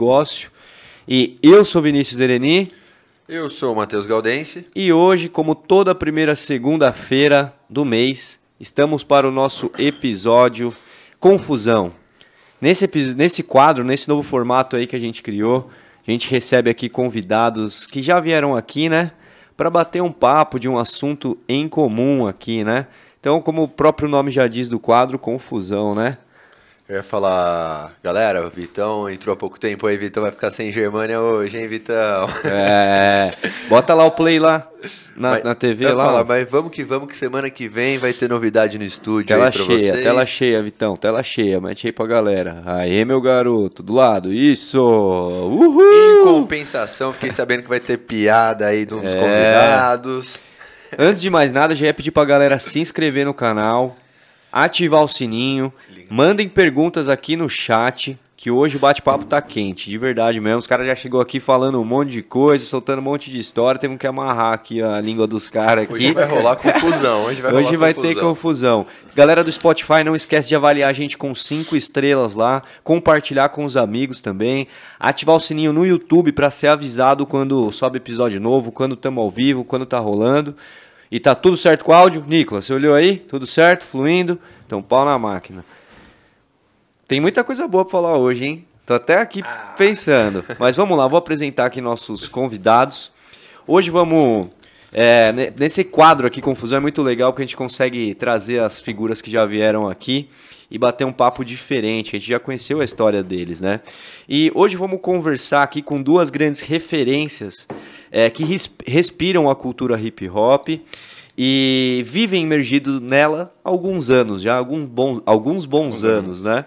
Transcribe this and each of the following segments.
negócio. E eu sou Vinícius Ereni. Eu sou o Matheus Galdense. E hoje, como toda primeira segunda-feira do mês, estamos para o nosso episódio Confusão. Nesse, nesse quadro, nesse novo formato aí que a gente criou, a gente recebe aqui convidados que já vieram aqui, né? Para bater um papo de um assunto em comum aqui, né? Então, como o próprio nome já diz do quadro, confusão, né? Eu ia falar, galera, o Vitão entrou há pouco tempo aí, Vitão vai ficar sem Germânia hoje, hein, Vitão? É, bota lá o play lá na, mas, na TV lá. Falar, mas vamos que vamos, que semana que vem vai ter novidade no estúdio tela aí pra cheia, vocês. Tela cheia, Vitão, tela cheia, mete aí pra galera. Aê, meu garoto, do lado, isso! Uhul! Em compensação, fiquei sabendo que vai ter piada aí dos é. convidados. Antes de mais nada, já ia pedir pra galera se inscrever no canal, ativar o sininho, mandem perguntas aqui no chat, que hoje o bate-papo tá quente, de verdade mesmo. Os caras já chegou aqui falando um monte de coisa, soltando um monte de história, temos que amarrar aqui a língua dos caras aqui. Hoje vai rolar confusão, hoje vai Hoje vai confusão. ter confusão. Galera do Spotify, não esquece de avaliar a gente com cinco estrelas lá, compartilhar com os amigos também, ativar o sininho no YouTube para ser avisado quando sobe episódio novo, quando estamos ao vivo, quando tá rolando. E tá tudo certo com o áudio? Nicolas, você olhou aí? Tudo certo? Fluindo? Então, pau na máquina. Tem muita coisa boa para falar hoje, hein? Tô até aqui ah. pensando. Mas vamos lá, vou apresentar aqui nossos convidados. Hoje vamos. É, nesse quadro aqui, Confusão, é muito legal porque a gente consegue trazer as figuras que já vieram aqui e bater um papo diferente. A gente já conheceu a história deles, né? E hoje vamos conversar aqui com duas grandes referências é, que respiram a cultura hip hop e vivem imergido nela há alguns anos, já alguns bons, alguns bons anos, né?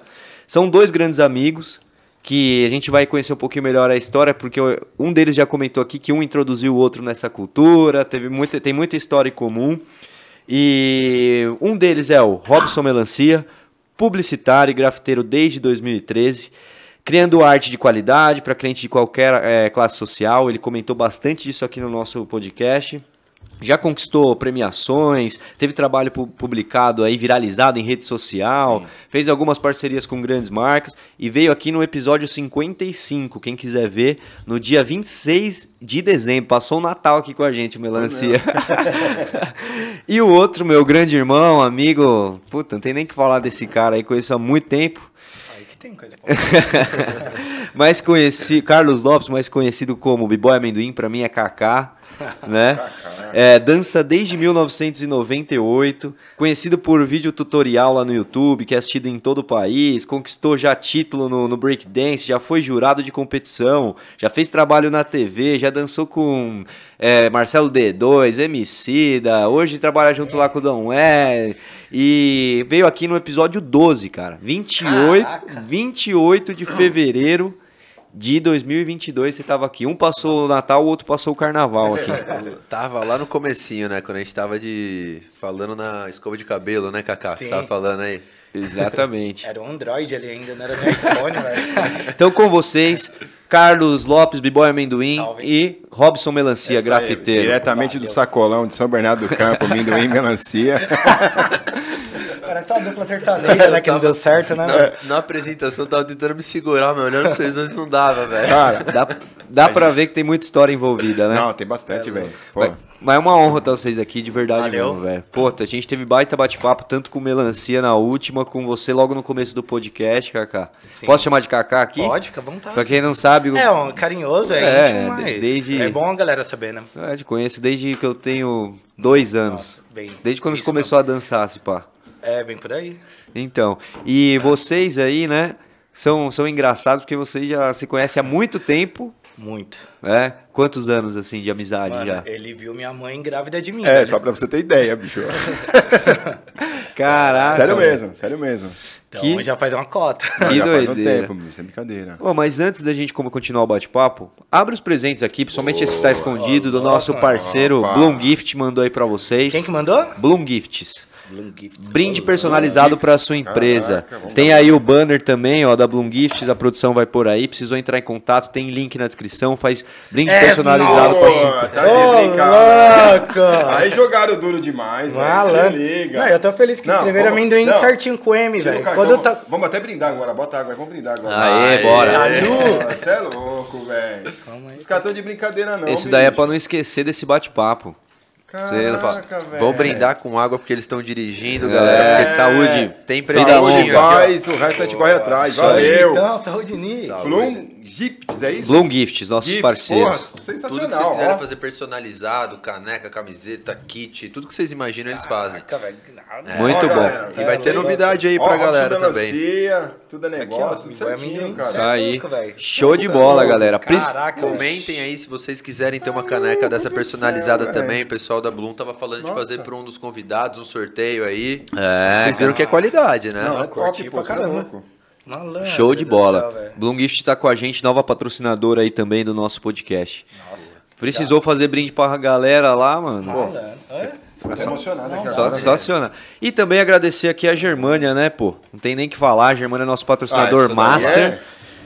São dois grandes amigos que a gente vai conhecer um pouquinho melhor a história, porque um deles já comentou aqui que um introduziu o outro nessa cultura, teve muita, tem muita história em comum. E um deles é o Robson Melancia, publicitário e grafiteiro desde 2013 criando arte de qualidade para clientes de qualquer é, classe social. Ele comentou bastante disso aqui no nosso podcast. Já conquistou premiações, teve trabalho publicado aí, viralizado em rede social, Sim. fez algumas parcerias com grandes marcas e veio aqui no episódio 55, quem quiser ver, no dia 26 de dezembro. Passou o Natal aqui com a gente, Melancia. e o outro, meu grande irmão, amigo, puta, não tem nem que falar desse cara aí, conheço há muito tempo tem coisa mais conhecido, Carlos Lopes, mais conhecido como B-Boy Amendoim, para mim é Kaká, né? né? É, dança desde 1998, conhecido por vídeo tutorial lá no YouTube, que é assistido em todo o país, conquistou já título no, no breakdance, já foi jurado de competição, já fez trabalho na TV, já dançou com é, Marcelo D2, MC, da, hoje trabalha junto lá com o Dom É, e veio aqui no episódio 12, cara. 28, 28 de fevereiro de 2022 você tava aqui. Um passou o Natal, o outro passou o Carnaval aqui. tava lá no comecinho, né? Quando a gente tava de falando na escova de cabelo, né, Kaká? Você tava falando aí. Exatamente. Era um Android ali ainda, não era no iPhone, velho. Então com vocês, Carlos Lopes, Biboy Amendoim Salve. e Robson Melancia, Essa grafiteiro. Aí, diretamente do Sacolão de São Bernardo do Campo, Amendoim Melancia. Parece uma dupla sertaneja, né? Que não deu certo, né? Na, na apresentação eu tava tentando me segurar, mas olhando pra vocês dois não dava, velho. Cara, dá, dá pra ver que tem muita história envolvida, né? Não, tem bastante, é, velho. Mas é uma honra ter vocês aqui, de verdade Valeu. mesmo, velho. Pô, a gente teve baita bate-papo, tanto com Melancia na última, com você logo no começo do podcast, Kaká. Sim. Posso chamar de Kaká aqui? Pode, fica à vontade. Pra quem não sabe... É, um carinhoso, é, é íntimo, mas desde... é bom a galera saber, né? É, te conheço desde que eu tenho dois anos. Nossa, bem, desde quando você começou não. a dançar, se pá. É, bem por aí. Então, e vocês aí, né, são, são engraçados porque vocês já se conhecem há muito tempo muito. É? Quantos anos, assim, de amizade Mano, já? Ele viu minha mãe grávida de mim. É, né? só pra você ter ideia, bicho. Caraca. Sério mesmo, sério mesmo. Então que... já faz uma cota. Que já doideira. faz um tempo, isso é brincadeira. Oh, mas antes da gente continuar o bate-papo, abre os presentes aqui, principalmente oh, esse que tá escondido, do nosso parceiro Bloom Gift mandou aí pra vocês. Quem que mandou? Bloom Gifts. Brinde personalizado para sua empresa. Caraca, tem aí o banner também, ó, da Bloom Gifts, a produção vai por aí. Precisou entrar em contato, tem link na descrição. Faz brinde é, personalizado para sua empresa. Tá de brincadeira. Aí jogaram duro demais, velho. liga. Não, eu tô feliz que Não, escreveram vamos- amendoim não. certinho com M, velho. Quando tá... Vamos até brindar agora, bota água, vamos brindar agora. Aê, Aê. bora. Você é louco, velho. Os caras estão de brincadeira, não. Esse daí é pra não esquecer desse bate-papo. Caraca, velho. Vão brindar com água porque eles estão dirigindo, É, galera. Porque saúde. Tem ó. Paz, o resto a gente corre atrás. Valeu. Então, saúde, Ni. Bloom Gifts, é isso? Bloom Gifts, nossos Gifts, parceiros. Porra, Tudo sensacional. que vocês quiserem ó. fazer personalizado, caneca, camiseta, kit, tudo que vocês imaginam eles fazem. Caraca, velho. nada. Muito Ó, bom. galera, E vai ter aí, novidade aí Ó, pra galera também. Tudo é Aqui, ó, negócio, tudo certinho, amendoim. cara. Isso aí. louco, velho. Show de bola, galera. Caraca. Comentem aí se vocês quiserem ter uma caneca dessa personalizada também. Pessoal da Bloom tava falando de Nossa. fazer para um dos convidados um sorteio aí. É, Vocês viram que é qualidade, né? Não, é top, pra pô, é caramba. Malandro, Show de bola. céu, velho. Bloom Gift tá com a gente, nova patrocinadora aí também do nosso podcast. Precisou fazer brinde pra galera lá, mano. Malandro. É? Tô até emocionado aqui Só, agora. sensacional. E também agradecer aqui a Germânia, né, pô? Não tem nem que falar. A Germânia é nosso patrocinador Ah, isso daí master.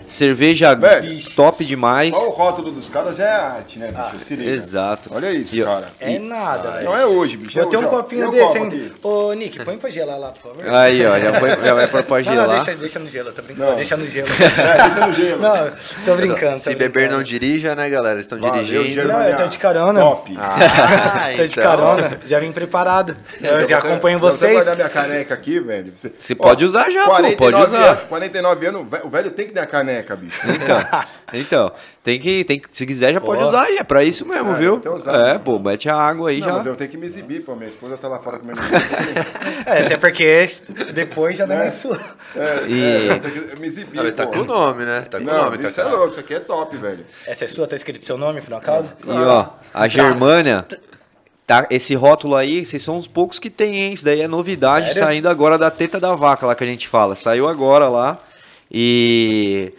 É- Cerveja Velho, top demais. Só o rótulo dos caras já é arte, né, bicho? Se liga. Exato. Olha isso, E, cara. É nada, velho. Não é hoje, bicho. é Vou ter um copinho desse, hein? Ô, Nick, põe pra gelar lá, por favor. Aí, ó, já, foi, já vai pôr pra Não, não, gelar. deixa, deixa no gelo, tô brincando. Não. Deixa no gelo. É, deixa no gelo. Não, tô brincando. Se tô beber brincando. não dirija, né, galera? Eles estão Valeu, dirigindo. Germânia. Não, eu tô de carona. Top. Ah, Tô de então. carona, já vim preparado. Eu já acompanho Então, Você vocês. guardar minha caneca aqui, velho. Você, pode usar já, pô, 49 pode usar. Anos, 49 anos, o ve- o velho tem que ter a caneca, bicho. Então, tem que, tem que, se quiser já pode Ó. usar aí, é pra isso mesmo, É, viu? então usar. É, pô, mete a água aí Não, já. mas eu tenho que me exibir, pô. Minha esposa tá lá fora comendo. É, até porque depois já não é mais sua. É, E- é, eu tenho que me exibir, Não, tá pô. com o nome, né? Tá com o nome, isso é louco, isso aqui é top, velho. Essa é sua? Tá escrito seu nome, por acaso? E ó, a Germânia, tá, esse rótulo aí, vocês são os poucos que tem, hein? Isso daí é novidade Sério? saindo agora da teta da vaca lá que a gente fala. Saiu agora lá. E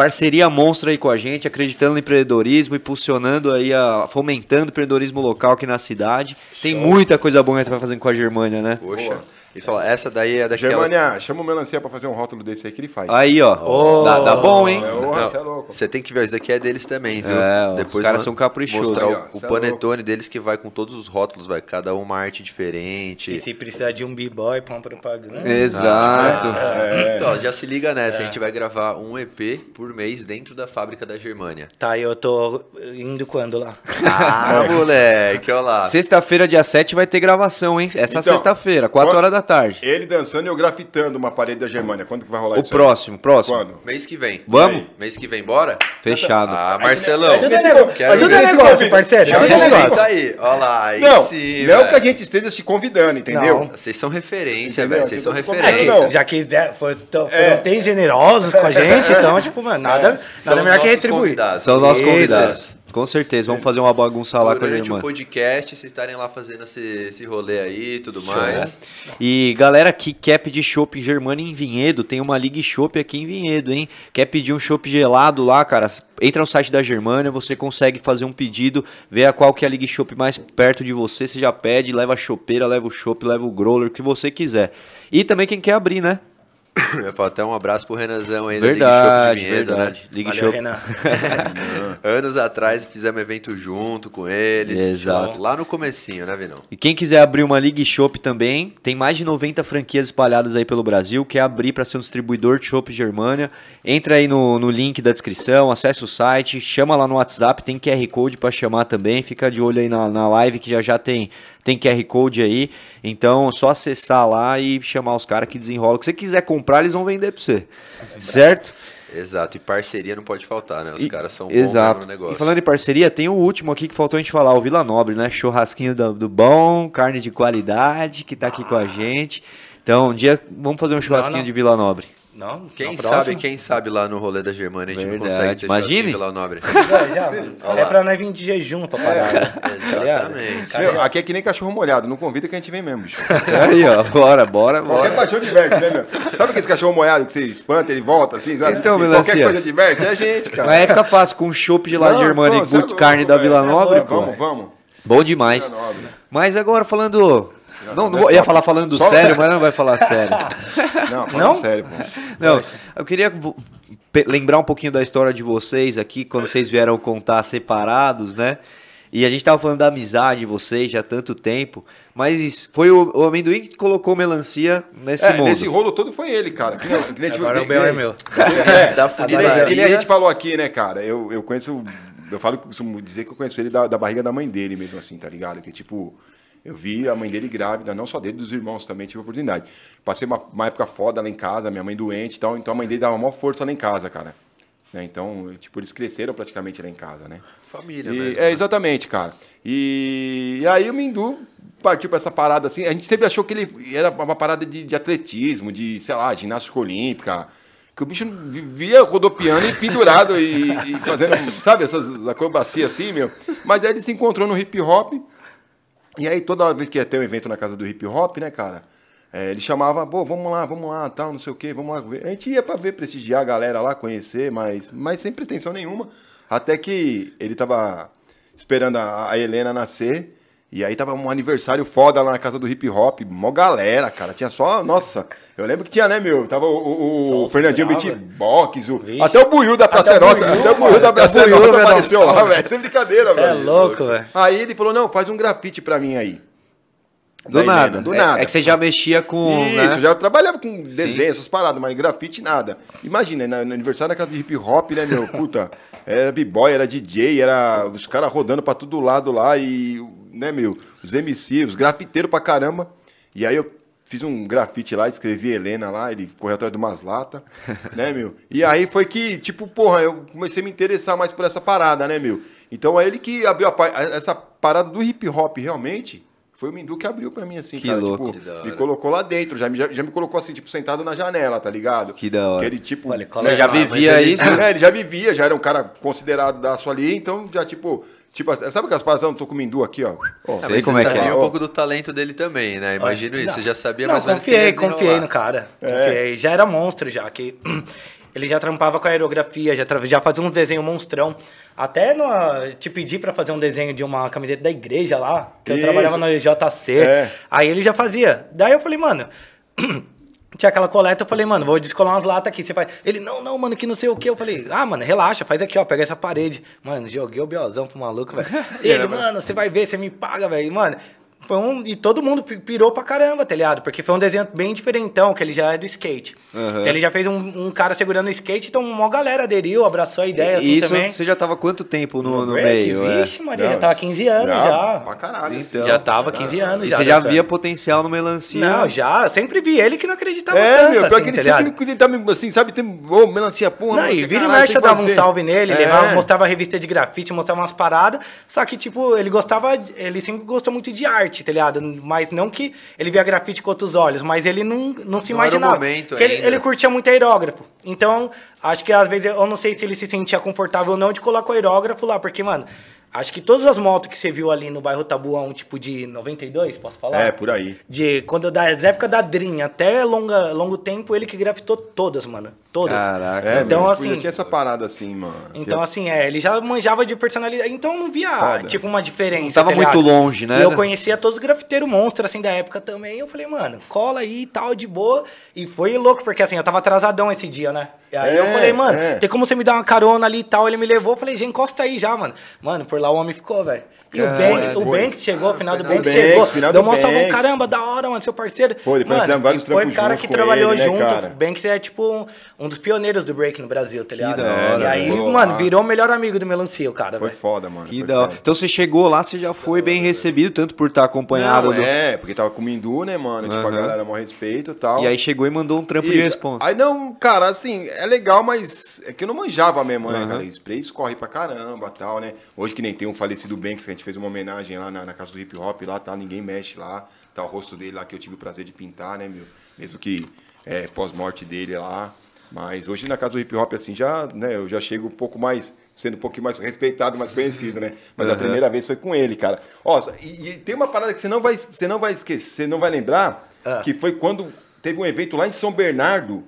parceria monstra aí com a gente, acreditando no empreendedorismo, impulsionando aí, a, fomentando o empreendedorismo local aqui na cidade. Tem muita coisa boa que a gente vai fazendo com a Germânia, né? Poxa. E fala, essa daí é daquelas... Germânia, chama o melancia pra fazer um rótulo desse aí que ele faz. Aí, ó. Dá, dá bom, hein? É, você é louco. Você tem que ver, isso daqui é deles também, viu? É, ó, os caras são caprichosos. Mostrar Aí, ó, o, o é panetone deles que vai com todos os rótulos, vai cada uma arte diferente. E se precisar de um b-boy pra uma propaganda. Exato. É. Então, já se liga nessa, a gente vai gravar um EP por mês dentro da fábrica da Germânia. Tá, eu tô indo quando lá? Ah, moleque, olha lá. Sexta-feira, dia 7, vai ter gravação, hein? Essa Então, sexta-feira, 4 quando- horas da tarde. Ele dançando e eu grafitando uma parede da Germânia. Quando que vai rolar O isso aí? próximo, próximo. Quando? Mês que vem. Vamos? Mês que vem, bora? Fechado. Ah, Marcelão. É tudo é negócio, é tudo é negócio, parceiro. É tudo é negócio. isso aí. Olha lá, aí Não, sim, não que a gente esteja se convidando, entendeu? Não. Vocês são referência, velho. Vocês são se referência. Já que foi- tão- foram É. tão generosos com a gente, então, tipo, mano, nada, nada melhor que retribuir. São os nossos convidados. Com certeza, vamos fazer uma bagunça lá com a Durante o podcast, vocês estarem lá fazendo esse, esse rolê aí e tudo mais. E galera que quer pedir chopp em Germânia em Vinhedo, tem uma Ligue Chopp aqui em Vinhedo, hein? Quer pedir um chopp gelado lá, cara? Entra no site da Germânia, você consegue fazer um pedido, ver a qual que é a Ligue Chopp mais perto de você, você já pede, leva a chopeira, leva o chopp, leva o growler, o que você quiser. E também quem quer abrir, né? Eu falo até um abraço pro Renanzão aí Verdade, da Ligue Shop de Vinhedo, verdade. né? Ligue Valeu, Chopp. Renan. Anos atrás fizemos evento junto com eles. Exato. Lá no comecinho, né, Vinão? E quem quiser abrir uma League Shop também, tem mais de 90 franquias espalhadas aí pelo Brasil. Quer abrir para ser um distribuidor de Chopp Germânia? Entra aí no, no link da descrição, acesse o site, chama lá no WhatsApp, tem QR Code para chamar também. Fica de olho aí na, na live que já já tem, tem QR Code aí. Então, é só acessar lá e chamar os caras que desenrolam. O que você quiser comprar, eles vão vender para você. Certo? Exato. E parceria não pode faltar, né? Os E- caras são bons Exato. no negócio. E falando em parceria, tem o último aqui que faltou a gente falar, o Vila Nobre, né? Churrasquinho do, do bom, carne de qualidade, que tá aqui com a gente. Então, um dia vamos fazer um churrasquinho não. de Vila Nobre. Não, Quem na sabe, próxima. quem sabe lá no rolê da Germânia a gente Verdade. não consegue ter Imagine. lá nobre. Já, já. Olha É pra nós vir de jejum pra parar. né? Exatamente. Meu, aqui é que nem cachorro molhado. Não convida que a gente vem mesmo, bicho. Aí, ó, bora, bora, Qualquer bora. cachorro diverte, né, meu? Sabe aquele cachorro molhado que você espanta, ele volta assim, sabe? Então, Que Melancia. Qualquer coisa diverte, é a gente, cara. Mas aí fica fácil, com um chopp de lá de Germânia e é carne da. Vila Nobre, É pô. Vamos, vamos. Bom demais. Vila Nobre. Mas agora falando... Não, não ia falar falando Só- sério, mas não vai falar sério. Não, falando Não? sério, pô. Não, eu queria lembrar um pouquinho da história de vocês aqui, quando vocês vieram contar separados, né? E a gente tava falando da amizade de vocês já há tanto tempo, mas foi o, o amendoim que colocou melancia nesse É, mundo. nesse rolo todo foi ele, cara. Que que nem- Agora o que B.O. é meu. É, Da que que nem a gente falou aqui, né, cara? Eu, eu conheço. Eu falo que costumo dizer que eu conheço ele da, da barriga da mãe dele mesmo, assim, tá ligado? Que tipo. Eu vi a mãe dele grávida, não só dele, dos irmãos também, tive a oportunidade. Passei uma, uma época foda lá em casa, minha mãe doente e tal, então a mãe dele dava maior força lá em casa, cara. Né, Então, tipo, eles cresceram praticamente lá em casa, né? Família E- mesmo. é, né? exatamente, cara. E, e aí o Mindu partiu pra essa parada assim. A gente sempre achou que ele era uma parada de, de atletismo, de, sei lá, ginástica olímpica. Que o bicho vivia rodopiando e pendurado e, e fazendo, sabe, essas acrobacias assim, meu. Mas aí ele se encontrou no hip hop. E aí, toda vez que ia ter um evento na casa do hip hop, né, cara? é, ele chamava, pô, vamos lá, vamos lá, tal, não sei o quê, vamos lá. A gente ia pra ver, prestigiar a galera lá, conhecer, mas, mas sem pretensão nenhuma. Até que ele tava esperando a, a Helena nascer. E aí tava um aniversário foda lá na casa do hip hop, mó galera, cara. Tinha só, nossa, eu lembro que tinha, né, meu? Tava o, o- o Fernandinho. Beatbox, o, Vixe. até o Buiu da Praça Até o Nossa, até o Buiu da. Praça Nossa apareceu lá, velho. Sem brincadeira, é velho. louco, velho. Aí ele falou, não, faz um grafite pra mim aí. Do Da nada. Do É- nada. É, que você já mexia com. Isso, né? já trabalhava com desenho, essas paradas, mas grafite nada. Imagina, na- no aniversário da casa de hip hop, né, meu? Puta, era b-boy, era DJ, era os caras rodando pra todo lado lá e, né, meu? Os MC, os grafiteiros pra caramba. E aí eu fiz um grafite lá, escrevi Helena lá, ele correu atrás de umas latas, né, meu? E aí foi que, tipo, porra, eu comecei a me interessar mais por essa parada, né, meu? Então é ele que abriu a essa parada do hip hop realmente. Foi o Mindu que abriu pra mim, assim, Que cara. louco. Tipo, Que me colocou lá dentro, já, me- já, já me colocou assim, tipo, sentado na janela, tá ligado? Que da hora. Que ele, tipo. Olha, Você já lá, vivia ele- isso? É, ele já vivia, já era um cara considerado da sua ali, então já, tipo. Tipo, sabe aquelas paradas? Não, tô com Mindu aqui, ó. Ah, Sei como você é que sabia é. um pouco do talento dele também, né? Imagino isso. Você já sabia Não, mais ou menos que confiei, confiei no cara. É. Confiei. Já era monstro já, que ele já trampava com a aerografia, já, tra- já fazia uns desenhos monstrão. Até no, te pedi pra fazer um desenho de uma camiseta da igreja lá, que eu Isso. trabalhava no JC. É. Aí ele já fazia. Daí eu falei, mano, tinha aquela coleta, eu falei, mano, vou descolar umas latas aqui. Você faz. Ele, não, não, mano, que não sei o que. Eu falei, ah, mano, relaxa, faz aqui, ó, pega essa parede. Mano, joguei o biozão pro maluco, velho. Ele, mano, você vai ver, você me paga, velho. Mano, foi um. E todo mundo pi- pirou pra caramba, tá ligado? Porque foi um desenho bem diferentão, que ele já é do skate. Então ele já fez um, um cara segurando o skate, então uma galera aderiu, abraçou a ideia assim E isso também. você já tava quanto tempo no, no break, meio? é? Vixe, Maria, já Não, tava 15 anos já. Pra caralho. assim. Então. já tava 15 anos E já. você já dançando. via potencial no melancia? Não, já. Eu sempre vi ele que não acreditava É, tanto, meu, pior assim, que ele tá sempre tentava, assim, sabe, tem, ô, melancia, porra, Não, melancia, e vira e caralho, mexe, eu dava um salve nele, É. levava, mostrava revista de grafite, mostrava umas paradas. Só que, tipo, ele gostava, ele sempre gostou muito de arte, tá ligado? Mas não que ele via grafite com outros olhos, mas ele não, não se Não era o imaginava. momento ele, ainda. ele curtia muito aerógrafo. Então, acho que às vezes, eu não sei se ele se sentia confortável ou não de colocar o aerógrafo lá, porque, mano, acho que todas as motos que você viu ali no bairro Tabuão, tipo de 92, posso falar? É, por aí. De quando da época da Drin até longa, longo tempo, ele que grafitou todas, mano. Todas. Caraca. É, Então, tipo, assim- já tinha essa parada assim, mano. Então, assim, é, ele já manjava de personalidade. Então não via, Foda. tipo, uma diferença. Não tava tá muito ligado? longe, né? E eu conhecia todos os grafiteiros monstros, assim, da época também. Eu falei, mano, cola aí e tal, de boa. E foi louco, porque assim, eu tava atrasadão esse dia, né? E aí eu É, falei, mano, é. tem como você me dar uma carona ali e tal? Ele me levou, eu falei, gente, encosta aí já, mano. Mano, por lá o homem ficou, velho. E o Banks, o foi. Banks chegou, final do Final Banks do Banks, chegou. final Deu mó salvão, caramba, da hora, mano, seu parceiro. Pô, depois mano, fizemos vários e foi o trampos cara que trabalhou ele, né, junto. cara? O Banks é, tipo, um, um dos pioneiros do break no Brasil, tá ligado? hora, e aí, mano, virou o melhor amigo do Melancia, o cara, Foi velho. foda, mano. Que foi da hora. Então você chegou lá, você já foi bem recebido, tanto por estar acompanhado Não, do... é, porque tava com o Mindu, né, mano? Tipo, a galera maior respeito e tal. E aí chegou e mandou um trampo de Isso. responsa. Aí não, cara, assim, é legal, mas é que eu não manjava mesmo, né, cara? Spray escorre pra caramba tal, né? Hoje que nem tem um falecido Banks, que a gente fez uma homenagem lá na, na casa do hip hop lá, tá? Ninguém mexe lá. Tá o rosto dele lá que eu tive o prazer de pintar, né, meu? Mesmo que é, pós-morte dele lá. Mas hoje na casa do hip hop, assim, já, né, eu já chego um pouco mais, sendo um pouquinho mais respeitado, mais conhecido, né? Mas a Aham. primeira vez foi com ele, cara. Ó, e, e tem uma parada que você não vai, você não vai esquecer, você não vai lembrar, Ah. que foi quando teve um evento lá em São Bernardo,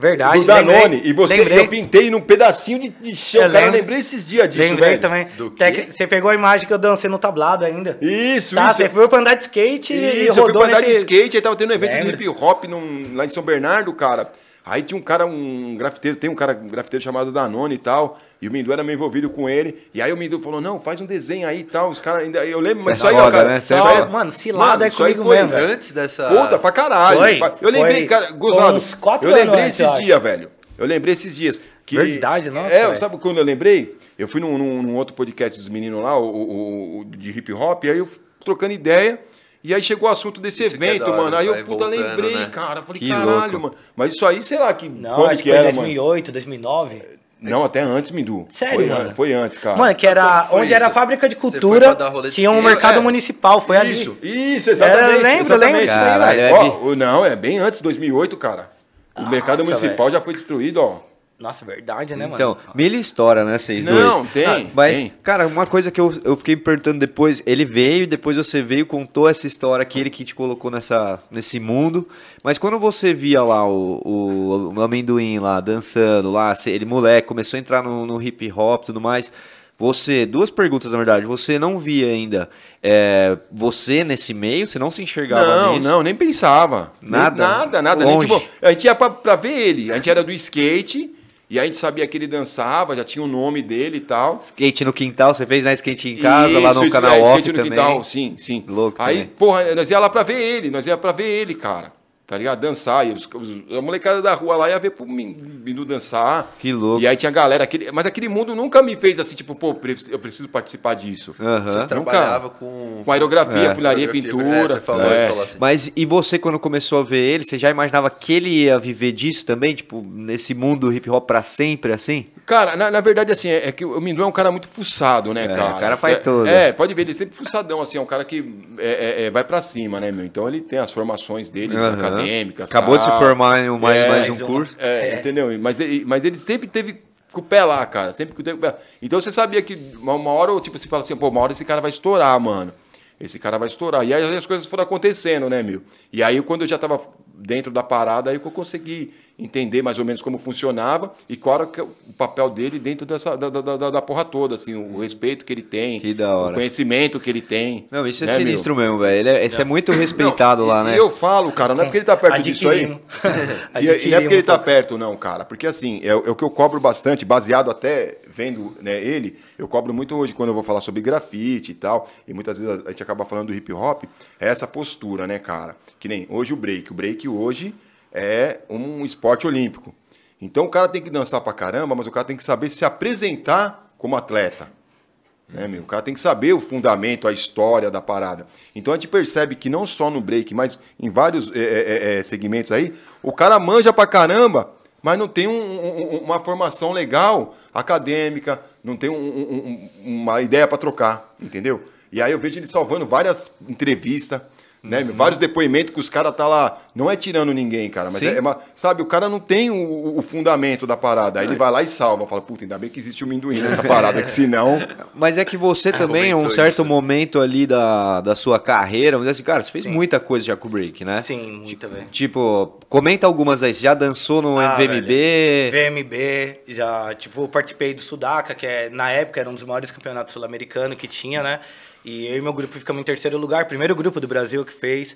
Verdade, do Danone, lembrei, e você, lembrei. eu pintei num pedacinho de, de chão, Eu cara, eu lembro. lembrei esses dias disso, Lembrei velho. também. Que Você pegou a imagem que eu dancei no tablado ainda. Isso, Tá, isso. você foi pra andar de skate e Isso, eu fui rodou pra andar de nesse... skate, aí tava tendo um evento Lembra? de hip hop num- lá em São Bernardo, cara. Aí tinha um cara, um grafiteiro, tem um cara, um grafiteiro chamado Danone e tal, e o Mindu era meio envolvido com ele. E aí o Mindu falou: não, faz um desenho aí e tal. Os caras ainda. Eu lembro, mas Isso é aí, ó, cara. né? isso aí é é-. Mano, cilada é isso aí comigo foi mesmo. Antes dessa. Puta, pra caralho. Foi, eu lembrei, foi cara, gozado. uns quatro eu lembrei antes, esses dias, velho. Eu lembrei esses dias. Que, Verdade, nossa, É, velho. sabe quando eu lembrei? Eu fui num, num- num outro podcast dos meninos lá, o, o- o de hip hop, e aí eu trocando ideia. E aí chegou o assunto desse Isso é evento, da hora, mano. Aí eu, puta, voltando, lembrei, né? cara. Falei, Que caralho, louco. mano. Mas isso aí, sei lá, que Não, quando acho que que foi era, mano? 2008, 2009. Não, até antes, Mindu. Sério, foi, mano? an- Foi antes, cara. Mano, que era onde era a isso? fábrica de cultura, tinha um mercado É. municipal, foi ali. Isso, isso, exatamente. Era, lembro, exatamente. lembro disso aí, velho. é não, é bem antes, 2008, cara. O mercado Nossa, municipal velho. já foi destruído, ó. Nossa, verdade, né, mano? Então, mil história, né, vocês Não, dois? tem, Ah, mas, tem. cara, uma coisa que eu, eu fiquei me perguntando depois, ele veio, depois você veio, contou essa história que ele que te colocou nessa, nesse mundo, mas quando você via lá o, o, o amendoim lá, dançando lá, ele moleque, começou a entrar no, no hip hop e tudo mais, você, duas perguntas na verdade, você não via ainda é, você nesse meio, você não se enxergava Não, nisso? não, nem pensava. Nem- Nada? nada, nada. Nem, tipo, a gente ia pra, pra ver ele. A gente era do skate, e a gente sabia que ele dançava, já tinha o nome dele e tal. Skate no quintal, você fez na skate em casa, lá Isso, no isso, canal é, off skate no também. quintal, sim, sim. Louco Aí, também. porra, nós ia lá pra ver ele, nós ia pra ver ele, cara. Tá ligado? Dançar. E os, os- a molecada da rua lá ia ver pro Minu dançar. Que louco. E aí tinha galera, aquele, mas aquele mundo nunca me fez assim, tipo, pô, eu preciso participar disso. Você trabalhava com. Com aerografia, É. funilaria, Fotografia, pintura. é, você falou, é. assim. Mas e você, quando começou a ver ele, você já imaginava que ele ia viver disso também? Tipo, nesse mundo hip hop pra sempre, assim? Cara, na, na verdade, assim, é, é que o Mindu é um cara muito fuçado, né, É, cara? o cara faz é, tudo. É, pode ver, ele é sempre fuçadão, assim, é um cara que é, é, é, vai pra cima, né, meu? Então ele tem as formações dele, Aham. Acadêmicas. Acabou de se tal. formar em mais, É, mais um uma. curso. É, entendeu? Mas ele, mas ele sempre teve com o pé lá, cara. Sempre que teve com o pé lá. Então você sabia que uma, uma hora, tipo, você fala assim, pô, uma hora esse cara vai estourar, mano. Esse cara vai estourar. E aí as coisas foram acontecendo, né, meu? E aí, quando eu já tava dentro da parada, aí que eu consegui entender mais ou menos como funcionava e qual era que é o papel dele dentro dessa, da, da, da, da porra toda, assim, o respeito que ele tem, Que da hora. o conhecimento que ele tem. Não, isso é né, meu? sinistro mesmo, velho. Ele é, esse é muito respeitado Não, lá, e- né? E eu falo, cara, não é porque ele tá perto disso aí. Adquirimos. E, e não é porque ele tá perto, não, cara. Porque assim, é, o- é o que eu cobro bastante, baseado até vendo né, ele, eu cobro muito hoje quando eu vou falar sobre grafite e tal. E muitas vezes a gente acaba falando do hip hop, é essa postura, né, cara? Que nem hoje o break. O break hoje é um esporte olímpico. Então o cara tem que dançar pra caramba, mas o cara tem que saber se apresentar como atleta. Né, meu? O cara tem que saber o fundamento, a história da parada. Então a gente percebe que não só no break, mas em vários é, é, é, segmentos aí, o cara manja pra caramba, mas não tem um- um- uma formação legal acadêmica, não tem um- um- um- uma ideia pra trocar, entendeu? E aí eu vejo ele salvando várias entrevistas. Né, meu? Vários depoimentos que os caras tá lá, não é tirando ninguém, cara, mas Sim. é, é uma- sabe, o cara não tem o, o fundamento da parada, aí ele vai lá e salva, fala, puta, ainda bem que existe o minduim nessa parada, que senão Mas é que você também, em um certo isso. momento ali da, da sua carreira, vamos dizer assim, cara, você fez muita coisa já com o break, né? Sim, muita, velho. Tipo, comenta algumas aí. Você já dançou no Ah, VMB? VMB, já, tipo, participei do Sudaca, que é, na época era um dos maiores campeonatos sul-americanos que tinha, né? E eu e meu grupo ficamos em terceiro lugar, primeiro grupo do Brasil que fez.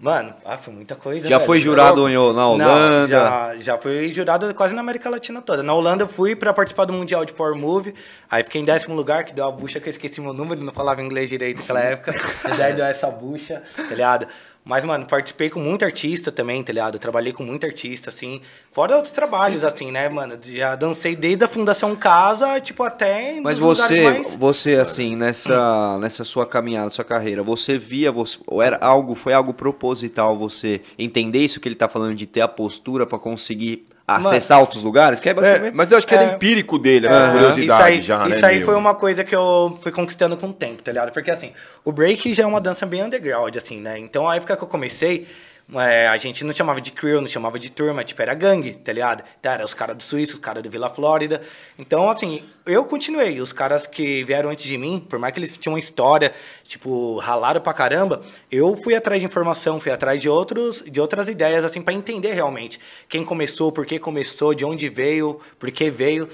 Mano, ah, foi muita coisa. Já velho. foi jurado em- na Não, Holanda? já, já fui jurado quase na América Latina toda. Na Holanda eu fui pra participar do Mundial de Power Move, aí fiquei em décimo lugar, que deu a bucha que eu esqueci meu número, não falava inglês direito naquela época. e daí deu essa bucha, tá ligado? Mas, mano, participei com muito artista também, tá ligado? Trabalhei com muito artista, assim. Fora outros trabalhos, assim, né, mano? Já dancei desde a Fundação Casa, tipo, até. Mas você, mais- você assim, nessa, nessa sua caminhada, sua carreira, você via, você, ou era algo, foi algo proposital você entender isso que ele tá falando de ter a postura pra conseguir acessar outros lugares? Que é É, basicamente... mas eu acho que era É. empírico dele, essa Aham. curiosidade isso aí, já, né? Isso aí meu? foi uma coisa que eu fui conquistando com o tempo, tá ligado? Porque assim, o break já é uma dança bem underground, assim, né? Então a época que eu comecei, é, a gente não chamava de crew, não chamava de turma, tipo, era gangue, tá ligado? Então era os caras do Suíço, os caras do Vila Flórida. Então, assim, eu continuei. Os caras que vieram antes de mim, por mais que eles tinham uma história, tipo, ralaram pra caramba, eu fui atrás de informação, fui atrás de outros, de outras ideias, assim, pra entender realmente quem começou, por que começou, de onde veio, por que veio.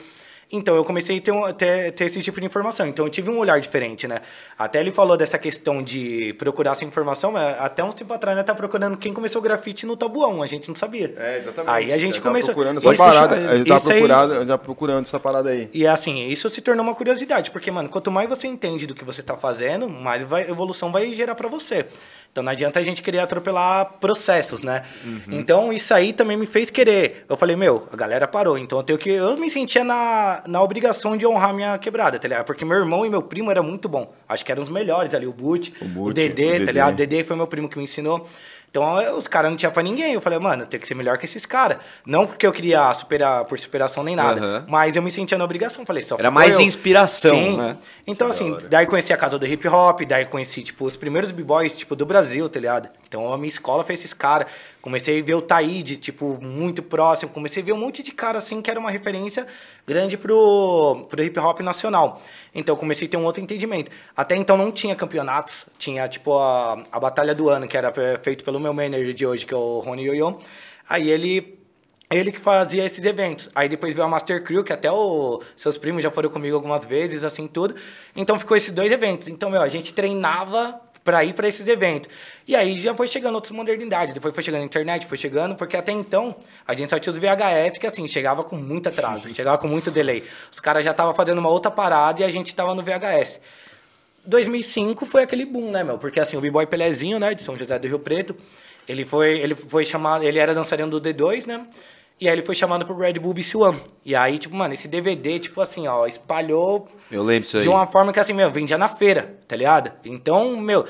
Então eu comecei a ter, um, ter, ter esse tipo de informação. Então eu tive um olhar diferente, né? Até ele falou dessa questão de procurar essa informação, mas até uns tempo atrás, né? Tá procurando quem começou o grafite no tabuão, a gente não sabia. É, exatamente. Aí a gente tava começou. procurando essa Isso- parada. A gente tava aí- procurando, eu tava procurando essa parada aí. E assim, isso se tornou uma curiosidade, porque, mano, quanto mais você entende do que você tá fazendo, mais vai, evolução vai gerar pra você. Então não adianta a gente querer atropelar processos, né? Então isso aí também me fez querer. Eu falei, meu, a galera parou, então eu tenho que. Eu me sentia na, na obrigação de honrar minha quebrada, tá ligado? Porque meu irmão e meu primo eram muito bom. Acho que eram os melhores ali, o Boot, o, Boot, Dedê, o tá ligado? O Dedê foi meu primo que me ensinou. Então eu- os caras não tinham pra ninguém. Eu falei, mano, tem que ser melhor que esses caras. Não porque eu queria superar por superação nem nada. Aham. Mas eu me sentia na obrigação. Falei, só Era mais eu. inspiração, Sim. né? Então, assim, daí conheci a casa do hip hop, daí conheci, tipo, os primeiros b-boys, tipo, do Brasil, tá ligado? Então a minha escola fez esses caras. Comecei a ver o Taíde, tipo, muito próximo. Comecei a ver um monte de cara, assim, que era uma referência grande pro, pro hip hop nacional. Então comecei a ter um outro entendimento. Até então não tinha campeonatos. Tinha, tipo, a, a Batalha do Ano, que era fe- feito pelo meu manager de hoje, que é o Rony Yoyo. Aí ele ele que fazia esses eventos. Aí depois veio a Master Crew, que até os seus primos já foram comigo algumas vezes, assim, tudo. Então ficou esses dois eventos. Então, meu, a gente treinava pra ir pra esses eventos. E aí já foi chegando outras modernidades. Depois foi chegando a internet, foi chegando, porque até então a gente só tinha os VHS, que assim, chegava com muito atraso, chegava com muito delay. Os caras já estavam fazendo uma outra parada e a gente tava no VHS. 2005 foi aquele boom, né, meu? Porque assim, o B-Boy Pelezinho, né, de São José do Rio Preto, ele foi, ele foi chamado, ele era dançarino do D2, né? E aí ele foi chamado pro Red Bull BC One. E aí, tipo, mano, esse DVD, tipo assim, ó, espalhou Eu lembro disso aí. de uma forma que assim, meu, vendia na feira, tá ligado? Então, meu,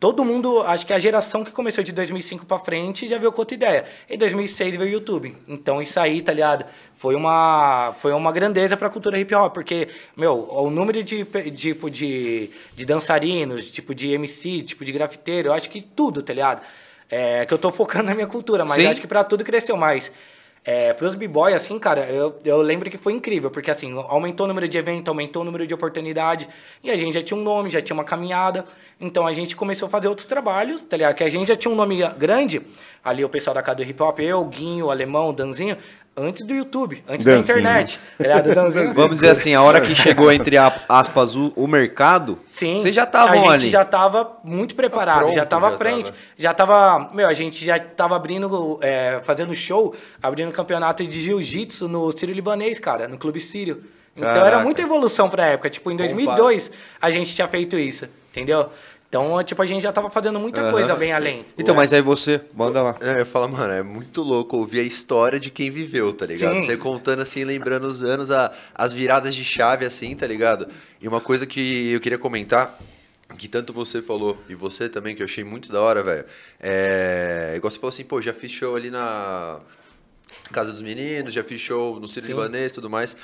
todo mundo, acho que a geração que começou de 2005 pra frente já veio com outra ideia. Em 2006 veio o YouTube. Então isso aí, tá ligado? Foi uma, foi uma grandeza pra cultura hip hop, porque, meu, o número de, tipo, de, de dançarinos, tipo de MC, tipo de grafiteiro, eu acho que tudo, tá ligado? É, que eu tô focando na minha cultura, mas acho que pra tudo cresceu mais. É, pros b-boy, assim, cara, eu, eu lembro que foi incrível, porque assim, aumentou o número de evento, aumentou o número de oportunidade, e a gente já tinha um nome, já tinha uma caminhada, então a gente começou a fazer outros trabalhos, tá ligado? Que a gente já tinha um nome grande, ali o pessoal da casa do hip hop, eu, Guinho, o Alemão, o Danzinho, antes do YouTube, antes Danzinho. da internet, tá Danzinho. Vamos dizer assim, a hora que chegou, entre a- aspas, o, o mercado, Sim. vocês já A estavam gente ali. já tava muito preparado, Pronto, já tava já à frente. tava. Já tava. Meu, a gente já tava abrindo, é, fazendo show, abrindo campeonato de jiu-jitsu no Sírio Libanês, cara, no Clube Sírio. Então Caraca. era muita evolução pra época. Tipo, em 2002 a gente tinha feito isso, entendeu? Então, tipo, a gente já tava fazendo muita Aham. coisa bem além. Então, mas aí você, manda lá. É, eu falo, mano, é muito louco ouvir a história de quem viveu, tá ligado? Sim. Você contando assim, lembrando os anos, a- as viradas de chave, assim, tá ligado? E uma coisa que eu queria comentar, que tanto você falou, e você também, que eu achei muito da hora, velho. É. Igual você falou assim, pô, já fiz show ali na Casa dos Meninos, já fiz show no Ciro. Libanês e tudo mais.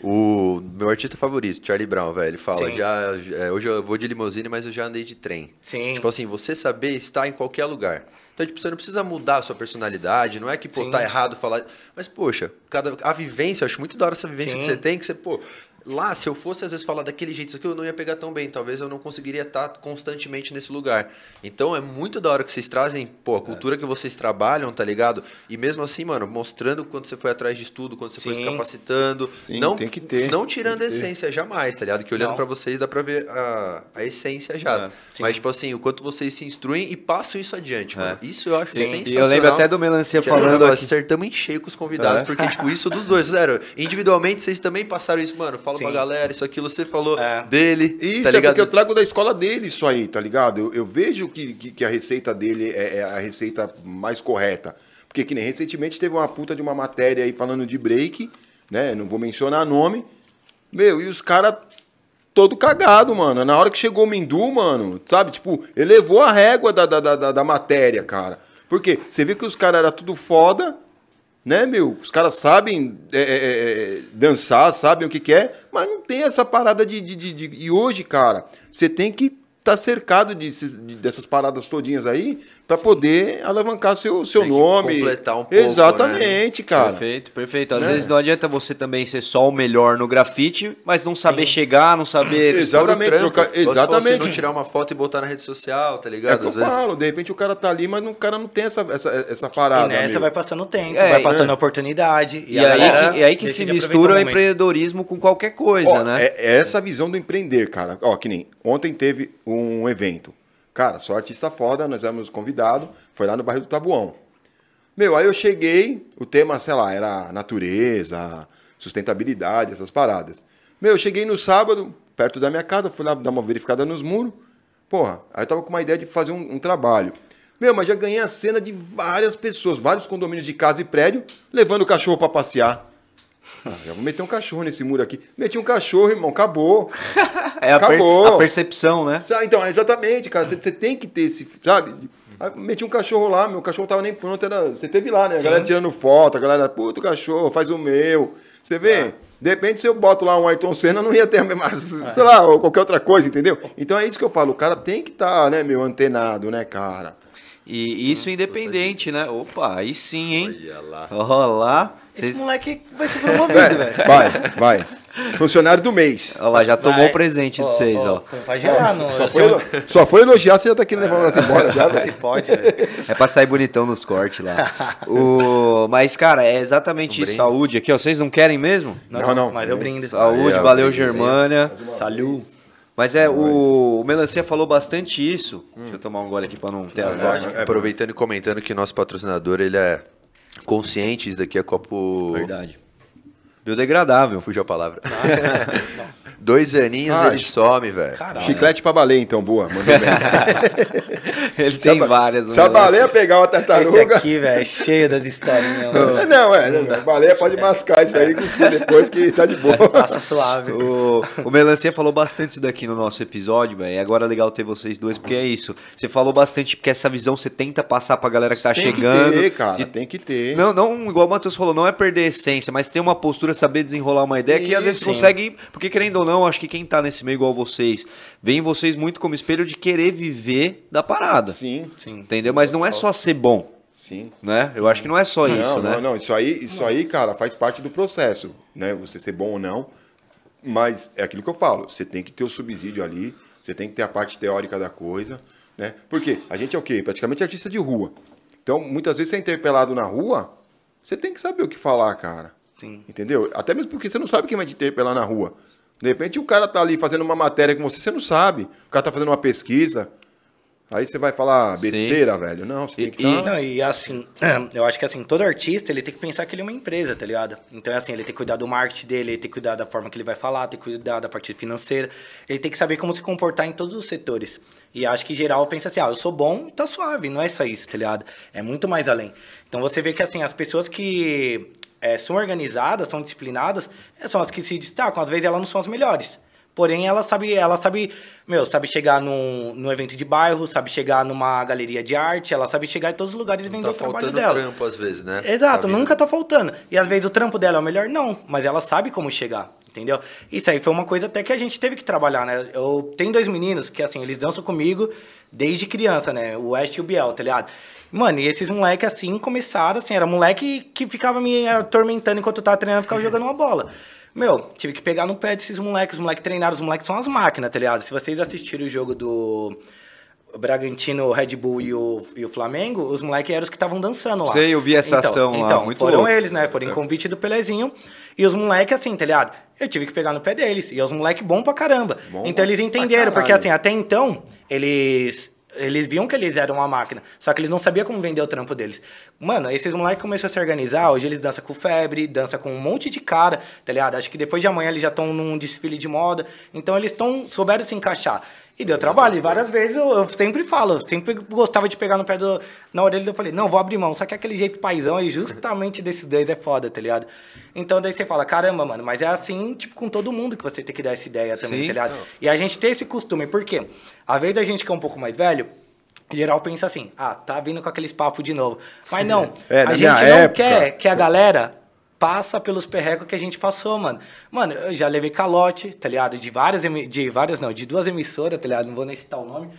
O meu artista favorito, Charlie Brown, velho, ele fala, Sim. já, é, hoje eu vou de limusine, mas eu já andei de trem. Sim. Tipo assim, você saber estar em qualquer lugar. Então, tipo, você não precisa mudar a sua personalidade, não é que, pô, Sim. tá errado falar. Mas, poxa, cada, a vivência, eu acho muito da hora essa vivência Sim. que você tem, que você, pô, lá, se eu fosse às vezes falar daquele jeito, isso aqui eu não ia pegar tão bem. Talvez eu não conseguiria estar constantemente nesse lugar. Então é muito da hora que vocês trazem, pô, a cultura que vocês trabalham, tá ligado? E mesmo assim, mano, mostrando quanto você foi atrás de estudo, quanto você foi se Sim. capacitando. Sim, não, tem que ter, Não tirando a essência jamais, tá ligado? Que olhando pra vocês dá pra ver a, a essência já. É. Mas, tipo assim, o quanto vocês se instruem e passam isso adiante, mano. Isso eu acho Sim. sensacional. E eu lembro até do Melancia Que falando nós acertamos em cheio com os convidados, É. porque, tipo, isso dos dois, sério. Individualmente, vocês também passaram isso, mano. Fala pra Sim. galera, isso aquilo você falou É. dele. Isso tá é ligado? porque eu trago da escola dele isso aí, tá ligado? Eu, eu vejo que, que, que a receita dele é, é a receita mais correta. Porque que nem recentemente teve uma puta de uma matéria aí falando de break, né? Não vou mencionar nome. Meu, e os caras todo cagado, mano. Na hora que chegou o Mindu, mano, sabe? Tipo, elevou a régua da, da, da, da- matéria, cara. Porque você vê que os caras eram tudo foda, né, meu? Os caras sabem é, é, é, dançar, sabem o que, que é, mas não tem essa parada de, de, de- de- E hoje, cara, você tem que tá cercado de, de- dessas paradas todinhas aí pra poder alavancar seu, seu Tem que nome. completar um pouco, né? Exatamente, cara. Perfeito, perfeito. Às Né? vezes não adianta você também ser só o melhor no grafite, mas não saber chegar, não saber. Exatamente, trocar- se você exatamente. não tirar uma foto e botar na rede social, tá É ligado? o que eu vezes- falo, de repente o cara tá ali, mas o cara não tem essa, essa, essa E parada. nessa meu. vai passando o tempo, É, vai passando é. a oportunidade. E, a aí, galera que, e aí que se mistura o empreendedorismo com qualquer coisa, Ó, né? é, é essa visão do empreender, cara. Ó, que nem ontem teve um evento. Cara, só artista foda, nós éramos convidados, foi lá no bairro do Tabuão. Meu, aí eu cheguei, o tema, sei lá, era natureza, sustentabilidade, essas paradas. Meu, eu cheguei no sábado, perto da minha casa, fui lá dar uma verificada nos muros. Porra, aí eu tava com uma ideia de fazer um, um trabalho. Meu, mas já ganhei a cena de várias pessoas, vários condomínios de casa e prédio, levando o cachorro pra passear. Ah, já vou meter um cachorro nesse muro aqui. Meti um cachorro, irmão, acabou. É a, per- acabou. a percepção, né? Então, é exatamente, cara. Você tem que ter esse, sabe? Aí meti um cachorro lá, meu cachorro tava nem pronto, era, você teve lá, né? A galera tirando foto, a galera, puto cachorro, faz o meu. Você vê? De repente, se eu boto lá um Ayrton Senna, não ia ter a mesma, sei lá, ou qualquer outra coisa, entendeu? Então é isso que eu falo, o cara tem que estar, né, meu, antenado, né, cara? E isso independente, né? Opa, aí sim, hein? Olha lá. Olha lá. Esse Vocês... moleque vai ser promovido, velho. Vai, vai. Funcionário do mês. Olha lá, já tomou Vai. o presente de vocês, ó. Gerar, não. Só foi, elo- só foi elogiar, você já tá querendo levar nós embora já, Se velho. pode, velho. É pra sair bonitão nos cortes lá. o... Mas, cara, é exatamente Um isso. Saúde aqui, ó. Vocês não querem mesmo? Não, não. Mas eu brindo. Saúde, Aí, ó, valeu. Germânia. Salud. Mas é, o, o Melancia falou bastante isso. Deixa eu tomar um gole aqui pra não ter a voz. Aproveitando e comentando que nosso patrocinador, ele é consciente, isso daqui é copo... Verdade. Biodegradável. Fugiu a palavra. Dois aninhos, Ah, ele some, velho. Caralho. Chiclete pra baleia, então, boa. Mandou bem. Ele tem várias. Se a né? baleia pegar uma Esse tartaruga. aqui, velho, é cheio das historinhas. mano. É, Não, é. não, A baleia pode mascar isso aí depois que tá de boa. Passa suave. O, o Melancia falou bastante isso daqui no nosso episódio, velho. E agora é legal ter vocês dois, porque é isso. Você falou bastante, porque essa visão você tenta passar pra galera que tá tem chegando. que ter, cara. E- Tem que ter. Não, não, igual o Matheus falou, não é perder a essência, mas ter uma postura, saber desenrolar uma ideia que às vezes Isso. consegue. Porque querendo ou não, acho que quem tá nesse meio igual vocês, vem vocês muito como espelho de querer viver da parada. Sim, Sim. Entendeu? Mas não é só ser bom, sim. né? Eu acho que não é só não, isso, não, né? não. Isso aí, isso aí, cara, faz parte do processo, né? Você ser bom ou não. Mas é aquilo que eu falo. Você tem que ter o subsídio ali. Você tem que ter a parte teórica da coisa, né? Porque a gente é o quê? Praticamente artista de rua. Então, muitas vezes você é interpelado na rua, você tem que saber o que falar, cara. Sim. Entendeu? Até mesmo porque você não sabe quem vai te interpelar na rua. De repente o cara tá ali fazendo uma matéria com você, você não sabe. O cara tá fazendo uma pesquisa. Aí você vai falar besteira, velho. Não, você E- tem que estar. Não, e assim, eu acho que assim, todo artista, ele tem que pensar que ele é uma empresa, tá ligado? Então, é assim, ele tem que cuidar do marketing dele, ele tem que cuidar da forma que ele vai falar, tem que cuidar da parte financeira, ele tem que saber como se comportar em todos os setores. E acho que geral pensa assim, ah, eu sou bom, tá suave, não é só isso, tá ligado? É muito mais além. Então você vê que assim, as pessoas que eh, são organizadas, são disciplinadas, eh, são as que se destacam, às vezes elas não são as melhores. Porém, ela sabe, ela sabe, meu, sabe chegar num, num evento de bairro, sabe chegar numa galeria de arte, ela sabe chegar em todos os lugares e vender Tá o trabalho faltando dela. trampo às vezes, né? Exato, Tá nunca tá faltando. E às vezes o trampo dela é o melhor, não, mas ela sabe como chegar, entendeu? Isso aí foi uma coisa até que a gente teve que trabalhar, né? Eu tenho dois meninos que, assim, eles dançam comigo desde criança, né? O West e o Biel, tá ligado? Mano, e esses moleques, assim, começaram, assim, era moleque que ficava me atormentando enquanto eu tava treinando, ficava jogando uma bola. Meu, tive que pegar no pé desses moleques, os moleques treinaram, os moleques são as máquinas, tá ligado? Se vocês assistiram o jogo do Bragantino, o Red Bull e o, e o Flamengo, os moleques eram os que estavam dançando lá. Sei, eu vi essa então, ação lá, Então, muito foram louco. eles, né? Foram em convite do Pelezinho. E os moleques, assim, tá ligado? Eu tive que pegar no pé deles. E os moleques bom pra caramba. Bom então eles pra entenderam, porque assim, até então, eles. Eles viam que eles eram uma máquina, só que eles não sabiam como vender o trampo deles. Mano, esses moleques começaram a se organizar, hoje eles dançam com febre, dançam com um monte de cara, tá ligado? Acho que depois de amanhã eles já estão num desfile de moda, então eles estão souberam se encaixar. E deu trabalho, e várias vezes eu, eu sempre falo, eu sempre gostava de pegar no pé do, na orelha, eu falei, não, vou abrir mão, só que aquele jeito paizão aí, justamente desses dois é foda, tá ligado? Então daí você fala, caramba, mano, mas é assim, tipo, com todo mundo que você tem que dar essa ideia também, Sim. tá ligado? E a gente tem esse costume, por quê? Às vezes a gente que é um pouco mais velho, geral pensa assim, ah, tá vindo com aqueles papos de novo. Mas não, É, a gente não época- quer que a galera passa pelos perrecos que a gente passou, mano. Mano, eu já levei calote, tá ligado? De várias, de várias não, de duas emissoras, tá ligado? Não vou nem citar o nome.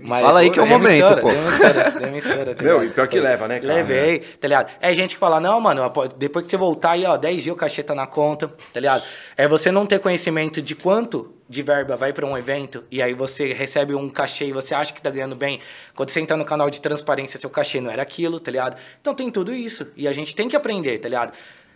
Mas, Fala aí que é o momento, emissora, pô. de emissora, de emissora, tá Meu, ligado? e pior que leva, né, cara? Levei, tá ligado? É gente que fala, não, mano, depois que você voltar aí, ó, 10 dias o cachê tá na conta, tá ligado? É você não ter conhecimento de quanto de verba vai pra um evento e aí você recebe um cachê e você acha que tá ganhando bem. Quando você entra no canal de transparência, seu cachê não era aquilo, tá ligado? Então tem tudo isso. E a gente tem que aprender, tá ligado?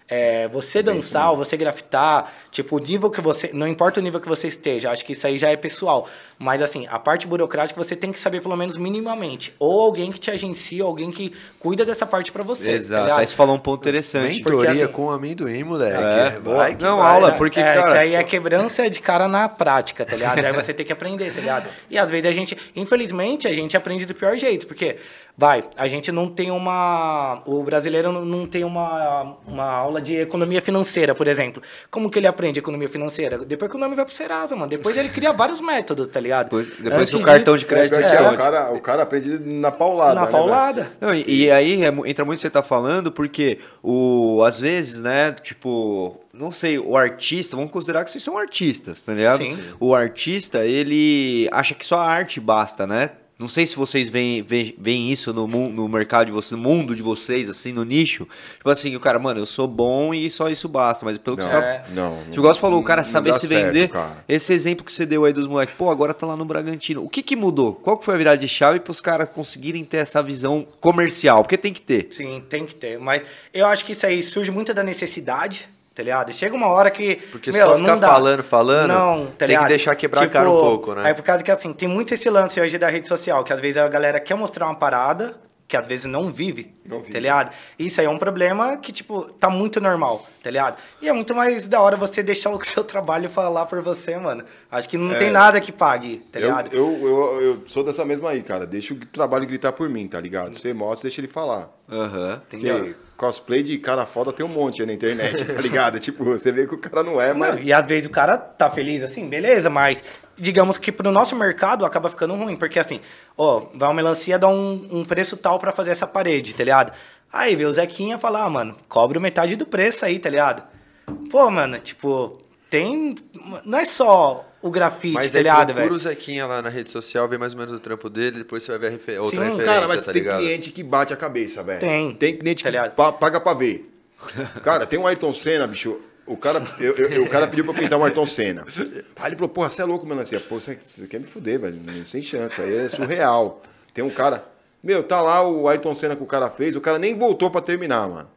É, você dançar ou você grafitar, tipo, o nível que você. Não importa o nível que você esteja, acho que isso aí já é pessoal. Mas assim, a parte burocrática você tem que saber pelo menos minimamente. Ou alguém que te agencia, ou alguém que cuida dessa parte pra você. tá Exato. ligado? Aí você falou um ponto interessante. Mentoria Porque, assim, com amendoim, moleque. É, Vai que não, vai. aula, porque, é, cara- Isso aí é quebrança de cara na prática, tá ligado? aí você tem que aprender, tá ligado? E às vezes a gente, infelizmente, a gente aprende do pior jeito, porque, vai, a gente não tem uma. O brasileiro não- tem uma, uma aula de economia financeira, por exemplo. Como que ele aprende economia financeira? Depois que o nome vai pro Serasa, mano. Depois ele cria vários métodos, tá ligado? Depois, depois Antes que o cartão de disso- crédito É, é, o, cara, o cara aprende na paulada. Na né, paulada. Não, e, e aí é entra muito o que você tá falando, porque o, às vezes, né, tipo, não sei, o artista, vamos considerar que vocês são artistas, tá ligado? Sim. O artista, ele acha que só a arte basta, né? Não sei se vocês veem, veem, veem isso no, mu- no mercado de vocês, no mundo de vocês, assim, no nicho. Tipo assim, o cara, mano, eu sou bom e só isso basta. Mas pelo que Não, você tá não. Tipo, igual você falou, o cara saber se certo, vender. cara. Esse exemplo que você deu aí dos moleques, pô, agora tá lá no Bragantino. O que que mudou? Qual que foi a virada de chave pros caras conseguirem ter essa visão comercial? Porque tem que ter. Sim, tem que ter. Mas eu acho que isso aí surge muito da necessidade, tá ligado? Chega uma hora que. Porque meu, só não ficar dá. falando, falando, não, tá tem que deixar quebrar a cara um pouco, né? É por causa que assim, tem muito esse lance hoje da rede social, que às vezes a galera quer mostrar uma parada. Que às vezes não vive, Não vive. tá ligado? Isso aí é um problema que, tipo, tá muito normal, tá ligado? E é muito mais da hora você deixar o seu trabalho falar por você, mano. Acho que não tem nada que pague, tá Eu, ligado? eu, eu, eu sou dessa mesma aí, cara. Deixa o trabalho gritar por mim, tá ligado? Você mostra, deixa ele falar. Aham. Entendeu? Porque cosplay de cara foda tem um monte aí na internet, tá ligado? tipo, você vê que o cara não é, Não, mas. e às vezes o cara tá feliz assim, beleza, mas digamos que pro nosso mercado acaba ficando ruim, porque assim, ó, vai uma melancia dar um, um preço tal pra fazer essa parede, tá ligado? Aí vê o Zequinha falar, ah, mano, cobra metade do preço aí, tá ligado? Pô, mano, tipo, tem. Não é só o grafite, Mas tá ligado, procura o velho? Zequinha lá na rede social, vê mais ou menos o trampo dele, depois você vai ver a refe- outra Sim, referência, Cara, mas tá tem ligado? cliente que bate a cabeça, velho. Tem. Tem cliente Tá que pa- paga pra ver. Cara, tem um Ayrton Senna, bicho. O cara, eu- eu- o cara pediu pra eu pintar um Ayrton Senna. Aí ele falou, porra, você é louco, melancia. Pô, você, você quer me fuder, velho. Sem chance. Aí é surreal. Tem um cara. Meu, tá lá o Ayrton Senna que o cara fez, o cara nem voltou pra terminar, mano.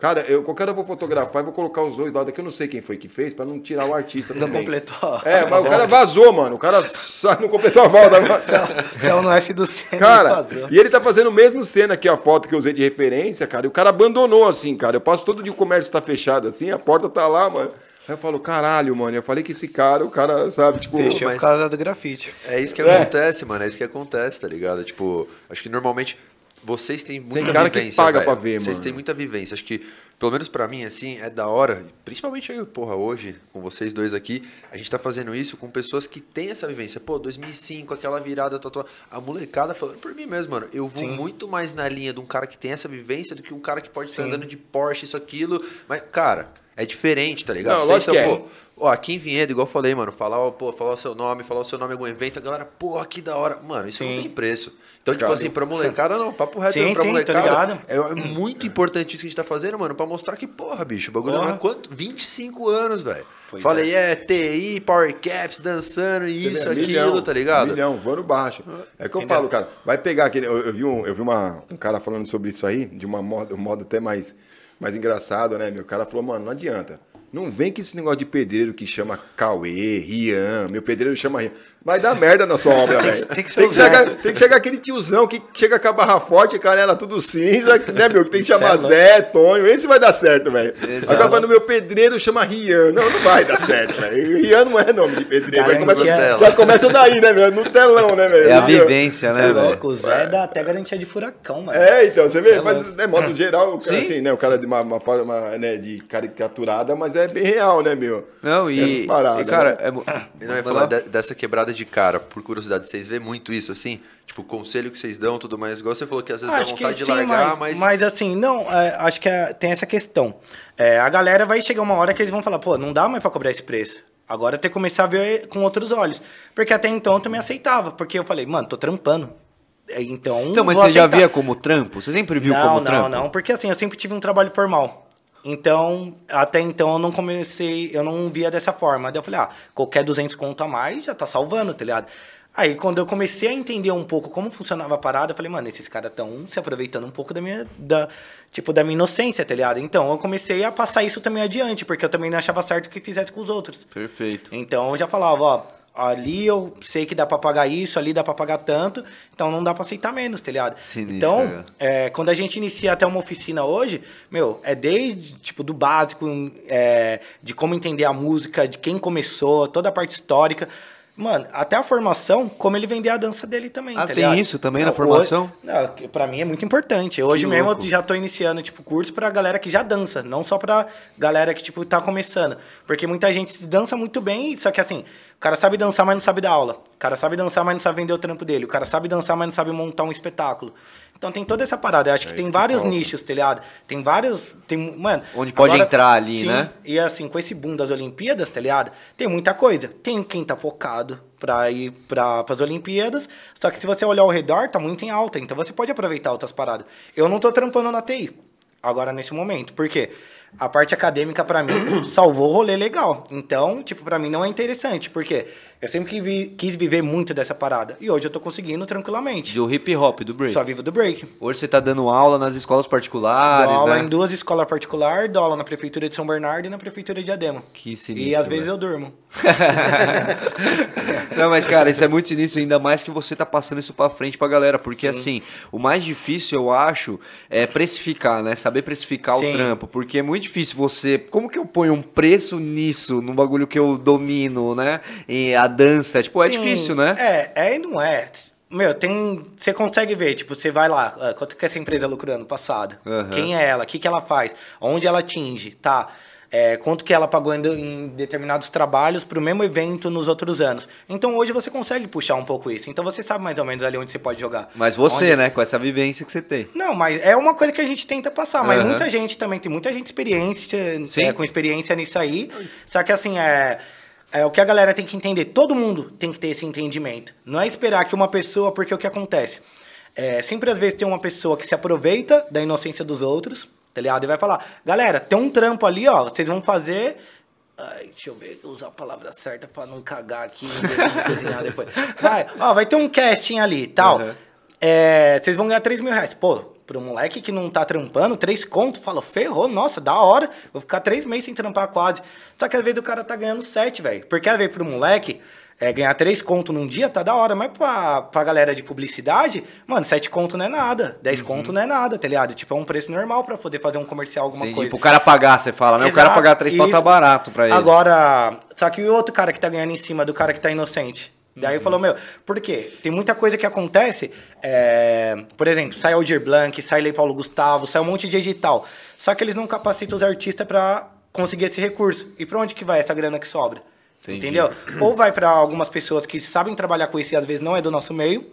Cara, eu, qualquer hora eu vou fotografar e vou colocar os dois lados aqui. Eu não sei quem foi que fez, pra não tirar o artista Não também. completou. É, mas o cara vazou, mano. O cara só não completou a volta. é o no S do Senna, Cara, e ele tá fazendo o mesmo cena que a foto que eu usei de referência, cara. E o cara abandonou assim, cara. Eu passo todo dia o comércio tá fechado assim, a porta tá lá, mano. Aí eu falo, caralho, mano. Eu falei que esse cara, o cara, sabe, tipo. Fechou mas- por causa do grafite. É isso que É. acontece, mano. É isso que acontece, tá ligado? Tipo, acho que normalmente vocês têm muita cara que vivência. paga velho. pra ver, Vocês mano. têm muita vivência. Acho que, pelo menos pra mim, assim, é da hora. Principalmente, aí, porra, hoje, com vocês dois aqui, a gente tá fazendo isso com pessoas que têm essa vivência. Pô, 2005, aquela virada, tatua... a molecada falando por mim mesmo, mano. Eu vou Sim. muito mais na linha de um cara que tem essa vivência do que um cara que pode estar andando de Porsche, isso, aquilo. Mas, cara, é diferente, tá ligado? Não, Vocês são, que é. pô, Ó, aqui em Vinhedo, igual eu falei, mano, falar, pô, falar o seu nome, falar o seu nome em algum evento, a galera, porra, que da hora. Mano, isso não Sim. tem preço. Então, tipo Cara, assim, pra molecada, não, papo reto Sim, pra sim, molecada. ligado. É, é muito importante isso que a gente tá fazendo, mano, pra mostrar que, porra, bicho, o bagulho Porra. não é quanto? 25 anos, velho. Pois Falei, é. TI, Power Caps, dançando, Você isso, vê, aquilo, milhão, tá ligado? Milhão, voando baixo. É que eu falo, cara. Vai pegar aquele. Eu, eu vi, um, eu vi uma, um cara falando sobre isso aí, de uma moda, um modo até mais, mais engraçado, né? Meu cara falou, mano, não adianta. Não vem com esse negócio de pedreiro que chama Cauê, Rian, meu pedreiro chama Rian. Vai dar merda na sua obra, velho. tem que Tem que chegar, tem que chegar aquele tiozão que chega com a barra forte, canela tudo cinza, né, meu? Que tem que chamar Cê é Zé, Tonho. Esse vai dar certo, velho. Agora vai no meu pedreiro chama Rian. Não, não vai dar certo, velho. Rian não é nome de pedreiro. Vai começa- Garantia. já começa daí, né, meu? No telão, né, velho? É a vivência, né, É velho? louco, o Zé dá até garantia de furacão, mano. É, então, você vê, Cê é mas é modo geral, o cara, Sim. assim, né? O cara de uma, uma forma né, de caricaturada, mas é é bem real, né, meu? Não, e, Essas paradas, e, cara, né? é, não vai ia falar de- dessa quebrada de cara, por curiosidade. Vocês vêem muito isso, assim? Tipo, o conselho que vocês dão, tudo mais. Igual você falou que às vezes dá Acho que vontade de sim, largar, mas, mas... mas assim, não, é, acho que é- tem essa questão. É, a galera vai chegar uma hora que eles vão falar, pô, não dá mais pra cobrar esse preço. Agora tem que começar a ver com outros olhos. Porque até então eu também aceitava, porque eu falei, mano, tô trampando. É, Então, Então, mas você já aceitar. via como trampo? Você sempre viu não, como não, trampo? não, porque assim, eu sempre tive um trabalho formal. Então, até então eu não comecei, eu não via dessa forma. Daí eu falei, ah, qualquer 200 conto a mais já tá salvando, tá ligado? Aí, quando eu comecei a entender um pouco como funcionava a parada, eu falei, mano, esses caras estão se aproveitando um pouco da minha, da, tipo, da minha inocência, tá ligado? Então, eu comecei a passar isso também adiante, porque eu também não achava certo que fizesse com os outros. Perfeito. Então eu já falava, ó, ali eu sei que dá pra pagar isso, ali dá pra pagar tanto, então não dá pra aceitar menos, tá ligado? Sinistro, então, cara. é, quando a gente inicia até uma oficina hoje, meu, é desde, tipo, do básico, é, de como entender a música, de quem começou, toda a parte histórica. Mano, até a formação, como ele vender a dança dele também, Ah, tá tem ligado? isso também na Hoje- formação? Não, que pra mim é muito importante. Hoje Que mesmo louco. eu já tô iniciando, tipo, curso pra galera que já dança, não só pra galera que, tipo, tá começando. Porque muita gente dança muito bem, só que assim, o cara sabe dançar, mas não sabe dar aula. O cara sabe dançar, mas não sabe vender o trampo dele. O cara sabe dançar, mas não sabe montar um espetáculo. Então tem toda essa parada. Eu acho que É tem isso que vários falta. nichos, tá ligado? Tem vários. Tem, mano. Onde pode entrar ali, né? E assim, com esse boom das Olimpíadas, tá ligado? Tem muita coisa. Tem quem tá focado pra ir pra, pras Olimpíadas. Só que se você olhar ao redor, tá muito em alta. Então você pode aproveitar outras paradas. Eu não tô trampando na TI agora nesse momento. Por quê? A parte acadêmica, pra mim, salvou o rolê legal. Então, tipo, pra mim não é interessante. Por quê? Eu sempre vi- quis viver muito dessa parada. E hoje eu tô conseguindo tranquilamente. Do hip hop, do break. Só vivo do break. Hoje você tá dando aula nas escolas particulares, Dou aula né? em duas escolas particulares, dou aula na prefeitura de São Bernardo e na prefeitura de Diadema. Que sinistro, E às vezes velho. eu durmo. Não, mas cara, isso é muito sinistro, ainda mais que você tá passando isso pra frente pra galera, porque assim, o mais difícil eu acho é precificar, né? Saber precificar o Sim. trampo, porque é muito difícil você, como que eu ponho um preço nisso, num bagulho que eu domino, né? E a dança, tipo, é Sim, difícil, né? É, é e não é. Meu, tem. Você consegue ver, tipo, você vai lá, ah, quanto que essa empresa lucrou ano passado? Aham. Quem é ela? O que, que ela faz? Onde ela atinge? Tá. É, quanto que ela pagou em, em determinados trabalhos para o mesmo evento nos outros anos. Então hoje você consegue puxar um pouco isso. Então você sabe mais ou menos ali onde você pode jogar. Mas você, Onde- né, com essa vivência que você tem. Não, mas é uma coisa que a gente tenta passar. Mas Aham. muita gente também, tem muita gente experiência, é, com experiência nisso aí. Só que assim, é, é o que a galera tem que entender. Todo mundo tem que ter esse entendimento. Não é esperar que uma pessoa, porque o que acontece? É, sempre às vezes tem uma pessoa que se aproveita da inocência dos outros, tá ligado? E vai falar, galera, tem um trampo ali, ó, vocês vão fazer. Ai, deixa eu ver, usar a palavra certa pra não cagar aqui e cozinhar depois. Vai, ó, vai ter um casting ali tal. Uhum. É, vocês vão ganhar 3 mil reais. Pô, pro moleque que não tá trampando, 3 conto, fala, ferrou, nossa, da hora. Vou ficar 3 meses sem trampar quase. Só que às vezes o cara tá ganhando 7, velho. Porque às vezes pro moleque. É, ganhar 3 conto num dia tá da hora, mas pra, pra galera de publicidade, mano, 7 conto não é nada, 10 conto não é nada, tá ligado? Tipo, é um preço normal pra poder fazer um comercial, alguma Entendi. coisa. Pro cara pagar, você fala, né? o cara Exato, pagar três pau tá barato pra ele. Agora, só que o outro cara que tá ganhando em cima do cara que tá inocente. Daí Uhum. falou, meu, por quê? Tem muita coisa que acontece. é, por exemplo, sai Aldir Blanc, sai Lei Paulo Gustavo, sai um monte de edital. Só que eles não capacitam os artistas pra conseguir esse recurso. E pra onde que vai essa grana que sobra? Entendi. Entendeu? Ou vai pra algumas pessoas que sabem trabalhar com isso e às vezes não é do nosso meio.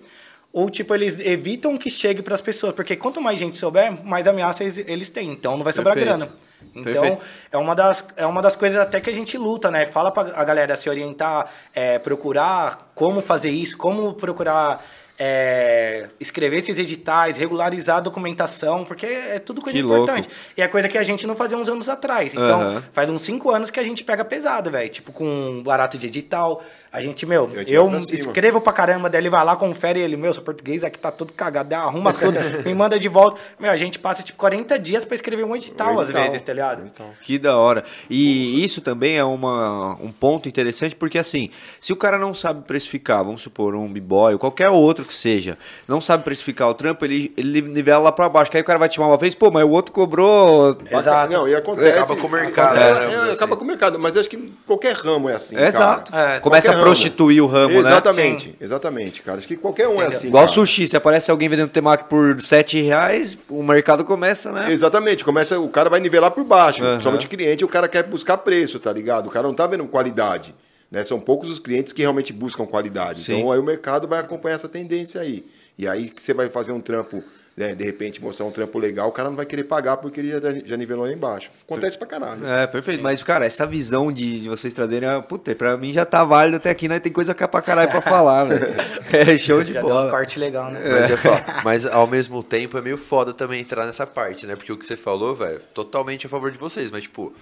Ou, tipo, eles evitam que chegue pras pessoas. Porque quanto mais gente souber, mais ameaça eles, eles têm. Então não vai sobrar Perfeito. grana. Então, Perfeito. é uma, das, é uma das coisas até que a gente luta, né? Fala pra a galera se orientar, é, procurar como fazer isso, como procurar é, escrever esses editais, regularizar a documentação, porque é tudo coisa Que importante. louco. E é coisa que a gente não fazia uns anos atrás. Então, Aham. faz uns cinco anos que a gente pega pesado, velho. Tipo, com barato de edital. A gente, meu, Eu eu, pra escrevo pra caramba, daí ele vai lá, confere ele, meu, seu português aqui tá todo cagado, daí arruma tudo, me manda de volta. Meu, a gente passa, tipo, 40 dias pra escrever um edital, Um às edital. vezes, tá ligado? Então. Que da hora. E isso também é uma, um ponto interessante, porque assim, se o cara não sabe precificar, vamos supor, um b-boy ou qualquer outro que seja, não sabe precificar o trampo, ele, ele nivela lá pra baixo. Que aí o cara vai te chamar uma vez, pô, mas o outro cobrou. Exato. Não, e acontece. Acaba com o mercado, acontece- né, é, acaba com o mercado, mas acho que qualquer ramo é assim. Exato. É, Começa a prostituir o ramo, né? Exatamente, exatamente, cara. Acho que qualquer um é Entendeu? assim. Igual cara. sushi, se aparece alguém vendendo temaki por 7 reais, o mercado começa, né? Exatamente, começa, o cara vai nivelar por baixo. Aham. Principalmente o cliente, o cara quer buscar preço, tá ligado? O cara não tá vendo qualidade. Né? São poucos os clientes que realmente buscam qualidade. Sim. Então aí o mercado vai acompanhar essa tendência aí. E aí que você vai fazer um trampo, né, de repente mostrar um trampo legal, o cara não vai querer pagar porque ele já, já nivelou lá embaixo. Acontece pra caralho. É, perfeito. Mas, cara, essa visão de, de vocês trazerem, é, puta, pra mim já tá válido até aqui, né? Tem coisa que é pra caralho pra falar, velho. É show de Já deu uns bola. cortes legal, né? Mas, eu ia falar, mas ao mesmo tempo é meio foda também entrar nessa parte, né? Porque o que você falou, velho, totalmente a favor de vocês, mas tipo,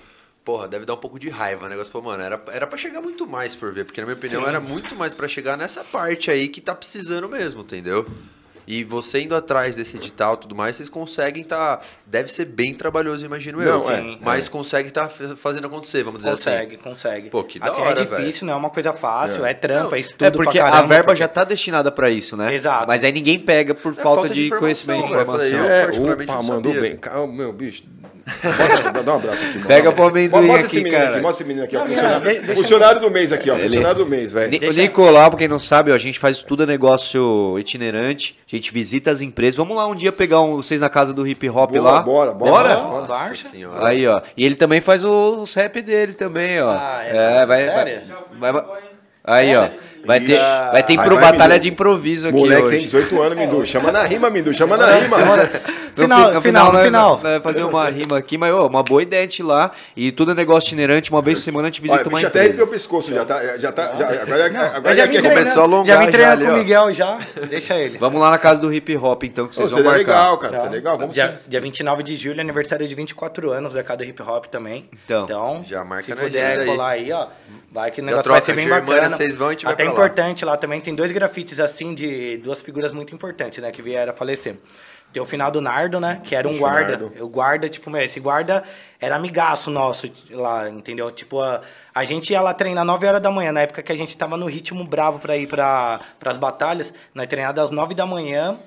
porra, deve dar um pouco de raiva. O negócio falou, mano, era, era pra chegar muito mais, for ver, porque na minha opinião Sim. era muito mais pra chegar nessa parte aí que tá precisando mesmo, entendeu? E você indo atrás desse edital e tudo mais, vocês conseguem tá. Deve ser bem trabalhoso, imagino eu. Não, é, Sim. mas consegue tá f- fazendo acontecer, vamos dizer assim. Consegue, consegue. Pô, que da assim, hora, é difícil, não é uma coisa fácil, é, trampa, é estudo É porque pra a caramba, verba porque- já tá destinada pra isso, né? Exato. Mas aí ninguém pega por É falta, falta de de, informação, conhecimento. Eu falei, informação. eu- É, particularmente opa, mandou bem. Calma, meu bicho. Bota- dá, um abraço aqui. mano. Pega pro amendoim Mostra aqui, esse menino cara. aqui, mostra esse menino aqui, ó. Não, Funcionário, de- deixa- funcionário do mês aqui, ó. Ele- Funcionário do mês, velho. O Nicolau, pra quem não sabe, ó, a gente faz tudo é negócio itinerante. A gente visita as empresas. Vamos lá um dia pegar um- vocês na casa do hip hop Bora, lá. bora, bora. Bora? Nossa Nossa senhora. Aí, ó. E ele também faz o- os rap dele também, ó. Ah, é? vai, Sério? vai, vai- Aí, ó. Vai ter, vai ter Vai, pro vai, batalha Mindu. de improviso aqui Moleque hoje. tem 18 anos, Mindu. Chama na rima, Mindu. Chama na rima. No Final, fi- no final, né, final. Vai fazer uma rima aqui, mas ó, uma boa ideia a gente ir lá. E tudo é negócio itinerante. Uma vez por semana a gente visita Olha, uma até empresa. arrepiou o pescoço. Já tá. Já tá já, agora agora Eu já já quer começou a alongar já vim já treinando com o. Miguel já, deixa ele. Vamos lá na casa do hip hop, então, que Ô, vocês vão Seria marcar. legal, cara. Seria legal. Vamos sim. Dia, dia 29 de julho, aniversário de 24 anos da cada hip hop também. Então, já marca se puder colar aí, ó. Vai que o Já negócio vai ser bem bacana. vocês vão, a gente vai Até pra lá. Importante lá também, tem dois grafites assim de duas figuras muito importantes, né? Que vieram a falecer. Tem o final do Nardo, né? Que era um guarda. O guarda, tipo, meu, esse guarda era amigaço nosso lá, entendeu? Tipo, a, a gente ia lá treinar 9 horas da manhã, na época que a gente tava no ritmo bravo pra ir pra, pras batalhas. Nós treinava das 9 da manhã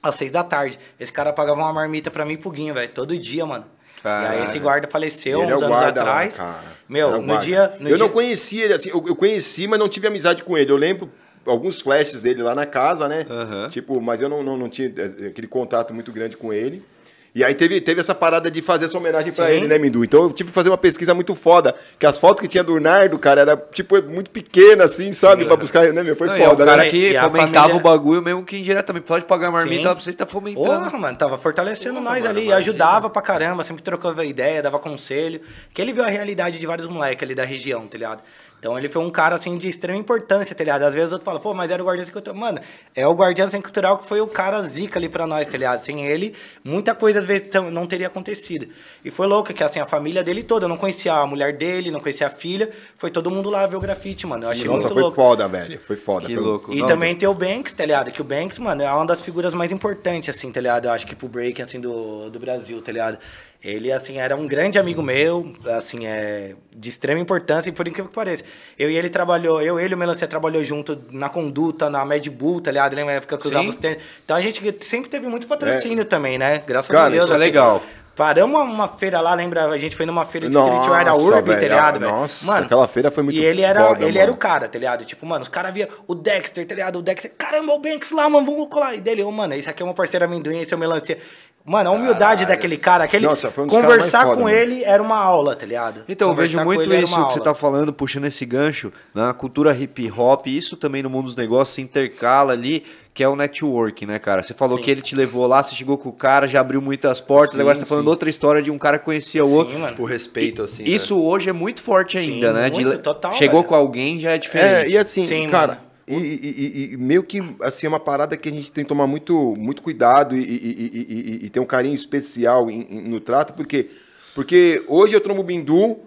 às 6 da tarde. Esse cara pagava uma marmita pra mim e pro Guinho, velho, todo dia, mano. E aí Caralho. esse guarda faleceu Ele é uns o anos lá, atrás. cara. Meu, o no dia. No eu dia... não conhecia ele, assim, eu, eu conheci, mas não tive amizade com ele. Eu lembro alguns flashes dele lá na casa, né? Aham. Tipo, mas eu não, não, não tinha eh, aquele contato muito grande com ele. E aí teve, teve essa parada de fazer essa homenagem pra Sim. ele, né, Mindu? Então eu tive que fazer uma pesquisa muito foda. Que as fotos que tinha do Nardo, cara, era, tipo, muito pequena, assim, sabe? Pra buscar, né, meu? Foi Não, e é foda, o cara né? que E a fomentava família- o bagulho mesmo que indiretamente pode pagar marmita Sim. pra você estar fomentando. Porra, mano, tava fortalecendo nós mano, ali, imagina. ajudava pra caramba, sempre trocava ideia, dava conselho. Que ele viu a realidade de vários moleques ali da região, tá ligado? Então ele foi um cara, assim, de extrema importância, tá ligado? Às vezes outro fala, pô, mas era o Guardião Sem Cultural. Mano, é o Guardião Sem Cultural que foi o cara zica ali pra nós, tá ligado? Sem ele, muita coisa às vezes tam- não teria acontecido. E foi louco, que assim, a família dele toda, eu não conhecia a mulher dele, não conhecia a filha, foi todo mundo lá ver o grafite, mano. Eu achei Nossa, muito foi louco. foda, velho. Foi foda. Que foi- louco. E Não, também tem o Banks, tá ligado? Que o Banks, mano, é uma das figuras mais importantes, assim, tá ligado? Eu acho que pro break, assim, do, do Brasil, tá ligado? Ele, assim, era um grande amigo meu, assim, é de extrema importância, e por incrível que pareça. Eu e ele trabalhou, eu ele e o Melancia trabalhou junto na conduta, na Mad Bull, tá ligado? Lembra a época que usava os tênis? Então a gente sempre teve muito patrocínio também, né? Graças a Cara, Deus. isso é assim. legal. Paramos uma, feira lá, lembra? A gente foi numa feira de Nossa, streetwear da Urb, tá ligado, velho? nossa, aquela feira foi muito E ele era, foda, ele era mano. o cara, tá ligado? Tipo, mano, os caras via o Dexter, tá ligado? O Dexter, caramba, o Banks lá, mano, vamos colar. E dele, ô, mano, esse aqui é uma parceira amendoim, esse é o melancia. Mano, a humildade daquele cara, aquele. Nossa, foi um conversar foda, com mano. ele era uma aula, tá ligado? Então, eu Conversar vejo com muito isso que você tá falando, puxando esse gancho, na cultura hip hop, isso também no mundo dos negócios se intercala ali, que é o network, né, cara? Você falou Sim. que ele te levou lá, você chegou com o cara, já abriu muitas portas, Sim, agora você tá falando sim. outra história de um cara que conhecia o outro. mano. Por respeito, assim. Isso hoje é muito forte ainda, Sim, né? muito, total, Chegou velho. com alguém, já é É, diferente. e assim, Sim, cara, mano. E, e- e- e meio que assim, é uma parada que a gente tem que tomar muito, muito cuidado e, e- e- e- e- e ter um carinho especial em- em- no trato, porque, porque hoje eu trombo o Bindu,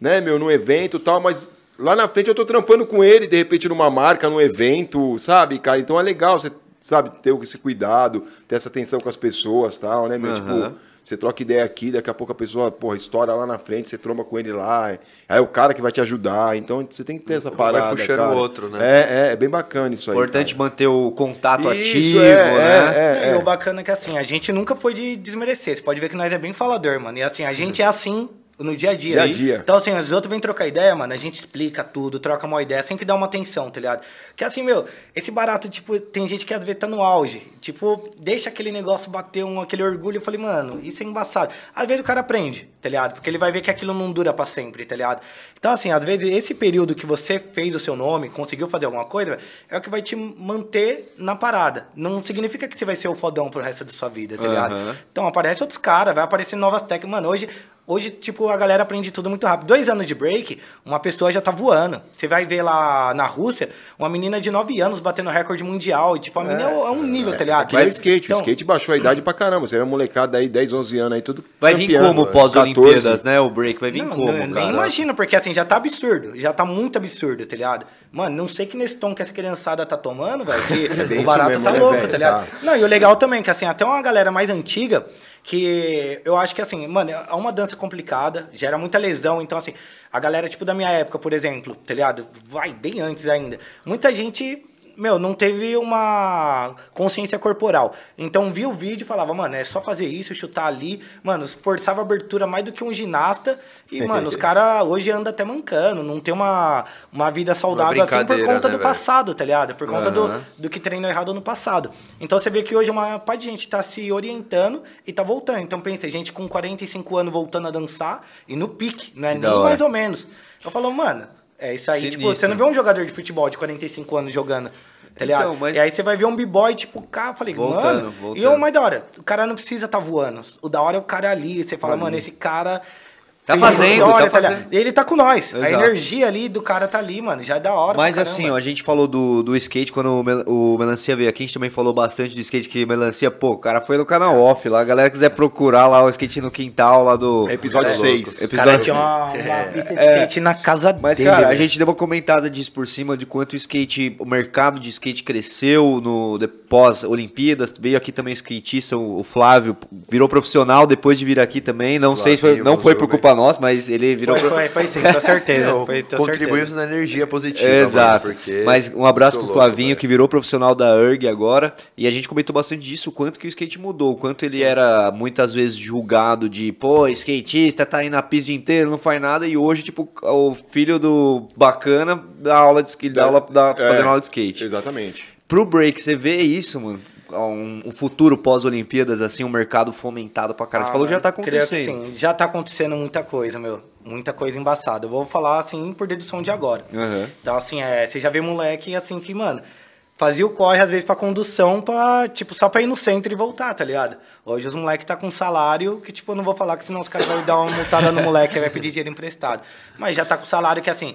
né, meu, num evento e tal, mas lá na frente eu tô trampando com ele, de repente numa marca, num evento, sabe, cara? Então é legal você, sabe, ter esse cuidado, ter essa atenção com as pessoas tal, né, meu? Aham. Tipo. Você troca ideia aqui, daqui a pouco a pessoa, porra, estoura lá na frente, você tromba com ele lá. Aí é o cara que vai te ajudar. Então você tem que ter essa vai parada. puxando cara. o outro, né? É, é, é bem bacana isso aí. Importante cara. manter o contato Isso, ativo, é, né? é, é. E o bacana é que assim, a gente nunca foi de desmerecer. Você pode ver que nós é bem falador, mano. E assim, a gente é assim no dia a dia. Dia a dia. Então, assim, os outros vêm trocar ideia, mano, a gente explica tudo, troca uma ideia, sempre dá uma atenção, tá ligado? Porque assim, meu, esse barato, tipo, tem gente que às vezes tá no auge. Tipo, deixa aquele negócio bater um, aquele orgulho. Eu falei, mano, isso é embaçado. Às vezes o cara aprende, tá ligado? Porque ele vai ver que aquilo não dura pra sempre, tá ligado? Então, assim, às vezes esse período que você fez o seu nome, conseguiu fazer alguma coisa, é o que vai te manter na parada. Não significa que você vai ser o fodão pro resto da sua vida, tá ligado? Aham. Então aparece outros caras, vai aparecer novas técnicas. Mano, hoje, hoje, tipo, a galera aprende tudo muito rápido. Dois anos de break, uma pessoa já tá voando. Você vai ver lá na Rússia, uma menina de 9 anos batendo recorde mundial. E, tipo, a menina é, é um nível, tá ligado? Aqui é skate. Então, o skate baixou a idade pra caramba. Você vê a molecada aí, 10, 11 anos aí, tudo Vai vir como é, pós-Olimpíadas, 14. né? O break vai vir não, como, não, cara? Nem imagino, porque assim, já tá absurdo. Já tá muito absurdo, tá ligado? Mano, não sei que nesse tom que essa criançada tá tomando, velho. Que bem o barato mesmo, tá né, louco, velho? tá ligado? Tá. Não, e o legal também, que assim, até uma galera mais antiga, que eu acho que assim, mano, é uma dança complicada, gera muita lesão. Então, assim, a galera, tipo, da minha época, por exemplo, tá ligado? Vai bem antes ainda. Muita gente. Meu, não teve uma consciência corporal. Então viu o vídeo e falava, mano, é só fazer isso, chutar ali. Mano, forçava a abertura mais do que um ginasta. E, mano, os caras hoje andam até mancando. Não tem uma, uma vida saudável assim por conta né, do passado, tá ligado? Por conta do, Aham. do que treinou errado no passado. Então você vê que hoje uma parte de gente tá se orientando e tá voltando. Então pensa, gente com 45 anos voltando a dançar e no pique, não é Que nem mais ou menos. Eu falo, mano, é isso aí. Tipo, Sinistro. você não vê um jogador de futebol de 45 anos jogando. Tá ligado? Então, mas- E aí você vai ver um b-boy, tipo, o cara, falei, Voltando, mano. voltando. E o mais da hora, o cara não precisa tá voando. O da hora é o cara ali. Você fala, mano, esse cara. Tá fazendo, história, tá ligado? fazendo. Ele tá com nós. A Exato. energia ali do cara tá ali, mano. Já é da hora. Mas assim, ó, a gente falou do, do skate quando o, Mel- o Melancia veio aqui, a gente também falou bastante do skate que Melancia, pô, o cara foi no canal off lá, a galera quiser procurar lá o skate no quintal lá do... Episódio É, 6. O cara Episódio... tinha uma, uma pista de skate na casa Mas, dele. cara, a gente deu uma comentada disso por cima, de quanto o skate, o mercado de skate cresceu no pós-Olimpíadas. Veio aqui também o skatista, o Flávio, virou profissional depois de vir aqui também. Não sei se foi, não foi por usou culpa nossa, mas ele virou. Foi, foi, foi sim, com certeza. Não, foi, contribuímos certeza. na energia positiva. Exato. mano, porque Mas um abraço muito pro louco, Flavinho, que virou profissional da URG agora. E a gente comentou bastante disso, o quanto que o skate mudou. O quanto ele era muitas vezes julgado de, pô, skatista tá aí na pista o dia inteiro, não faz nada. E hoje, tipo, o filho do bacana dá aula de skate, dá aula, dá, É, fazendo aula de skate. Exatamente. Pro break, você vê isso, mano? Um, um futuro pós-Olimpíadas, assim, um mercado fomentado pra caralho. Você Ah, falou que já tá mano, creio acontecendo. sim, já tá acontecendo muita coisa, meu. Muita coisa embaçada. Eu vou falar, assim, por dedução de agora. Aham. Então, assim, é, você já vê moleque, assim, que, mano, fazia o corre, às vezes, pra condução, pra, tipo, só pra ir no centro e voltar, tá ligado? Hoje os moleques tá com salário que, tipo, eu não vou falar que senão os caras vão dar uma multada no moleque e vai pedir dinheiro emprestado. Mas já tá com salário que, assim,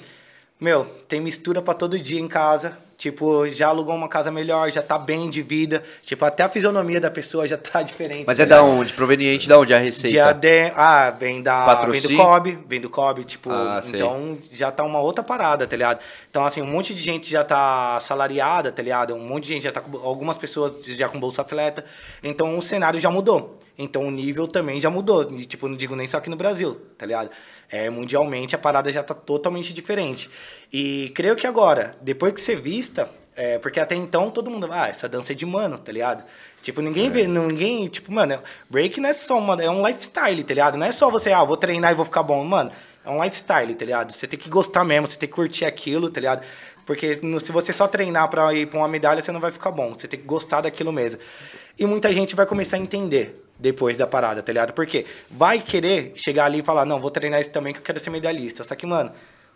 meu, tem mistura pra todo dia em casa. Tipo, já alugou uma casa melhor, já tá bem de vida. Tipo, até a fisionomia da pessoa já tá diferente. Mas tá é da onde? Proveniente da onde a receita? De... Ah, vem da. Patrocínio? Vem do COB, vem do COB, tipo. Ah, então já tá uma outra parada, tá ligado? Então, assim, um monte de gente já tá salariada, tá ligado? Um monte de gente já tá com. Algumas pessoas já com bolsa atleta. Então o cenário já mudou. Então o nível também já mudou. Tipo, não digo nem só aqui no Brasil, tá ligado? É, mundialmente a parada já tá totalmente diferente. E creio que agora, depois que você vista, é, porque até então todo mundo, ah, essa dança é de mano, tá ligado? Tipo, ninguém vê, ninguém, tipo, mano, break não é só uma, é um lifestyle, tá ligado? Não é só você, ah, vou treinar e vou ficar bom, mano. É um lifestyle, tá ligado? Você tem que gostar mesmo, você tem que curtir aquilo, tá ligado? Porque se você só treinar pra ir pra uma medalha, você não vai ficar bom. Você tem que gostar daquilo mesmo. E muita gente vai começar a entender depois da parada, tá ligado? Porque vai querer chegar ali e falar, não, vou treinar isso também que eu quero ser medalhista. Só que, mano,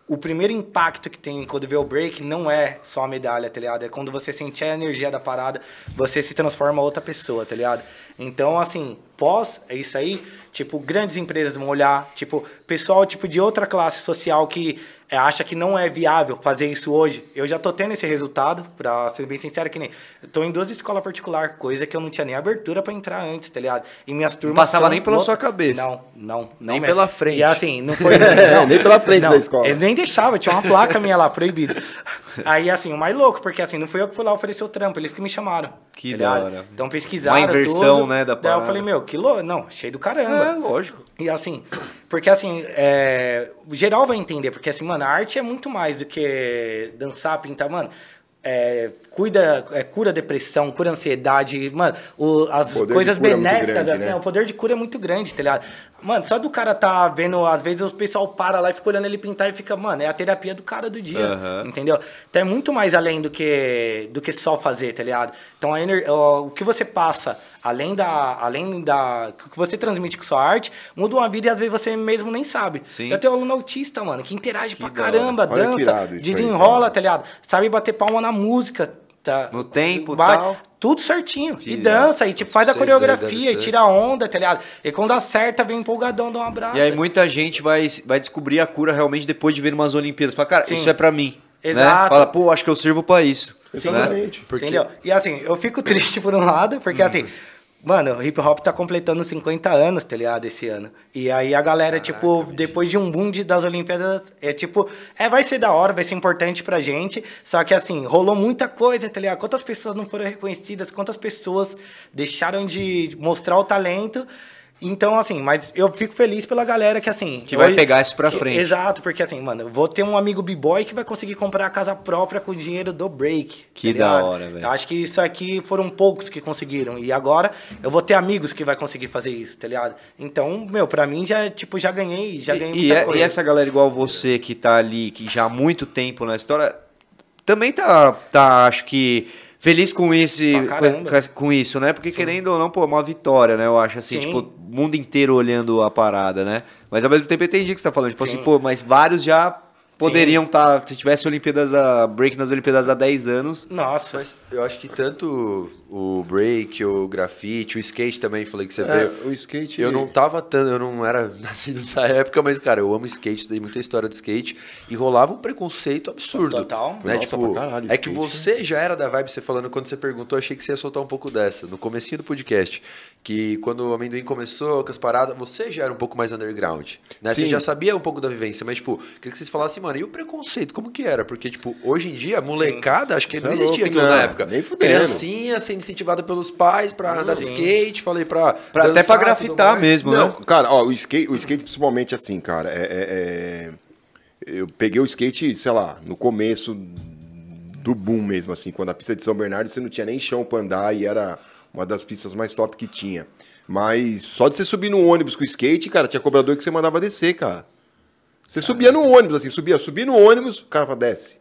o primeiro impacto que tem quando vê o break não é só a medalha, tá ligado? É quando você sente a energia da parada, você se transforma outra pessoa, tá ligado? Então, assim, pós é isso aí, tipo, grandes empresas vão olhar, tipo, pessoal tipo de outra classe social que é, acha que não é viável fazer isso hoje. Eu já tô tendo esse resultado, pra ser bem sincero, que nem. Eu tô em duas escolas particulares, coisa que eu não tinha nem abertura pra entrar antes, tá ligado? E minhas turmas. passava são nem pela lo- sua cabeça. Não, não. não Nem mesmo. pela frente. E assim, não foi. Não, nem pela frente da escola. Ele nem deixava, tinha uma placa minha lá, proibido. Aí, assim, o mais louco, porque assim, não fui eu que fui lá oferecer o trampo, eles que me chamaram. Que tá da hora. Então pesquisaram. Uma inversão, tudo. né, da Daí eu parada. falei, meu, que louco. Não, cheio do caramba. É, lógico. E assim, porque assim, é, o geral vai entender, porque assim, mano, a arte é muito mais do que dançar, pintar, mano. É, cuida, é, cura depressão, cura ansiedade, mano, o- as coisas é benéficas, grande, assim, né? o poder de cura é muito grande, tá ligado? Mano, só do cara tá vendo, às vezes o pessoal para lá e fica olhando ele pintar e fica, mano, é a terapia do cara do dia, Aham. entendeu? Então é muito mais além do que do que só fazer, tá ligado? Então ener- o que você passa, além da além da o que você transmite com sua arte, muda uma vida e às vezes você mesmo nem sabe. Sim. Eu tenho um aluno autista, mano, que interage pra da hora. caramba, Olha que dança, aí, desenrola, cara. tá ligado? Sabe bater palma na música, tá? No tempo, Vai- tal. Tudo certinho. Que e dança, e tipo, faz a coreografia, e tira a onda, tá ligado? E quando acerta, vem empolgadão, dá um abraço. E aí muita gente vai, vai descobrir a cura realmente depois de ver umas Olimpíadas. Fala, cara, Sim. isso é pra mim. Né? Exato. Fala, pô, acho que eu sirvo pra isso. Né? Exatamente. Porque- Entendeu? E assim, eu fico triste por um lado, porque assim, mano, o hip hop tá completando 50 anos, tá ligado, esse ano. E aí a galera, tipo, depois de um boom de, das Olimpíadas, é tipo, é, vai ser da hora, vai ser importante pra gente, só que assim, rolou muita coisa, tá ligado? Quantas pessoas não foram reconhecidas, quantas pessoas deixaram de mostrar o talento. Então, assim, mas eu fico feliz pela galera que, assim... Que vai hoje- pegar isso pra frente. Exato, porque assim, mano, eu vou ter um amigo b-boy que vai conseguir comprar a casa própria com o dinheiro do break. Que tá da ligado? hora, velho. Acho que isso aqui foram poucos que conseguiram. E agora eu vou ter amigos que vai conseguir fazer isso, tá ligado? Então, meu, pra mim já, tipo, já ganhei, já ganhei E, muita e, coisa. e essa galera igual você que tá ali, que já há muito tempo na história, também tá, tá acho que, feliz com esse caramba. com, com isso, né? Porque querendo ou não, pô, é uma vitória, né? Eu acho assim, Sim. tipo, o mundo inteiro olhando a parada, né? Mas ao mesmo tempo eu entendi o que você tá falando. Tipo Sim. assim, pô, mas vários já poderiam estar, se tivesse Olimpíadas a break nas Olimpíadas há 10 anos. Nossa. Mas eu acho que tanto o break, o grafite, o skate também, falei que você É, veio. o skate. Eu não tava tanto, eu não era nascido nessa época, mas, cara, eu amo skate, tem muita história do skate. E rolava um preconceito absurdo. Total. Né? Nossa, tipo, caralho, é que skate. você já era da vibe, você falando, quando você perguntou, achei que você ia soltar um pouco dessa, no comecinho do podcast. Que quando o amendoim começou com as paradas, você já era um pouco mais underground. Né? Você Sim. já sabia um pouco da vivência, mas, tipo, queria que vocês falassem, mano, e o preconceito, como que era? Porque, tipo, hoje em dia, molecada, acho que Você não é existia louco, aquilo na época. nem fudendo. Criancinha sendo incentivada pelos pais pra andar de skate, falei pra. Pra, até dançar, pra tudo grafitar mesmo, Não, né? cara, ó, o skate, o skate principalmente assim, cara, é, é- é- Eu peguei o skate, sei lá, no começo do boom mesmo, assim, quando a pista de São Bernardo você não tinha nem chão pra andar e era uma das pistas mais top que tinha. Mas só de você subir no ônibus com o skate, cara, tinha cobrador que você mandava descer, cara. Você subia no ônibus, assim, subia, subia no ônibus, o cara falava, desce,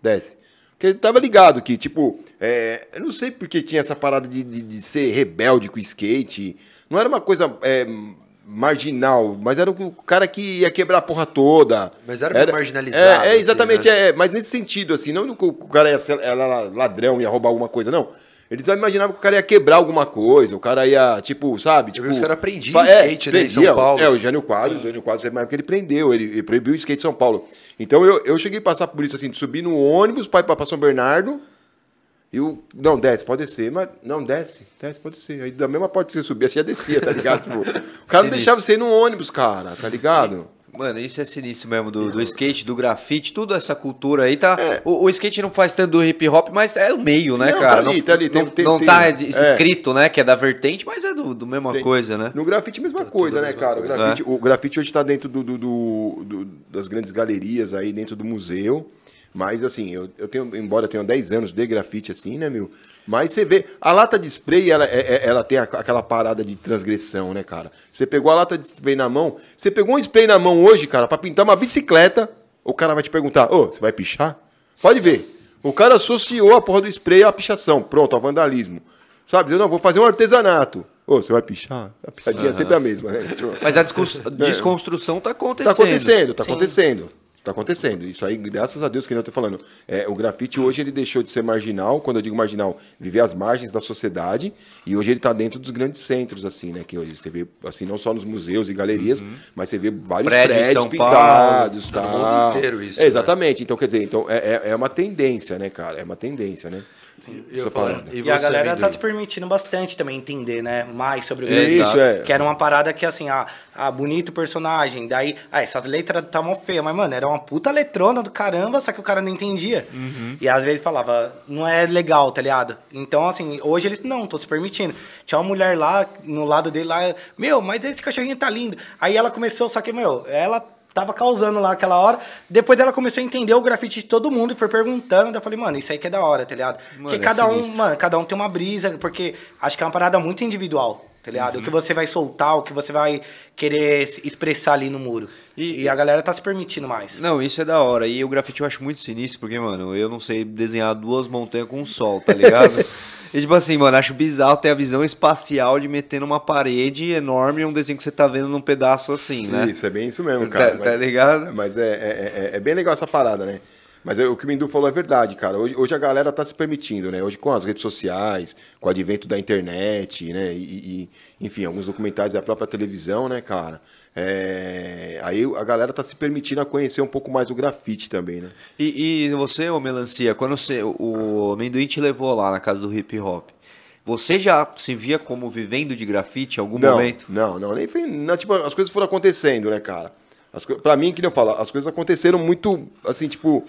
desce. Porque ele tava ligado que, tipo, é, eu não sei porque tinha essa parada de, de, de ser rebelde com o skate. Não era uma coisa é, marginal, mas era o cara que ia quebrar a porra toda. Mas era meio marginalizado, É, é, assim, exatamente, né? é, mas nesse sentido, assim, não que o cara ia ser era ladrão, ia roubar alguma coisa, não. Eles imaginavam que o cara ia quebrar alguma coisa, o cara ia, tipo, sabe? Tipo, os caras prendiam fa- skate, né, em São. Paulo. É, o Jânio Quadros, o Jânio Quadros, teve uma época que ele prendeu, ele, ele proibiu o skate em São Paulo. Então eu, eu cheguei a passar por isso, assim, de subir no ônibus para ir pra São Bernardo, e o. Não, desce, pode descer. Mas. Não, desce, desce, pode descer. Aí da mesma porta que você subia, você já descia, tá ligado? Tipo, o cara não deixava você ir no ônibus, cara, tá ligado? Mano, isso é sinistro mesmo, do, do skate, do grafite, tudo essa cultura aí tá. É. O, o skate não faz tanto do hip hop, mas é o meio, né, Não, cara? tá ali, não tá ali, tem- não, tem- não tem- tá é. escrito, né, que é da vertente, mas é do, do mesma Tem- coisa, né? No grafite, mesma coisa, a né, mesma cara? O coisa. grafite, o grafite hoje tá dentro do, do- do- do- das grandes galerias aí, dentro do museu. Mas, assim, eu, eu tenho, embora eu tenha 10 anos de grafite, assim, né, meu? Mas você vê, a lata de spray, ela, é- é- ela tem aquela parada de transgressão, né, cara? Você pegou a lata de spray na mão, você pegou um spray na mão hoje, cara, pra pintar uma bicicleta, o cara vai te perguntar, ô, você vai pichar? Pode ver. O cara associou a porra do spray à pichação. Pronto, ao vandalismo. Sabe? Eu não, vou fazer um artesanato. Ô, você vai pichar? A piadinha é sempre a mesma, né? Mas a descons- desconstrução tá Tá acontecendo. acontecendo, tá acontecendo. Tá acontecendo. Isso aí, graças a Deus, que nem eu tô falando. É, o grafite hoje ele deixou de ser marginal. Quando eu digo marginal, viver às margens da sociedade. E hoje ele tá dentro dos grandes centros, assim, né? Que hoje você vê, assim, não só nos museus e galerias, mas você vê vários Prédio em prédios São pintados, Tá tá? no mundo inteiro isso, É, né? exatamente. Então, quer dizer, então, é, é, é uma tendência, né, cara? É uma tendência, né? E, Essa parada. e E, a galera tá se permitindo bastante também entender, né? Mais sobre o É, isso, é. Que era uma parada que, assim, ah, ah bonito personagem. Daí, ah, essas letras tá mó feia. Mas, mano, era uma puta letrona do caramba, só que o cara não entendia. E às vezes falava, não é legal, tá ligado? Então, assim, hoje eles, não, tô se permitindo. Tinha uma mulher lá, no lado dele lá, meu, mas esse cachorrinho tá lindo. Aí ela começou, só que, meu, ela tava causando lá aquela hora. Depois dela começou a entender o grafite de todo mundo e foi perguntando. Daí eu falei, mano, isso aí que é da hora, tá ligado? Mano, porque é cada um, mano, cada um tem uma brisa, porque acho que é uma parada muito individual, tá ligado? O que você vai soltar, o que você vai querer expressar ali no muro. E, a galera tá se permitindo mais. Não, isso é da hora. E o grafite eu acho muito sinistro, porque, mano, eu não sei desenhar duas montanhas com um sol, tá ligado? e tipo assim, mano, acho bizarro ter a visão espacial de meter numa parede enorme um desenho que você tá vendo num pedaço assim, né? Isso, é bem isso mesmo, cara. Tá, tá ligado? Mas é, é, é, é bem legal essa parada, né? Mas o que o Mindu falou é verdade, cara. Hoje, hoje a galera tá se permitindo, né? Hoje com as redes sociais, com o advento da internet, né? E, e enfim, alguns documentários da própria televisão, né, cara? É, aí a galera tá se permitindo a conhecer um pouco mais o grafite também, né? E, e você, ô Melancia, quando você, o amendoim te levou lá na casa do hip hop, você já se via como vivendo de grafite em algum não, momento? Não, não, nem. Não, tipo, as coisas foram acontecendo, né, cara? As, pra mim, que eu falo, as coisas aconteceram muito, assim, tipo,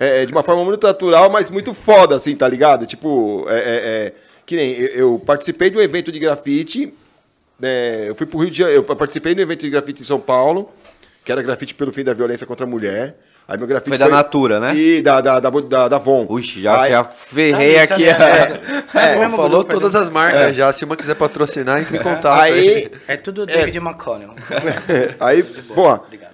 é, de uma forma muito natural, mas muito foda, assim, tá ligado? Tipo, é, é, é, que nem eu, eu participei de um evento de grafite, é, eu fui pro Rio de Janeiro, eu participei de um evento de grafite em São Paulo, que era grafite pelo fim da violência contra a mulher. Aí meu grafite Foi da Natura, né? E da, da, da, da, da Von. Ux, já, Aí- já ferrei Tá aqui. ligado? É, É o mesmo falou grupo, todas né? as marcas já. Se uma quiser patrocinar, entre em contato. Aí, É tudo David McConnell. aí, pô, Obrigado.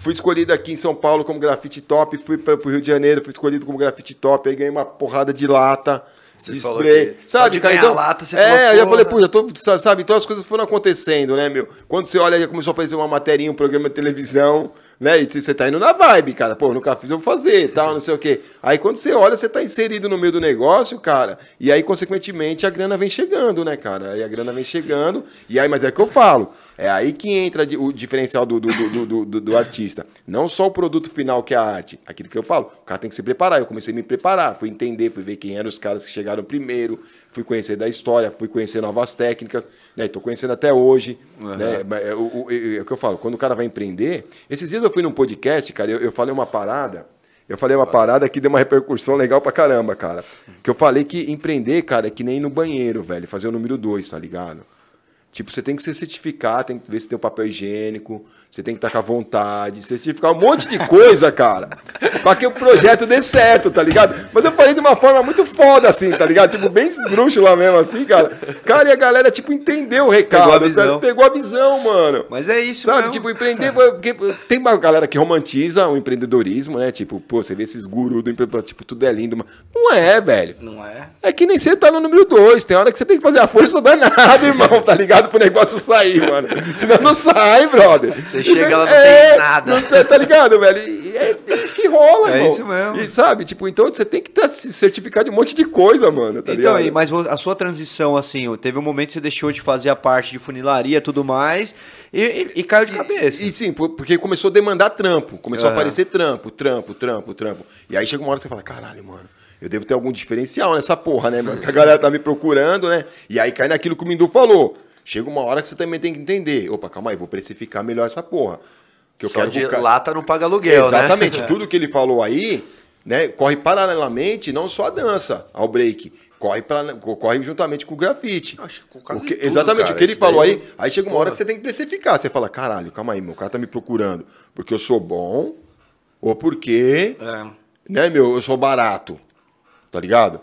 Fui escolhido aqui em São Paulo como grafite top, fui para o Rio de Janeiro, fui escolhido como grafite top, aí ganhei uma porrada de lata. Você de spray. só de ganhar lata, você é, falou, eu já falei, pô, já tô, sabe, então as coisas foram acontecendo, né, meu? Quando você olha, já começou a aparecer uma materinha, um programa de televisão, né, e você tá indo na vibe, cara, pô, nunca fiz, eu vou fazer, tal, não sei o quê. Aí quando você olha, você tá inserido no meio do negócio, cara, e aí, consequentemente, a grana vem chegando, né, cara? Aí a grana vem chegando, e aí, mas é o que eu falo, é aí que entra o diferencial do, do, do, do, do- artista. Não só o produto final que é a arte. Aquilo que eu falo, o cara tem que se preparar. Eu comecei a me preparar, fui entender, fui ver quem eram os caras que chegaram primeiro, fui conhecer da história, fui conhecer novas técnicas, né? Estou conhecendo até hoje. Né? Mas É, o, o- é- é o que eu falo, quando o cara vai empreender. Esses dias eu fui num podcast, cara, eu, eu falei uma parada. Eu falei uma parada que deu uma repercussão legal pra caramba, cara. Que eu falei que empreender, cara, é que nem ir no banheiro, velho. Fazer o número dois, tá ligado? Tipo, você tem que se certificar, tem que ver se tem o papel higiênico, você tem que estar com a vontade, certificar um monte de coisa, cara, pra que o projeto dê certo, tá ligado? Mas eu falei de uma forma muito foda, assim, tá ligado? Tipo, bem esdrúxula mesmo, assim, cara. Cara, e a galera, tipo, entendeu o recado. Pegou a visão. Pegou a visão, mano. Mas é isso, Sabe, mesmo. tipo, empreender. porque tem uma galera que romantiza o empreendedorismo, né? Tipo, pô, você vê esses gurus do empreendedorismo, tipo, tudo é lindo, mas não é, velho. Não é? É que nem você tá no número dois. Tem hora que você tem que fazer a força danada, irmão, tá ligado? Pro negócio sair, mano. Senão não sai, brother. Você chega lá, não É, tem nada. não sei, tá ligado, velho? E é, é isso que rola, É irmão. isso mesmo. E, sabe, tipo, então você tem que tá, se certificar de um monte de coisa, mano, tá Então, ligado? aí, mas a sua transição, assim, teve um momento que você deixou de fazer a parte de funilaria e tudo mais e, e- e caiu de cabeça. E sim, por- porque começou a demandar trampo. Começou a Aham. aparecer trampo, trampo, trampo, trampo. E aí chega uma hora que você fala, caralho, mano, eu devo ter algum diferencial nessa porra, né, mano? Que a galera tá me procurando, né? E aí cai naquilo que o Mindu falou. Chega uma hora que você também tem que entender. Opa, calma aí, vou precificar melhor essa porra. Que eu Só quero de ca- lata não paga aluguel, Exatamente. né? Tudo que ele falou aí, né, corre paralelamente, não só a dança, ao break. Corre, para, corre juntamente com o grafite. Acho que com O que- tudo, exatamente, cara, o que ele falou daí- aí, aí chega uma hora que você tem que precificar. Você fala, caralho, calma aí, meu cara tá me procurando porque eu sou bom ou porque, É. né, meu, eu sou barato. Tá ligado?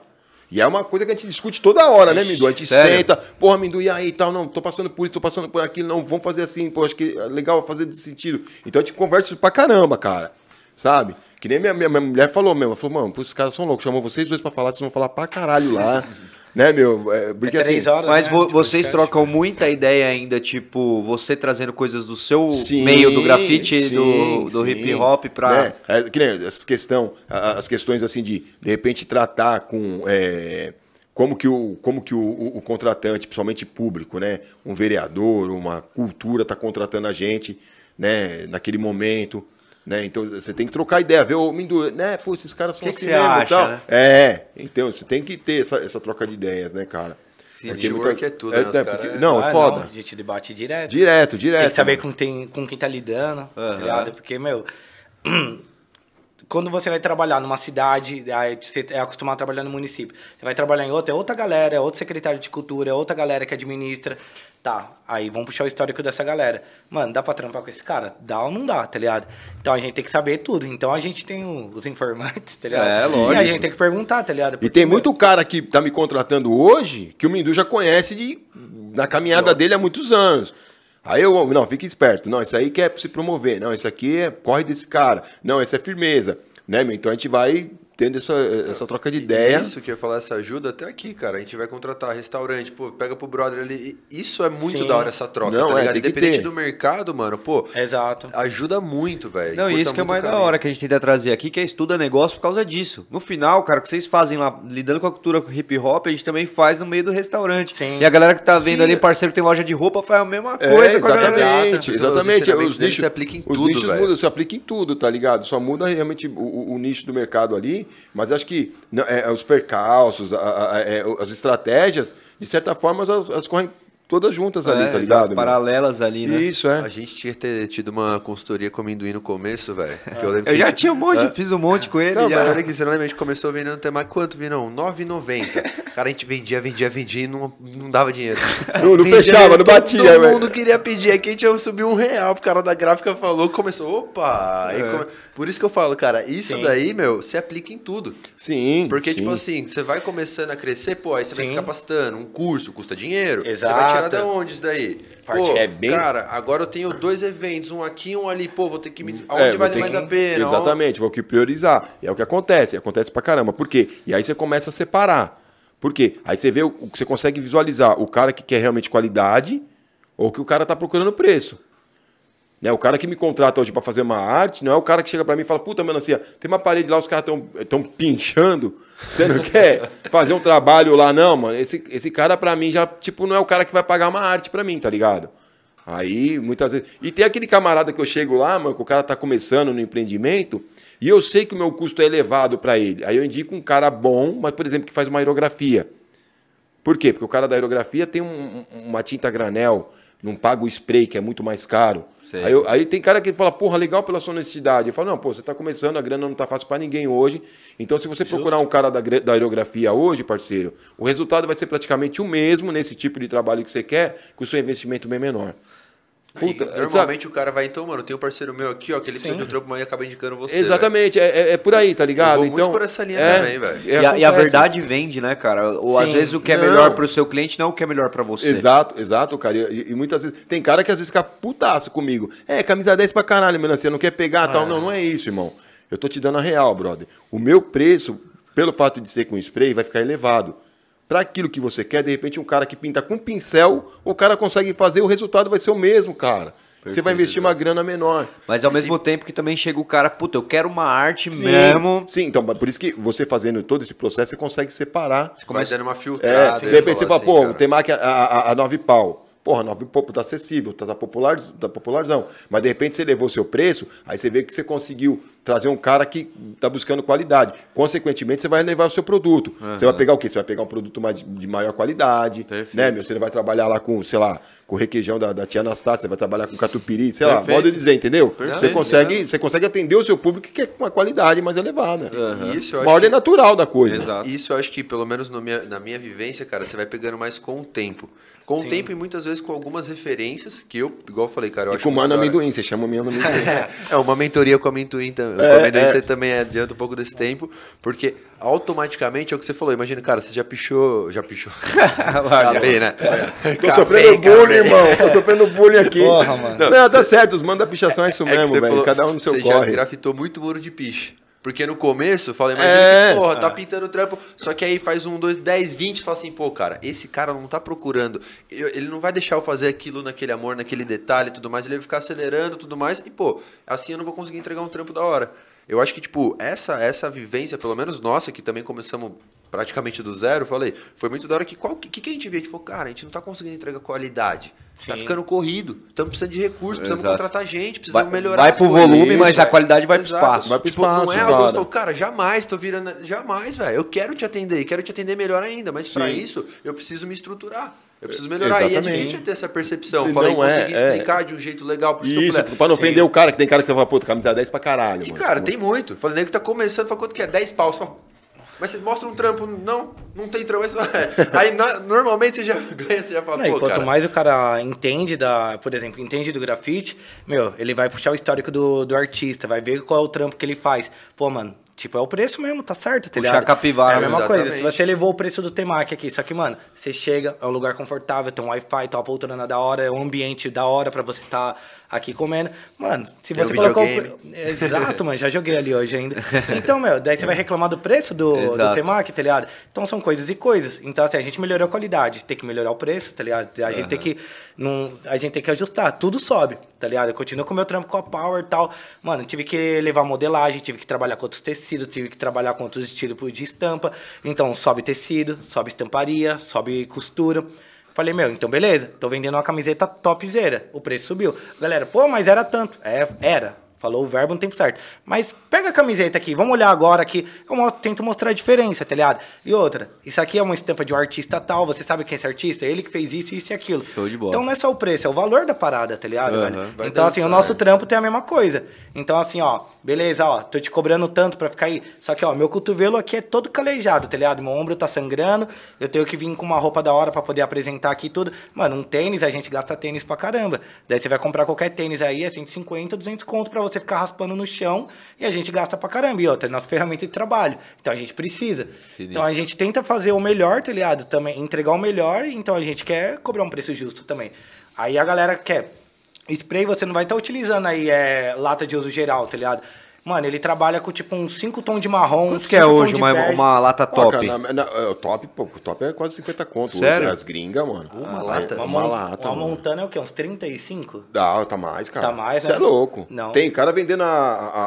E é uma coisa que a gente discute toda hora, né, Mindu? A gente sério? senta, porra, Mindu, e aí, tal, não, tô passando por isso, tô passando por aquilo, não, vamos fazer assim, pô, acho que é legal fazer desse sentido. Então a gente conversa pra caramba, cara, sabe? Que nem minha, minha, minha mulher falou mesmo, ela falou, mano, pô, esses caras são loucos, chamou vocês dois pra falar, vocês vão falar pra caralho lá, né, meu? É, porque É assim... três horas, Mas né, vo- vocês podcast. trocam muita ideia ainda, tipo, você trazendo coisas do seu Sim, meio do grafite, e sim, do, do sim. hip hop pra. Né? É, que nem essa questão, as questões assim de de repente tratar com é, como que o como que o, o- o contratante, principalmente público, né, um vereador, uma cultura está contratando a gente, né, naquele momento. Né? Então você tem que trocar ideia, ver o Mindu, né? Pô, esses caras são Que que assim você mesmo e acha, tal. né? É, então você tem que ter essa, essa troca de ideias, né, cara? Sim, Porque network é tudo, né, é, cara porque- é- Não, Ah, é foda. não, a gente debate direto. Direto, direto. Tem que saber com, tem, com quem tá lidando, tá ligado? Porque, meu, quando você vai trabalhar numa cidade, aí você é acostumado a trabalhar no município, você vai trabalhar em outra, é outra galera, é outro secretário de cultura, é outra galera que administra. Tá, aí vamos puxar o histórico dessa galera. Mano, dá pra trampar com esse cara? Dá ou não dá, tá ligado? Então a gente tem que saber tudo. Então a gente tem os informantes, tá ligado? É, lógico. E a gente tem que perguntar, tá ligado? E Porque, tem meu, muito cara que tá me contratando hoje que o Mindu já conhece de na caminhada dele há muitos anos. Aí eu, não, fique esperto. Não, isso aí que é pra se promover. Não, isso aqui é corre desse cara. Não, essa é firmeza. Né, meu? Então a gente vai tendo essa, essa troca de ideia. Isso que eu ia falar, essa ajuda até aqui, cara. A gente vai contratar restaurante, pô, pega pro brother ali. Isso é muito Sim. da hora, essa troca, Não, tá é, ligado? Independente do mercado, mano, pô, Exato. ajuda muito, velho. Não, e isso que é mais da hora que a gente tenta trazer aqui, que é estuda negócio por causa disso. No final, cara, o que vocês fazem lá, lidando com a cultura hip hop, a gente também faz no meio do restaurante. Sim. E a galera que tá vendo Sim. ali, parceiro que tem loja de roupa, faz a mesma É, coisa com a galera. exatamente, Os exatamente. Os nichos, se aplicam em os tudo, nichos velho. mudam, se aplica em tudo, tá ligado? Só muda realmente o, o- o nicho do mercado ali, mas acho que não, é, os percalços, a- a- a- é, as estratégias, de certa forma, elas, elas correm todas juntas ali, É, tá exato, ligado? meu? Paralelas ali, né? Isso, é. A gente tinha ter tido uma consultoria com amendoim no começo, velho. que Eu, lembro Eu que- já tinha um monte, É. fiz um monte com ele. Não, já. mas olha aqui, você não lembra, a gente começou vendendo até mais quanto, Vinão? R$ 9,90. Cara, a gente vendia, vendia, vendia e não, não dava dinheiro. Não- não Vendia, fechava, não batia, Todo velho. mundo queria pedir. Aqui a gente subiu um real, pro cara da gráfica falou, começou, opa! Aí come- Por isso que eu falo, cara, isso Sim. daí, meu, se aplica em tudo. Sim. Porque, sim. tipo assim, você vai começando a crescer, pô, aí você vai se Sim. capacitando. Um curso custa dinheiro. Você Exato. onde isso daí? Parte- Pô, é bem- cara, agora eu tenho dois eventos, um aqui e um ali. Pô, vou ter que me... É, Aonde vou vale mais que- a pena? Exatamente, vou que priorizar. E é o que acontece, acontece pra caramba. Por quê? E aí você começa a separar. Por quê? Aí você vê, o o que você consegue visualizar o cara que quer realmente qualidade ou que o cara tá procurando preço. Né? O cara que me contrata hoje pra fazer uma arte não é o cara que chega pra mim e fala: Puta, melancia, tem uma parede lá, os caras estão tão pinchando. Você não quer fazer um trabalho lá, não, mano? Esse, esse cara pra mim já, tipo, não é o cara que vai pagar uma arte pra mim, tá ligado? Aí, muitas vezes. E tem aquele camarada que eu chego lá, mano, que o cara tá começando no empreendimento, e eu sei que o meu custo é elevado pra ele. Aí eu indico um cara bom, mas, por exemplo, que faz uma aerografia. Por quê? Porque o cara da aerografia tem um- uma tinta granel, não paga o spray, que é muito mais caro. Sei. Aí, eu- aí tem cara que fala, porra, legal pela sua necessidade. Eu falo, não, pô, você tá começando, a grana não tá fácil pra ninguém hoje. Então, se você procurar um cara da, da aerografia hoje, parceiro, o resultado vai ser praticamente o mesmo nesse tipo de trabalho que você quer, com o seu investimento bem menor. Puta, normalmente o cara vai, então, mano, tem um parceiro meu aqui, ó, que ele precisa Sim. de um trampo, mas acaba indicando você. Exatamente, é, é- é por aí, tá ligado? Eu vou muito então, por essa linha é, também, velho. é, E a, e a verdade vende, né, cara? Ou às Sim. vezes o que é Não. melhor pro seu cliente não é o que é melhor pra você. Exato, exato, cara. E, e muitas vezes. Tem cara que às vezes fica putaço comigo. É, camisa 10 pra caralho, melancia, não quer pegar tal. Não, não é isso, irmão. Eu tô te dando a real, brother. O meu preço, pelo fato de ser com spray, vai ficar elevado. Pra aquilo que você quer, de repente, um cara que pinta com pincel, o cara consegue fazer, o resultado vai ser o mesmo, cara. você vai investir uma grana menor. Mas ao mesmo tempo que também chega o cara, puta, eu quero uma arte Sim, mesmo. Sim, então, por isso que você fazendo todo esse processo, você consegue separar. Vai dando uma É, filtrada. de eu repente você fala, pô, assim, o Temaki a, a, a 9 pau. Porra, 9 pau tá acessível, tá, tá, popular, tá popularzão. Mas de repente você levou o seu preço, aí você vê que você conseguiu trazer um cara que tá buscando qualidade. Consequentemente, você vai levar o seu produto. Você vai pegar o quê? Você vai pegar um produto mais, de maior qualidade, né, meu? Você vai trabalhar lá com, sei lá, com o requeijão da, da tia Anastácia, você vai trabalhar com catupiry, sei lá, Perfeito. modo de dizer, entendeu? Você Perfeito. consegue, você consegue atender o seu público que quer uma qualidade mais elevada. Isso eu Uma acho ordem que- natural da coisa. Exato. Isso eu acho que, pelo menos no minha- na minha vivência, cara, você vai pegando mais com o tempo. Com o tempo e muitas vezes com algumas referências que eu, igual eu falei, cara, eu E acho com o mano muito da hora. amendoim, você chama o mano amendoim. É, uma mentoria com amendoim também. É, com amendoim é. você também adianta um pouco desse tempo, porque automaticamente é o que você falou. Imagina, cara, você já pichou. Já pichou. Acabei, né? Tô sofrendo bullying, irmão. Tô sofrendo bullying aqui. Porra, mano. Não, tá certo, os manos da pichação é isso É mesmo, você velho. Cada um no seu Você já corre. grafitou muito muro de piche. Porque no começo, eu falei, imagina É. que, porra, tá pintando trampo. Só que aí faz um, dois, dez, vinte, fala assim, pô, cara, esse cara não tá procurando. ele não vai deixar eu fazer aquilo naquele amor, naquele detalhe e tudo mais. Ele vai ficar acelerando e tudo mais. E, pô, assim eu não vou conseguir entregar um trampo da hora. Eu acho que, tipo, essa, essa vivência, pelo menos nossa, que também começamos praticamente do zero, falei, foi muito da hora que qual que, que a gente via? A gente falou, cara, a gente não tá conseguindo entregar qualidade. Tá Sim. ficando corrido. Estamos precisando de recursos, precisamos Exato. contratar gente, Vai, precisamos melhorar vai pro coisas. volume, mas a é. qualidade vai pro Exato. espaço. Vai pro Tipo, não espaço, é algo que eu cara. falo, cara, jamais tô virando. Jamais, velho. Eu quero te atender, quero te atender melhor ainda, mas pra Sim. isso eu preciso me estruturar. Eu preciso melhorar. E é Exatamente. difícil ter essa percepção. Falei, não é, conseguir é. explicar de um jeito legal. Por isso, que eu Isso, falei, pra não sim. ofender o cara, que tem cara que fala, puta, camisa 10 pra caralho. E, mano. cara, tem muito. Falei, nego que tá começando, fala quanto que é? 10 pau. Fala, Mas você mostra um trampo, não, não tem trampo. Aí, normalmente você já ganha, você já fala, Não, e pô, quanto cara. mais o cara entende da, por exemplo, entende do grafite, meu, ele vai puxar o histórico do, do artista, vai ver qual é o trampo que ele faz. Pô, mano, Tipo, é o preço mesmo, tá certo, tá Puxar ligado? capivara, É a mesma coisa. Se exatamente. você levou o preço do Temac aqui, só que, mano, você chega, é um lugar confortável, tem um Wi-Fi, tá uma poltrona da hora, é um ambiente da hora pra você tá aqui comendo. Mano, se Tem você um colocou. Exato, mano, já joguei ali hoje ainda. Então, meu, daí você vai reclamar do preço do, do. Temac, tá ligado? Então são coisas e coisas. Então, assim, a gente melhorou a qualidade, tem que melhorar o preço, tá ligado? A gente tem que. Não, a gente tem que ajustar, tudo sobe, tá ligado? Eu continuo com o meu trampo com a Power e tal. Mano, tive que levar modelagem, tive que trabalhar com outros tecidos, tive que trabalhar com outros estilos de estampa. Então, sobe tecido, sobe estamparia, sobe costura. Falei, meu, então beleza, tô vendendo uma camiseta topzera, o preço subiu. Galera, pô, mas era tanto. É, era. Falou o verbo no tempo certo. Mas pega a camiseta aqui, vamos olhar agora aqui. Eu mostro- tento mostrar a diferença, tá ligado? E outra, isso aqui é uma estampa de um artista tal, você sabe quem é esse artista? É ele que fez isso, isso e aquilo. Show de bola. Então não é só o preço, é o valor da parada, tá ligado, Aham. velho? Então, assim, o dançar, nosso né? trampo tem a mesma coisa. Então, assim, ó, beleza, ó, tô te cobrando tanto pra ficar aí. Só que, ó, meu cotovelo aqui é todo calejado, tá ligado? Meu ombro tá sangrando, eu tenho que vir com uma roupa da hora pra poder apresentar aqui tudo. Mano, um tênis, a gente gasta tênis pra caramba. Daí você vai comprar qualquer tênis aí, é 150, 200 conto pra você ficar raspando no chão e a gente gasta pra caramba. E outra, é nossa ferramenta de trabalho. Então a gente precisa. Sinistro. Então a gente tenta fazer o melhor, tá ligado? Também entregar o melhor, então a gente quer cobrar um preço justo também. Aí a galera quer. Spray você não vai estar utilizando aí é, lata de uso geral, tá ligado? Mano, ele trabalha com tipo uns 5 tons de marrom. Quanto que é hoje uma, uma lata top? cara, na- na- é, o top, pô, top é quase 50 conto. Sério? Hoje, As gringas, mano. Uma É, lata? Uma, Uma, lata, uma mano. montana é o quê? Uns 35? Dá, tá mais, cara. Tá mais, Você né? é louco. Não. Tem cara vendendo a, a,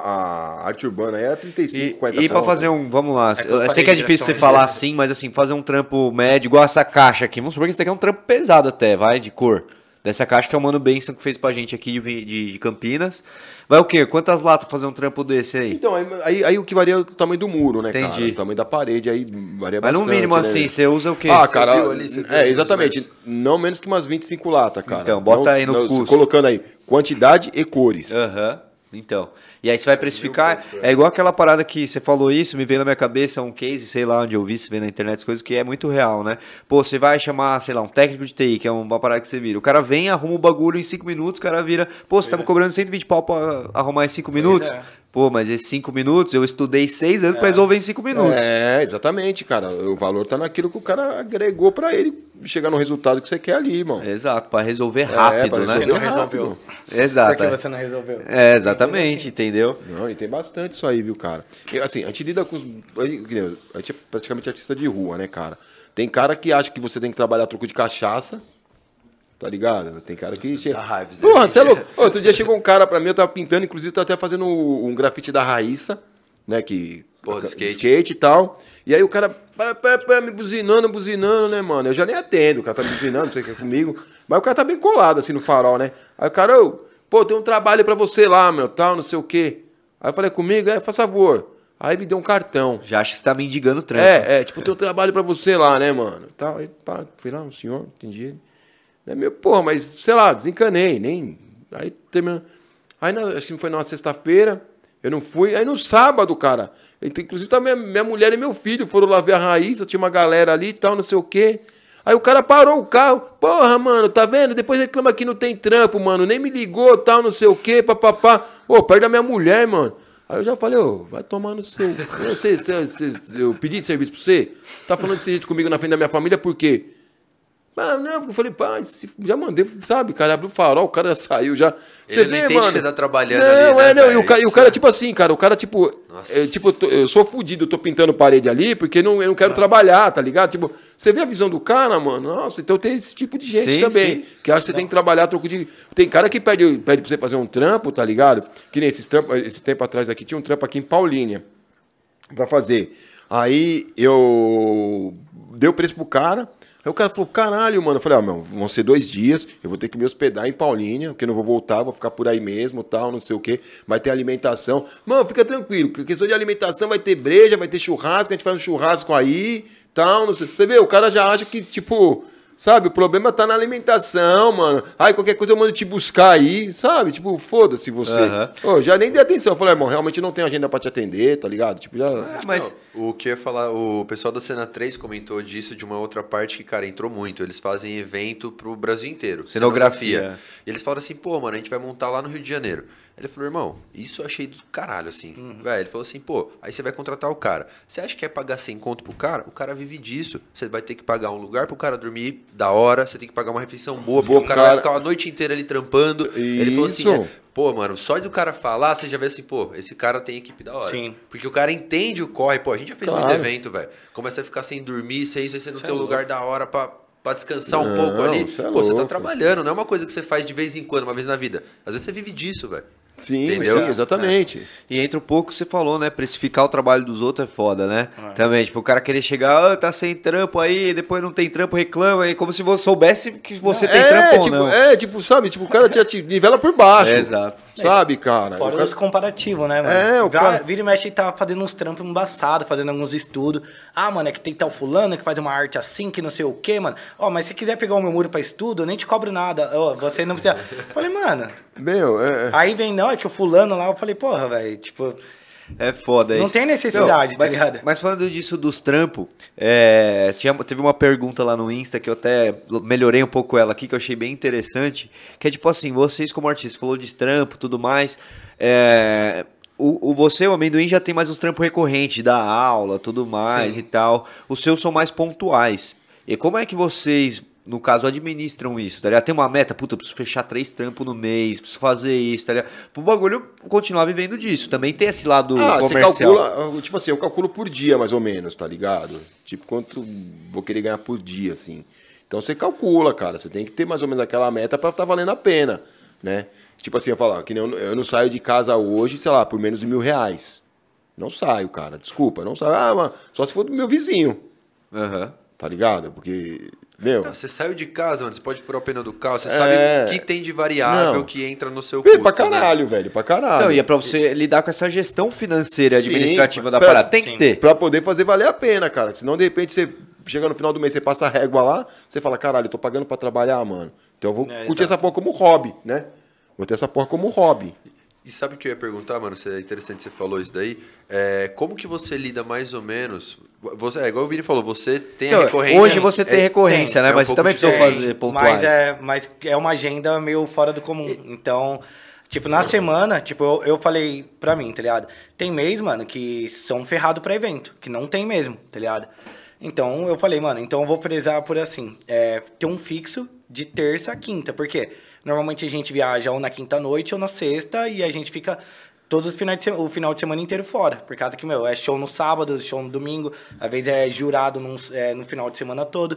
a arte urbana aí a 35, E, 50 e pra conto. fazer um, vamos lá, É eu eu sei que é difícil você falar assim, mas assim, fazer um trampo médio, igual essa caixa aqui, vamos supor que isso daqui é um trampo pesado até, vai, de cor. Dessa caixa que é o Mano Benson que fez pra gente aqui de, de- de Campinas. Vai o quê? Quantas latas pra fazer um trampo desse aí? Então, aí, aí, aí o que varia é o tamanho do muro, né, Entendi. cara? O tamanho da parede aí varia Mas bastante. no mínimo né? assim, você usa o quê? Ah, Você cara, ali, é, exatamente. Não menos que umas 25 latas, cara. Então, bota Não- aí no não, custo. Colocando aí quantidade e cores. Aham. Então. E aí você vai precificar. É igual aquela parada que você falou isso, me veio na minha cabeça um case, sei lá onde eu vi, se vê na internet as coisas, que é muito real, né? Pô, você vai chamar, sei lá, um técnico de TI, que é uma parada que você vira. O cara vem, arruma o bagulho em 5 minutos, o cara vira. Pô, você tá me cobrando 120 pau pra arrumar em 5 minutos? é. Pô, mas esses 5 minutos, eu estudei 6 anos pra resolver em 5 minutos. É, exatamente, cara. O valor tá naquilo que o cara agregou pra ele chegar no resultado que você quer ali, irmão. Exato, pra resolver rápido, pra né? Você não resolver resolveu. Exato. Por que é. você não resolveu? É, exatamente, entendeu? Não, e tem bastante isso aí, viu, cara? E, assim, a gente lida com os. A gente a gente é praticamente artista de rua, né, cara? Tem cara que acha que você tem que trabalhar a troco de cachaça. Tá ligado? Tem cara que. chega- isso Porra, você é louco. Outro dia chegou um cara pra mim, eu tava pintando, inclusive tá até fazendo um grafite da Raíssa, né? Que. Porra, skate. skate e tal. E aí o cara, pá, pá, pá, me buzinando, buzinando, né, mano? Eu já nem atendo, o cara tá me buzinando, não sei o que é comigo. Mas o cara tá bem colado assim no farol, né? Aí o cara, ô, pô, tem um trabalho pra você lá, meu, tal, não sei o quê. Aí eu falei comigo, é, faz favor. Aí me deu um cartão. Já acho que você tá mendigando trampo. É, é, tipo, tem um trabalho pra você lá, né, mano? Tal, aí, pá, fui lá, um senhor, entendi ele. Aí, meu, porra, mas, sei lá, desencanei, nem. Aí terminou. Aí, na- acho que foi numa sexta-feira, eu não fui. Aí no sábado, cara, então, inclusive tá minha, minha mulher e meu filho foram lá ver a Raíssa, tinha uma galera ali e tal, não sei o quê. Aí o cara parou o carro, porra, mano, tá vendo? Depois reclama que não tem trampo, mano, nem me ligou, tal, não sei o quê, papapá. Ô, perto da minha mulher, mano. Aí eu já falei, ô, vai tomar no seu. Eu, sei, sei, eu pedi serviço pra você? Tá falando desse jeito comigo na frente da minha família por quê? Ah, não, porque eu falei, pai, já mandei, sabe, cara, abriu o farol, o cara saiu, já. Ele não entende que você tá trabalhando não, ali, né, é, não, e o, velho? ca- e o cara, é- tipo assim, cara, o cara, tipo, é, tipo, eu, tô- eu sou fudido, eu tô pintando parede ali, porque não, eu não quero trabalhar, tá ligado? Tipo, você vê a visão do cara, mano, nossa, então tem esse tipo de gente Sim, também, sim. que acha que você tem que trabalhar troco de... Tem cara que pede, pede pra você fazer um trampo, tá ligado? Que nem esses trampos, esse tempo atrás aqui, tinha um trampo aqui em Paulínia, pra fazer. Aí eu dei o preço pro cara. Aí o cara falou, caralho, mano. Eu falei, ó, meu, vão ser dois dias, eu vou ter que me hospedar em Paulínia, porque não vou voltar, vou ficar por aí mesmo, tal, não sei o quê. Vai ter alimentação. Mano, fica tranquilo, que questão de alimentação vai ter breja, vai ter churrasco, a gente faz um churrasco aí, tal, não sei. Você vê, o cara já acha que, tipo, sabe, o problema tá na alimentação, mano. Ai, qualquer coisa eu mando te buscar aí, sabe? Tipo, foda-se você. Ô, já nem dei atenção. Eu falei, irmão, realmente não tenho agenda pra te atender, tá ligado? Tipo, já. É, mas O que eu ia falar, o pessoal da Cena 3 comentou disso de uma outra parte que, cara, entrou muito. Eles fazem evento pro Brasil inteiro. Cenografia. E eles falaram assim, pô, mano, a gente vai montar lá no Rio de Janeiro. Ele falou, irmão, isso eu achei do caralho, assim. Uhum. Velho, ele falou assim, pô, aí você vai contratar o cara. Você acha que quer pagar 100 conto pro cara? O cara vive disso. Você vai ter que pagar um lugar pro cara dormir da hora, você tem que pagar uma refeição boa, porque o cara, vai cara. ficar a noite inteira ali trampando. Ele falou assim, Isso. é, pô, mano, só de o cara falar, você já vê assim, pô, esse cara tem equipe da hora. Sim. Porque o cara entende o corre. Pô, a gente já fez Claro. muito evento, velho. Começa a ficar sem dormir, seis vezes você não tem um é lugar da hora pra, pra descansar um Não, pouco ali. cê é Pô, você tá louco. trabalhando, não é uma coisa que você faz de vez em quando, uma vez na vida. Às vezes você vive disso, velho. Sim, Entendeu? sim, exatamente. E entra um pouco, você falou, né? Precificar o trabalho dos outros é foda, né? Também, tipo, o cara querer chegar, ah, tá sem trampo aí, depois não tem trampo, reclama, aí como se você soubesse que você tem é, trampo ou tipo, não. é, tipo, sabe, tipo, o cara já te nivela por baixo. É, exato. Sabe, cara? Fora cara- os comparativos, né, mano? É, o Vira- cara- Vira e mexe e tá fazendo uns trampos embaçados, fazendo alguns estudos. Ah, mano, é que tem tal fulano que faz uma arte assim, que não sei o quê, mano. Ó, mas se quiser pegar o meu muro pra estudo, eu nem te cobro nada. Ó, você não precisa. Eu falei, mano. Meu, é. é. Aí vem, não, é que o fulano lá, eu falei, porra, velho, tipo. É foda Não isso. tem necessidade, tá mas, ligado? Mas falando disso dos trampos, é, tinha, teve uma pergunta lá no Insta que eu até melhorei um pouco ela aqui, que eu achei bem interessante, que é tipo assim, vocês como artistas, falou de trampo tudo mais, é, o, o você, o amendoim, já tem mais uns trampos recorrentes, da aula, tudo mais e tal. Os seus são mais pontuais. E como é que vocês, no caso, administram isso? Tá ligado? Tem uma meta, puta, eu preciso fechar três trampos no mês, preciso fazer isso, tá ligado? Pro bagulho continuar vivendo disso. Também tem esse lado Ah, você comercial. calcula, tipo assim, eu calculo por dia mais ou menos, tá ligado? Tipo, quanto vou querer ganhar por dia, assim. Então você calcula, cara, você tem que ter mais ou menos aquela meta pra estar valendo a pena, né? Tipo assim, eu falo, que eu, eu não saio de casa hoje, sei lá, por menos de mil reais. Não saio, cara, desculpa, não saio. Ah, mano, só se for do meu vizinho, Aham. tá ligado? Porque, meu... Não, você saiu de casa, mano, você pode furar o pneu do carro, você É. sabe o que tem de variável Não. que entra no seu custo, pra né? caralho, velho, pra caralho. Então, e é pra você lidar com essa gestão financeira e Sim, administrativa da pra- parada. Tem que sim. ter. Pra poder fazer valer a pena, cara. Senão, de repente, você chega no final do mês, você passa a régua lá, você fala, caralho, eu tô pagando pra trabalhar, mano. Então eu vou É, curtir exato. essa porra como hobby, né? Vou ter essa porra como hobby. E sabe o que eu ia perguntar, mano? É interessante que você falou isso daí. É, como que você lida mais ou menos? Você, é igual o Vini falou, você tem a Então, recorrência. hoje você tem é- recorrência, tem. né? É um Mas você pouco também precisa diferente. fazer pontuais. Mas é, mas é uma agenda meio fora do comum. Então, tipo, na semana, tipo, eu, eu falei pra mim, tá ligado? Tem mês, mano, que são ferrado pra evento, que não tem mesmo, tá ligado? Então eu falei, mano, então eu vou prezar por assim, é, ter um fixo de terça a quinta, porque normalmente a gente viaja ou na quinta noite ou na sexta e a gente fica todos os finais o final de semana inteiro fora, por causa que, meu, é show no sábado, show no domingo, às vezes é jurado num, é, no final de semana todo.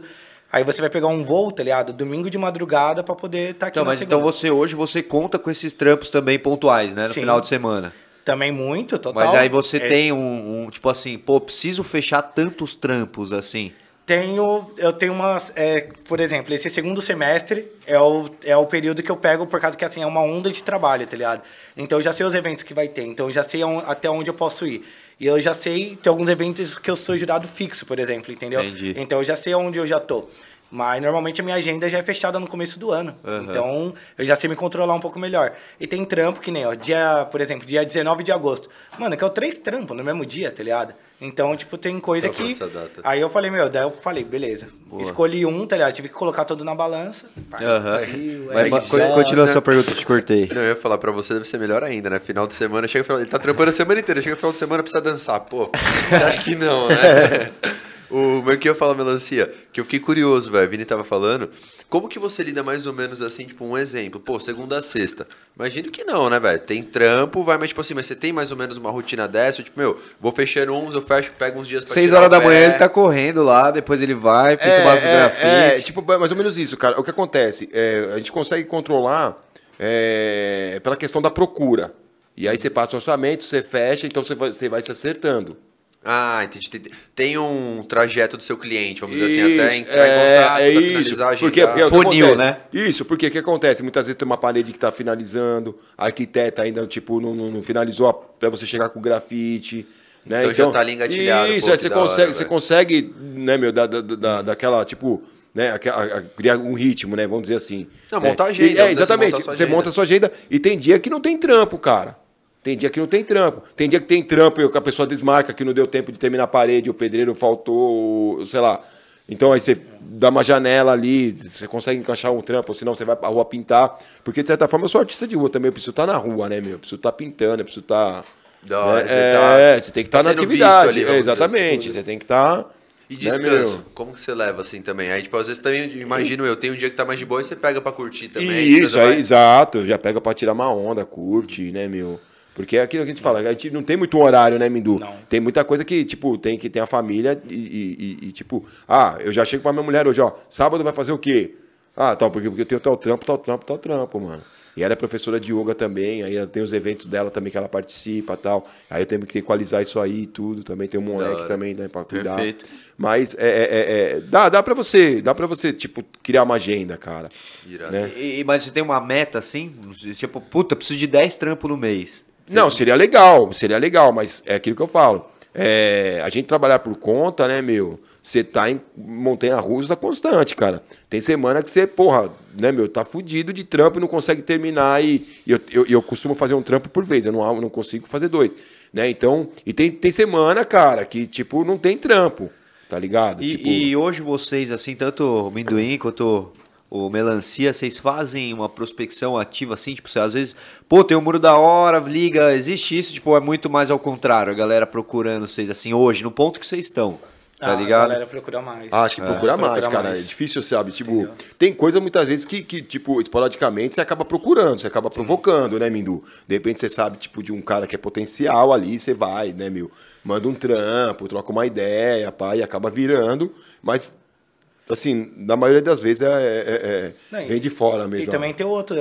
Aí você vai pegar um voo, tá ligado? Domingo de madrugada pra poder estar aqui Então, na mas então você hoje você conta com esses trampos também pontuais, né? No Sim. final de semana. Também muito, total. Mas aí você É, tem um, um, tipo assim, pô, preciso fechar tantos trampos assim. Tenho, eu tenho umas, é, por exemplo, esse segundo semestre é o, é o período que eu pego por causa que assim, é uma onda de trabalho, tá ligado? Então eu já sei os eventos que vai ter, então eu já sei aon- até onde eu posso ir. E eu já sei, tem alguns eventos que eu sou jurado fixo, por exemplo, entendeu? Entendi. Então eu já sei onde eu já tô. Mas normalmente a minha agenda já é fechada no começo do ano. Aham. Então eu já sei me controlar um pouco melhor. E tem trampo que nem, ó, dia, por exemplo, dia 19 de agosto. Mano, que é o três trampos no mesmo dia, tá ligado? Então, tipo, tem coisa que. Aí eu falei, meu, daí eu falei, beleza. Escolhi um, tá ligado? Tive que colocar tudo na balança. Aham. Partiu, Mas é continua a sua pergunta, eu te cortei. Não, eu ia falar pra você, deve ser melhor ainda, né? Final de semana, chega final, ele tá trampando a semana inteira, chega no final de semana precisa dançar. Pô, você acha que não, né? o meu que eu ia falar, melancia, que eu fiquei curioso, velho. Vini tava falando. Como que você lida mais ou menos assim, tipo, um exemplo? Pô, segunda a sexta. Imagino que não, né, velho? Tem trampo, vai, mas tipo assim, mas você tem mais ou menos uma rotina dessa? Tipo, meu, vou fechando uns, eu fecho, pego uns dias pra Seis horas o da pé. manhã ele tá correndo lá, depois ele vai, pinta umas grafite. é, tipo, mais ou menos isso, cara. O que acontece? É, a gente consegue controlar é, pela questão da procura. E aí você passa o orçamento, você fecha, então você vai, você vai se acertando. Ah, entendi. Tem- Tem um trajeto do seu cliente, vamos dizer assim, Isso, até entrar em é, contato, é pra isso. finalizar, Porque, agendar. porque é Funil, acontece. né? Isso, porque o que acontece? Muitas vezes tem uma parede que está finalizando, a arquiteta ainda, tipo, não, não- não finalizou para você chegar com o grafite. Né? Então já tá ali engatilhado, Isso, pô, aí que você da hora, consegue, você velho. consegue, né, meu, da, da, da, daquela, tipo, né, aquela- a- criar um ritmo, né, vamos dizer assim. Não, né? montar agenda, E- vamos É, dizer assim, exatamente, montar sua você agenda. monta a sua agenda e tem dia que não tem trampo, cara. Tem dia que não tem trampo. Tem dia que tem trampo e a pessoa desmarca que não deu tempo de terminar a parede, o pedreiro faltou, sei lá. Então aí você dá uma janela ali, você consegue encaixar um trampo, senão você vai pra rua pintar. Porque de certa forma eu sou artista de rua também, eu preciso estar na rua, né, meu? Eu preciso estar pintando, eu preciso estar. Da hora, né? você é, tá- é, você tem que tá estar na sendo visto atividade. ali, é, exatamente, assim. você tem que estar. E né, descanso, meu? como que você leva assim também? Aí, tipo, às vezes também, imagino eu, tem um dia que tá mais de boa e você pega pra curtir também. Isso, aí, vai- exato. Já pega pra tirar uma onda, curte, né, meu? Porque é aquilo que a gente fala, a gente não tem muito horário, né, Mindu? Não. Tem muita coisa que, tipo, tem que ter a família e, e- e- e, tipo, ah, eu já chego pra minha mulher hoje, ó, sábado vai fazer o quê? Ah, tá, porque, porque eu tenho tal trampo, tal trampo, tal trampo, mano. E ela é professora de yoga também, aí ela tem os eventos dela também que ela participa e tal. Aí eu tenho que equalizar isso aí e tudo. Também tem um moleque também, né, pra cuidar. Perfeito. Mas é, é- é- é- dá, dá pra você, dá pra você, tipo, criar uma agenda, cara. Irado. né? E- mas você tem uma meta assim? Tipo, puta, preciso de 10 trampos no mês. Não, seria legal, seria legal, mas é aquilo que eu falo. É, a gente trabalhar por conta, né, meu? Você tá em montanha russa constante, cara. Tem semana que você, porra, né, meu, tá fudido de trampo e não consegue terminar. E, e eu, eu, eu costumo fazer um trampo por vez, eu não, eu não consigo fazer dois. Né? Então, e tem, tem semana, cara, que, tipo, não tem trampo, tá ligado? E, tipo, e hoje vocês, assim, tanto o Minduim quanto o Melancia, vocês fazem uma prospecção ativa, assim? Tipo, você às vezes, pô, tem um muro da hora, liga, existe isso? Tipo, é muito mais ao contrário, a galera procurando vocês, assim, hoje, no ponto que vocês estão, tá Ah, ligado? A galera procura mais. Ah, acho que procura mais, procura cara. mais. É difícil, sabe? Tipo, Entendeu? tem coisa muitas vezes que, que, tipo, esporadicamente você acaba procurando, você acaba provocando, né, Mindu? De repente você sabe, tipo, de um cara que é potencial ali, você vai, né, meu? Manda um trampo, troca uma ideia, pá, e acaba virando. Mas, assim, na maioria das vezes é, é- é- Não, e- vem de fora mesmo. E também tem outro,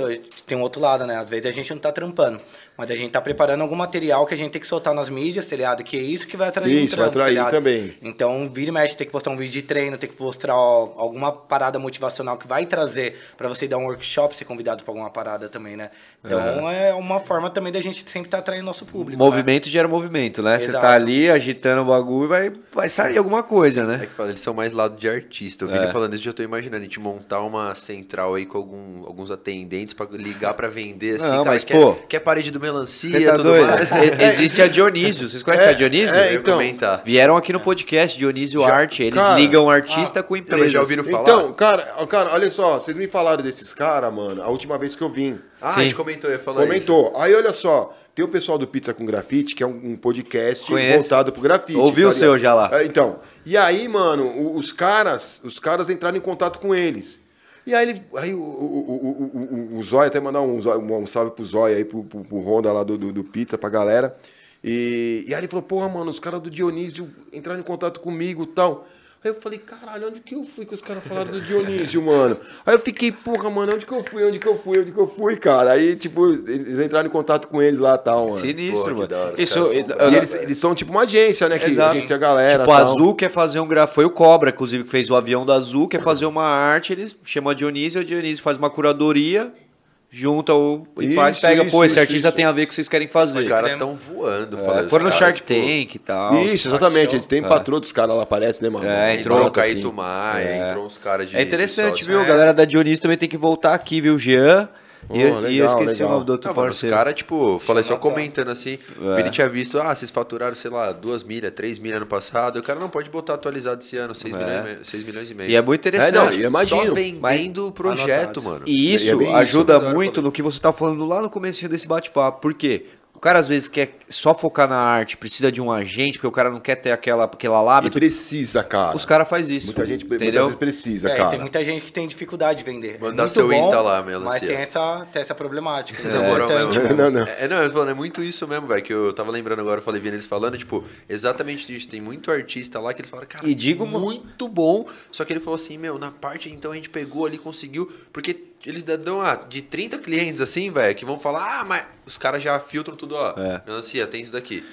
tem um outro lado, né? Às vezes a gente não tá trampando, mas a gente tá preparando algum material que a gente tem que soltar nas mídias, tá ligado? Que é isso que vai atrair um Isso, vai trampo, tá atrair ligado? também. Então, vira e mexe, tem que postar um vídeo de treino, tem que postar ó, alguma parada motivacional que vai trazer pra você dar um workshop, ser convidado pra alguma parada também, né? Então, é, uma forma também da gente sempre estar atraindo nosso público. né? Movimento gera movimento, né? Você tá ali agitando o bagulho e vai, vai sair alguma coisa, É né? que fala, eles são mais lado de artista. Eu vi ele falando isso, já tô imaginando a gente montar uma central aí com algum- alguns atendentes pra ligar pra vender, assim, Não, cara, mas, quer, pô, quer parede do melancia, tá tudo doido? mais. E- Existe a Dionísio. Vocês conhecem É, a Dionísio? é, Eu ia então. comentar. Vieram aqui no podcast Dionísio Já- Arte. Eles cara, ligam artista com Não, empresas. mas já ouviram falar? Então, cara, cara, olha só, vocês me falaram desses caras, mano, a última vez que eu vim. Ah, Sim. a gente comentou, ia falar Comentou. Aí olha só, tem o pessoal do Pizza com Grafite, que é um, um podcast Conheço. voltado pro grafite. Ouvi o ligado? seu já lá. É, então, e aí, mano, os caras, os caras entraram em contato com eles. E aí, ele, aí o, o, o, o, Zóia, até mandar um, um salve pro Zóia aí, pro, pro, pro Honda lá do, do, do Pizza, pra galera. E, e aí ele falou, porra, mano, os caras do Dionísio entraram em contato comigo e tal. Aí eu falei, caralho, onde que eu fui que os caras falaram do Dionísio, mano? Aí eu fiquei, porra, mano, onde que eu fui, onde que eu fui, onde que eu fui, cara? Aí, tipo, eles entraram em contato com eles lá e tal, mano. Sinistro, mano. hora, Isso, eu-. E eles, eles são tipo uma agência, né? Que Exato. agencia a galera. Tipo, a. Azul quer fazer um grafo. Foi o Cobra, inclusive, que fez o avião da Azul, quer fazer uma arte, eles chamam a Dionísio, a Dionísio faz uma curadoria, junta o. E Isso, faz, pega, isso, pô, esse isso, artista isso. tem a ver com o que vocês querem Os fazer. caras Queremos- tão voando. É, foram no os Shark caras, tipo, Tank e tal. Isso, exatamente. Eles têm patrô dos caras lá, parece, né, mano? É, Entrou entrou o Caíto assim. Maia, É. entrou uns caras de. É interessante, de viu? A sócio. galera da Dionísio também tem que voltar aqui, viu? Jean. Pô, e, e eu legal, esqueci legal. o nome do outro Não, mano, os parceiro. caras, tipo, falei só comentando assim, É. Vini tinha visto, ah, vocês faturaram, sei lá, duas milhas, três milhas ano passado, e o cara não pode botar atualizado esse ano, 6 É. milhões, e milhões e meio. E é muito interessante. É, não, e eu imagino. Só vendendo o projeto, Anotado. mano. E E é isso bem isso. ajuda muito no que você tá falando lá no começo desse bate-papo. Por quê? O cara às vezes quer só focar na arte, precisa de um agente, porque o cara não quer ter aquela, aquela E lábia. precisa, cara. Os caras fazem isso. Muita gente muitas entendeu? vezes precisa, É, e cara. tem muita gente que tem dificuldade de vender. Mandar é muito seu bom, Insta lá, melancia. Mas tem essa, tem essa problemática. Na Então, moral então, tipo, Não, não. É, não, eu tô falando, é muito isso mesmo, velho, que eu tava lembrando agora, eu falei vendo eles falando, tipo, exatamente isso. Tem muito artista lá que eles falaram, cara, E digo, mano- muito bom. Só que ele falou assim, meu, na parte então a gente pegou ali, conseguiu, porque eles dão, ah, de 30 clientes assim, velho, que vão falar, ah, mas os caras já filtram tudo, ó. É. Melancia, tem isso daqui.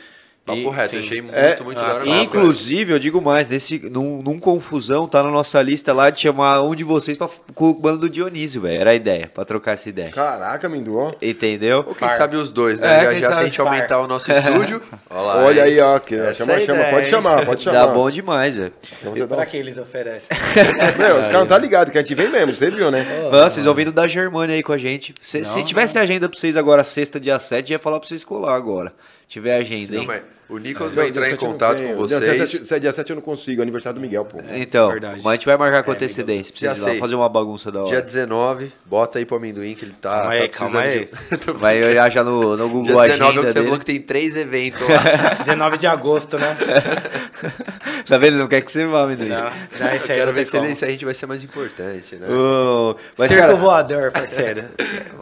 Papo E- reto, sim. achei muito, É, muito ah, da hora. mesmo, Inclusive, eu digo mais, nesse, num, num confusão, tá na nossa lista lá de chamar um de vocês pra, com o bando do Dionísio, velho. Era a ideia, pra trocar essa ideia. Caraca, Mindu. Entendeu? Ou quem Par. sabe os dois, né? É, já se a gente par. aumentar o nosso estúdio. Olha lá, Olha aí, ó. Que, Essa chama, é chama. ideia, Pode hein? chamar, pode chamar. Dá bom demais, velho. Pra que eles oferecem? Meu, os caras não tá ligado que a gente vem mesmo, você viu, né? Mano, vocês vão vindo da Germânia aí com a gente. Se, se Não, tivesse agenda pra vocês agora, sexta, dia 7, ia falar pra vocês colar agora. Tiver agenda, Não, hein? mas o Nicolas Não, vai entrar dia em contato com Dia vocês. Se é dia 7 eu não consigo, aniversário do Miguel, pô. Então, Verdade. mas a gente vai marcar com antecedência pra Já vocês ir lá fazer uma bagunça da hora. Dia 19, bota aí pro amendoim que ele tá, Calma aí, tá calma aí. de... Vai olhar já no, no Google Dia 19 é Agenda que você falou que tem três eventos lá. 19 de agosto, né? Tá vendo? Ele não quer que você vá, menino. Não, não, Eu esse aí quero ver se, ele, se a gente vai ser mais importante, né? Ô, mas, Circo cara, voador, parceiro.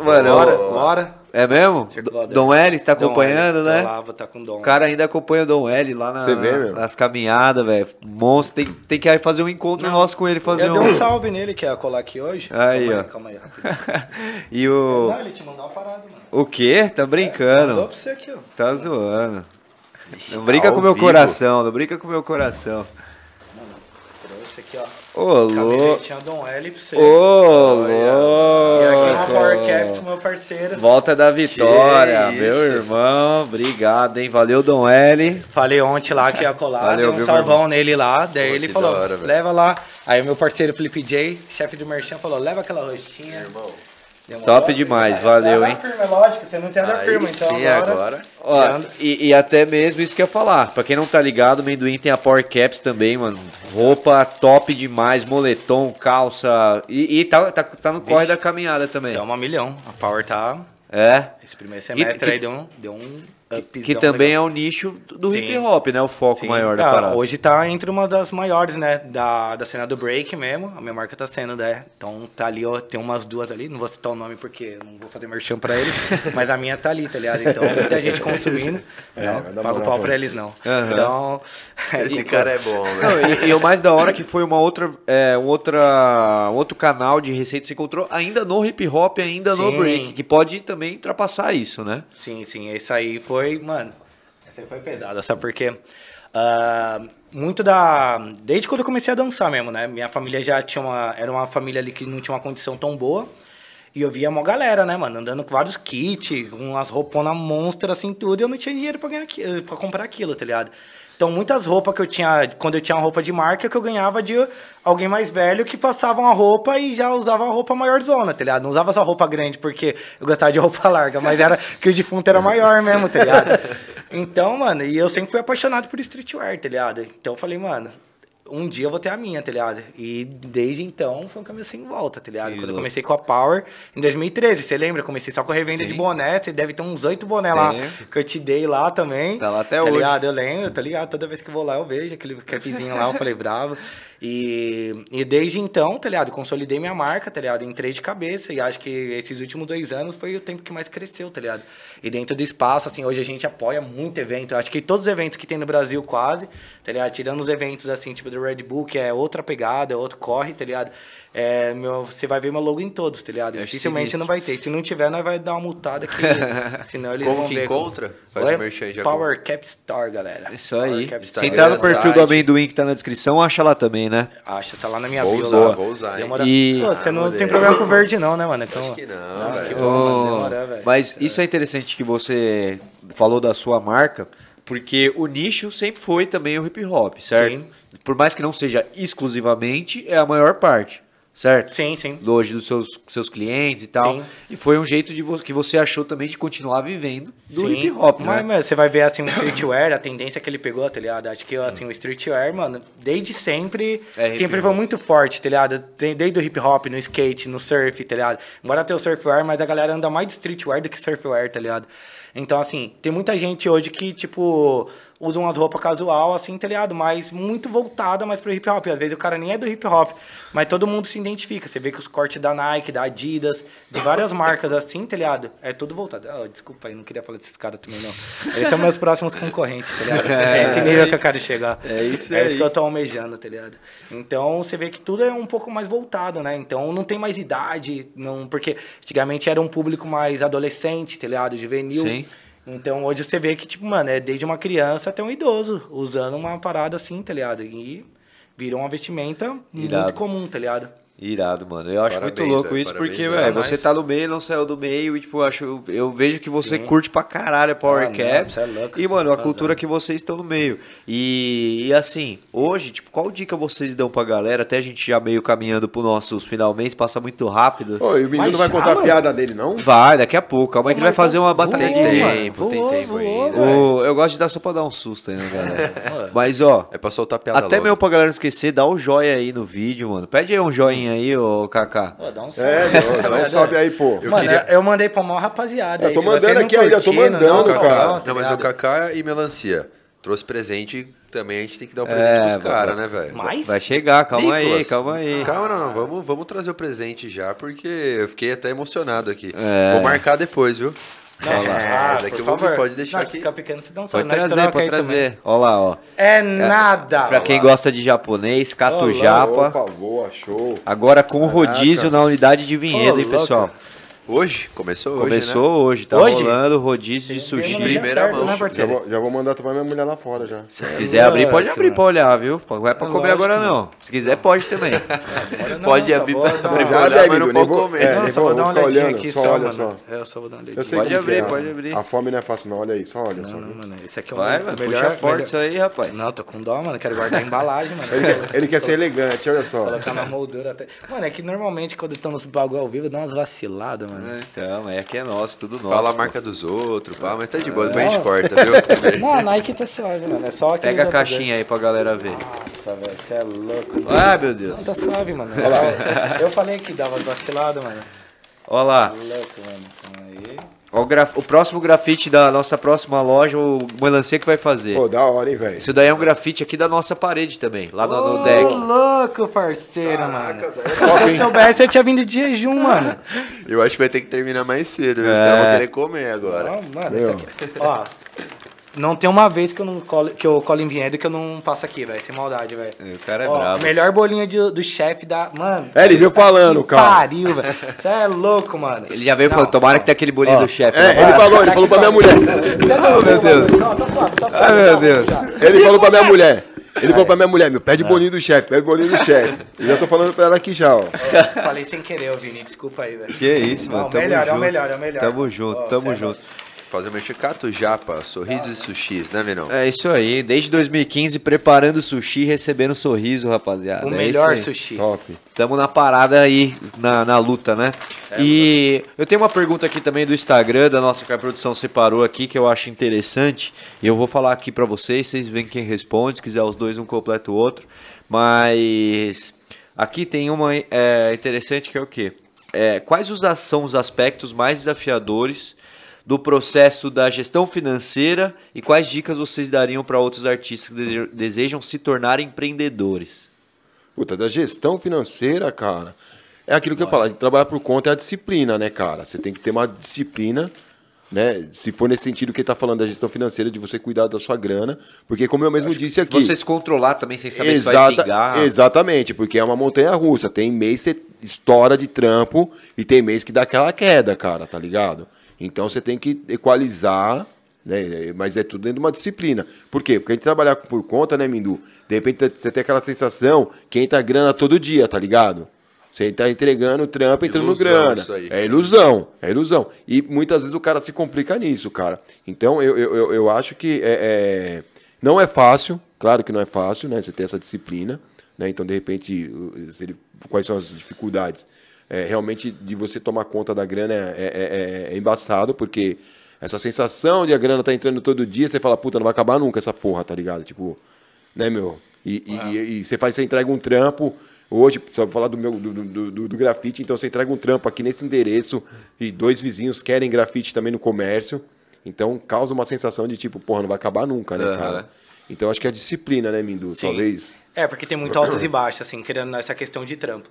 mano, Bora, ô, bora. É mesmo? Dom L, você tá Dom acompanhando, L, né? Lá, tá com Dom. O cara ainda acompanha o Dom L lá na- vê, meu? nas caminhadas, velho. Monstro. Tem, tem que aí fazer um encontro nosso com ele, fazer eu um. dei um salve nele, que ia colar aqui hoje. Aí, calma ó. aí, calma aí, rapidinho. e o. Não, ele te mandou uma parada, mano. O quê? Tá Mandou brincando? pra você aqui, ó. Tá zoando. Não brinca ao com meu vivo. coração, não brinca com meu coração. Aqui, ó. Ô, louco. Camisetinha Dom L pra você. Ô, E aqui uma Power louco. Caps, meu parceiro. Volta da vitória, Que meu isso. irmão. Obrigado, hein? Valeu, Dom L. Falei ontem lá que ia colar, Valeu, dei um salvão nele lá, daí Pô, ele falou, hora, velho. leva lá. Aí o meu parceiro Felipe J, chefe do Merchan, falou, leva aquela roxinha. Demorou? Top demais, valeu, hein? firme, é lógico, você não tem nada Aí firme, então sim, agora... agora. Ó, e, e até mesmo isso que eu ia falar. Pra quem não tá ligado, o Mendoim tem a Power Caps também, mano. Roupa top demais, moletom, calça. E, e tá, tá, tá no corre da caminhada também. Deu uma milhão, a Power tá... É. Esse primeiro semestre que- aí deu um, deu um upzão Que também legal. é o nicho do Sim. hip hop, né? O foco Sim. maior da Ah, parada. Hoje tá entre uma das maiores, né? Da, da cena do break mesmo. A minha marca tá sendo, né? Então tá ali, ó, tem umas duas ali. Não vou citar o nome porque não vou fazer merchan pra eles. mas a minha tá ali, tá ligado? Então muita gente consumindo. É, não, pago moral pau pra eles não. Aham. Então. Esse e- cara é bom, velho. Não, e, e o mais da hora é que foi uma outra, é, um outra, um outro canal de receita que se encontrou ainda no hip hop, ainda no Sim. break, que pode também ultrapassar isso, né? Sim, sim. Esse aí foi, mano. Essa aí foi pesada, sabe por quê? Ah, muito da. Desde quando eu comecei a dançar mesmo, né? Minha família já tinha uma. Era uma família ali que não tinha uma condição tão boa. E eu via uma galera, né, mano, andando com vários kits, umas rouponas monstras, assim, tudo, e eu não tinha dinheiro pra, ganhar, pra comprar aquilo, tá ligado? Então, muitas roupas que eu tinha, quando eu tinha uma roupa de marca, que eu ganhava de alguém mais velho que passava uma roupa e já usava uma roupa maior zona, tá ligado? Não usava só roupa grande porque eu gostava de roupa larga, mas era que o defunto era maior mesmo, tá ligado? Então, mano, e eu sempre fui apaixonado por streetwear, tá ligado? Então eu falei, mano, um dia eu vou ter a minha, tá ligado? E desde então foi um caminho sem volta, tá ligado? Que Quando eu louco. comecei com a Power, em 2013, você lembra? Eu comecei só com a revenda de boné, você deve ter uns oito boné lá que eu te dei lá também. Tá lá até tá hoje. Ligado? Eu lembro, tá ligado? Toda vez que eu vou lá eu vejo aquele capzinho lá, eu falei, bravo. E, e desde então, tá ligado? Consolidei minha marca, tá ligado? Entrei de cabeça e acho que esses últimos dois anos foi o tempo que mais cresceu, tá ligado? E dentro do espaço, assim, hoje a gente apoia muito evento. Eu acho que todos os eventos que tem no Brasil, quase, tá ligado? Tirando os eventos, assim, tipo do Red Bull, que é outra pegada, é outro corre, tá ligado? É, meu, você vai ver meu logo em todos, tá ligado? É Dificilmente não vai ter. Se não tiver, nós vai dar uma multada aqui. senão eles Como vão que ver. encontra? Faz o merchan já. Power Cap Store, galera. Isso Power aí. Cap Se entrar no perfil do amendoim que tá na descrição, acha lá também, né? Acha, tá lá na minha Vou bio. usar, lá. vou usar? Demora... E- Pô, você não Ah, tem moleque. problema com verde não, né, mano? Então... Acho que não, Ah, que bom. Oh, Demora, velho. mas isso é interessante que você falou da sua marca, porque o nicho sempre foi também o hip hop, certo? Sim. Por mais que não seja exclusivamente, é a maior parte, certo? Sim, sim. Hoje dos seus, seus clientes e tal. Sim. E foi um jeito de vo- que você achou também de continuar vivendo do Sim. hip hop, Mas, né? mano, você vai ver, assim, o streetwear, a tendência que ele pegou, tá ligado? Acho que, assim, o streetwear, mano, desde sempre, É sempre foi muito forte, tá ligado? Tem- Desde o hip hop, no skate, no surf, tá ligado? Embora tenha o surfwear, mas a galera anda mais de streetwear do que surfwear, tá ligado? Então, assim, tem muita gente hoje que, tipo, usa umas roupas casual, assim, tá ligado? Mas muito voltada mais pro hip hop. Às vezes o cara nem é do hip hop, mas todo mundo se identifica. Você vê que os cortes da Nike, da Adidas, de várias marcas assim, tá ligado? É tudo voltado. Ah, desculpa aí, não queria falar desses caras também, não. Eles são meus próximos concorrentes, tá ligado? É esse nível que eu quero chegar. É isso É aí. isso que eu tô almejando, tá ligado? Então você vê que tudo é um pouco mais voltado, né? Então não tem mais idade, não, porque antigamente era um público mais adolescente, tá ligado? Juvenil. Sim. Então hoje você vê que, tipo, mano, é desde uma criança até um idoso usando uma parada assim, tá ligado? E virou uma vestimenta Irado. muito comum, tá ligado? Irado, mano. Eu acho Parabéns, muito louco velho, isso, parabéns, porque, velho. você tá no meio, não saiu do meio, e, tipo, eu, acho, eu, vejo que você Sim. curte pra caralho a Power Ah, Caps. é louco, e, mano, a cultura que vocês estão no meio. E, e, assim, hoje, tipo, qual dica vocês dão pra galera? Até a gente já meio caminhando pro nossos finalmente, passa muito rápido. Ô, e o menino Mas não vai já, contar a mano? piada dele, não? Vai, daqui a pouco. Calma aí que ele vai fazer uma batalha Tem de... tempo, tem tempo ainda. O- eu gosto de dar só pra dar um susto aí, né, galera? Mas, ó, É pra soltar piada até logo. mesmo pra galera não esquecer, dá o joia aí no vídeo, mano. Pede aí um joinha aí, ô Kaká. Pô, dá um salve. É, não, dá um salve aí, pô. Eu Mano, queria- eu mandei pra maior rapaziada. Eu aí, tô vocês mandando aqui ainda, eu tô mandando, não, cara. não, Não, tá mas o? Kaká e melancia. Trouxe presente, também a gente tem que dar o É, presente pros vai- caras, né, velho? Mas? Vai chegar, calma aí, Nicolas. calma aí. Calma, não, não. Vamos, vamos trazer o presente já, porque eu fiquei até emocionado aqui. É. Vou marcar depois, viu? Não, é, ah, daqui por eu vou favor. pode deixar se aqui. ficar pequeno, você não Pode sabe. nós trazer, pode trazer. Ó lá, ó. É nada. Pra quem gosta de japonês, Ô, Catujapa. Opa, boa, show. Agora com rodízio na unidade de vinhedo, hein, pessoal? louco. Hoje? Começou hoje, Começou né? hoje, tá Hoje? rolando rodízio de sushi. Primeira certo, mão. né, Já vou, já vou mandar tomar minha mulher lá fora já. Se quiser abrir, pode abrir pra olhar, viu? Não é pra É comer lógico, agora, né? não. Se quiser, pode também. Não, Pode só abrir vou pra- dar pra uma- olhar, mas bebe, não pode vou- comer. é, Não, só vou vou dar uma olhadinha olhando, aqui só só, olha mano. só. É, eu só vou dar uma olhadinha. Eu sei Pode abrir, é. pode abrir. A fome não é fácil, não. Olha aí, só olha só. Não, não, mano, esse aqui é o Vai, meu- mano, melhor, puxa forte isso aí, rapaz. Não, tô com dó, mano. Quero guardar a embalagem, mano. Ele, quer ser elegante, olha só. Colocar na moldura até. Mano, é que normalmente quando estão nos bagulho ao vivo, dá umas vaciladas, mano. Então, mas aqui é nosso, tudo nosso. Fala a marca dos outros, pá, mas tá de boa, depois a gente corta, viu? Não, a Nike tá suave, mano. É só. Pega a caixinha aí pra galera ver. Nossa, velho, você é louco, mano. Ai, meu Deus. Não, tá suave, mano. Eu, eu falei que dava vacilada, mano. Ó lá. Louco, mano. Aí. O, graf- o próximo grafite da nossa próxima loja, o Melancia que vai fazer. Pô, da hora, hein, velho. Isso daí é um grafite aqui da nossa parede também, lá no, no Ô, deck. louco, parceiro, mano. Se eu soubesse, eu tinha vindo de jejum, mano. Eu acho que vai ter que terminar mais cedo, viu? Os É. caras vão querer comer agora. Não, mano, isso aqui. Ó. Não tem uma vez que eu não colo, que eu colo em vinhedo que eu não passo aqui, velho. Sem maldade, velho. O cara é Ó, brabo. Melhor bolinha de- do chefe da. Mano. É, ele viu falando, que cara. Pariu, velho. Você é louco, mano. Ele já veio Não, falando, tomara que tenha aquele bolinho do chefe. É, ele falou, ele tá falou pra minha mulher. Oh, meu Deus. Não, tá suave, tá suave. Ai, meu tá, Deus. já. Ele falou pra minha mulher. Ele falou pra minha mulher, meu, pede bolinho do chefe, pede bolinho do chefe. Eu já tô falando pra ela aqui já, ó. Falei sem querer, ô Vini. Desculpa aí, velho. Que isso, mano. Não, tamo melhor, é o junto. melhor, é o melhor. Tamo junto, Ó, tamo cê é junto. Fazer o mexicato japa, sorrisos e sushis, né, Vinão? É isso aí, desde 2015 preparando sushi e recebendo sorriso, rapaziada. O É melhor sushi. Top. Tamo na parada aí, na, na luta, né? e eu tenho uma pergunta aqui também do Instagram, da nossa que a produção separou aqui, que eu acho interessante. E eu vou falar aqui pra vocês, vocês veem quem responde, se quiser os dois, um completa o outro. Mas aqui tem uma é, interessante que é o quê? É, quais os, são os aspectos mais desafiadores do processo da gestão financeira e quais dicas vocês dariam para outros artistas que dese- desejam se tornar empreendedores? Puta, da gestão financeira, cara. É aquilo que eu falo, de trabalhar por conta é a disciplina, né, cara? Você tem que ter uma disciplina, né? Se for nesse sentido que ele tá falando da gestão financeira, de você cuidar da sua grana. Porque, como eu mesmo disse aqui. Você se controlar também sem saber se vai Exata- vingar. Exatamente, porque é uma montanha russa. Tem mês que você estoura de trampo e tem mês que dá aquela queda, cara, tá ligado? Então você tem que equalizar, né? Mas é tudo dentro de uma disciplina. Por quê? Porque a gente trabalhar por conta, né, Mindu? De repente você tem aquela sensação que entra grana todo dia, tá ligado? Você tá entregando trampo, entrando Ilusão, grana. É ilusão, é ilusão. E muitas vezes o cara se complica nisso, cara. Então eu, eu, eu, eu acho que é, é- não é fácil, claro que não é fácil, né? Você ter essa disciplina, né? Então, de repente, ele- quais são as dificuldades? É, realmente, de você tomar conta da grana é, é- é- é embaçado, porque essa sensação de a grana tá entrando todo dia, você fala, puta, não vai acabar nunca essa porra, tá ligado? Tipo, né, meu? E, e- e- e você faz, você entrega um trampo. Hoje, só vou falar do meu do, do, do- do grafite, então você entrega um trampo aqui nesse endereço e dois vizinhos querem grafite também no comércio. Então causa uma sensação de tipo, porra, não vai acabar nunca, né, Aham. cara? Então acho que é a disciplina, né, Mindu? Sim. Talvez. É, porque tem muito altos e baixos, assim, querendo nessa questão de trampo.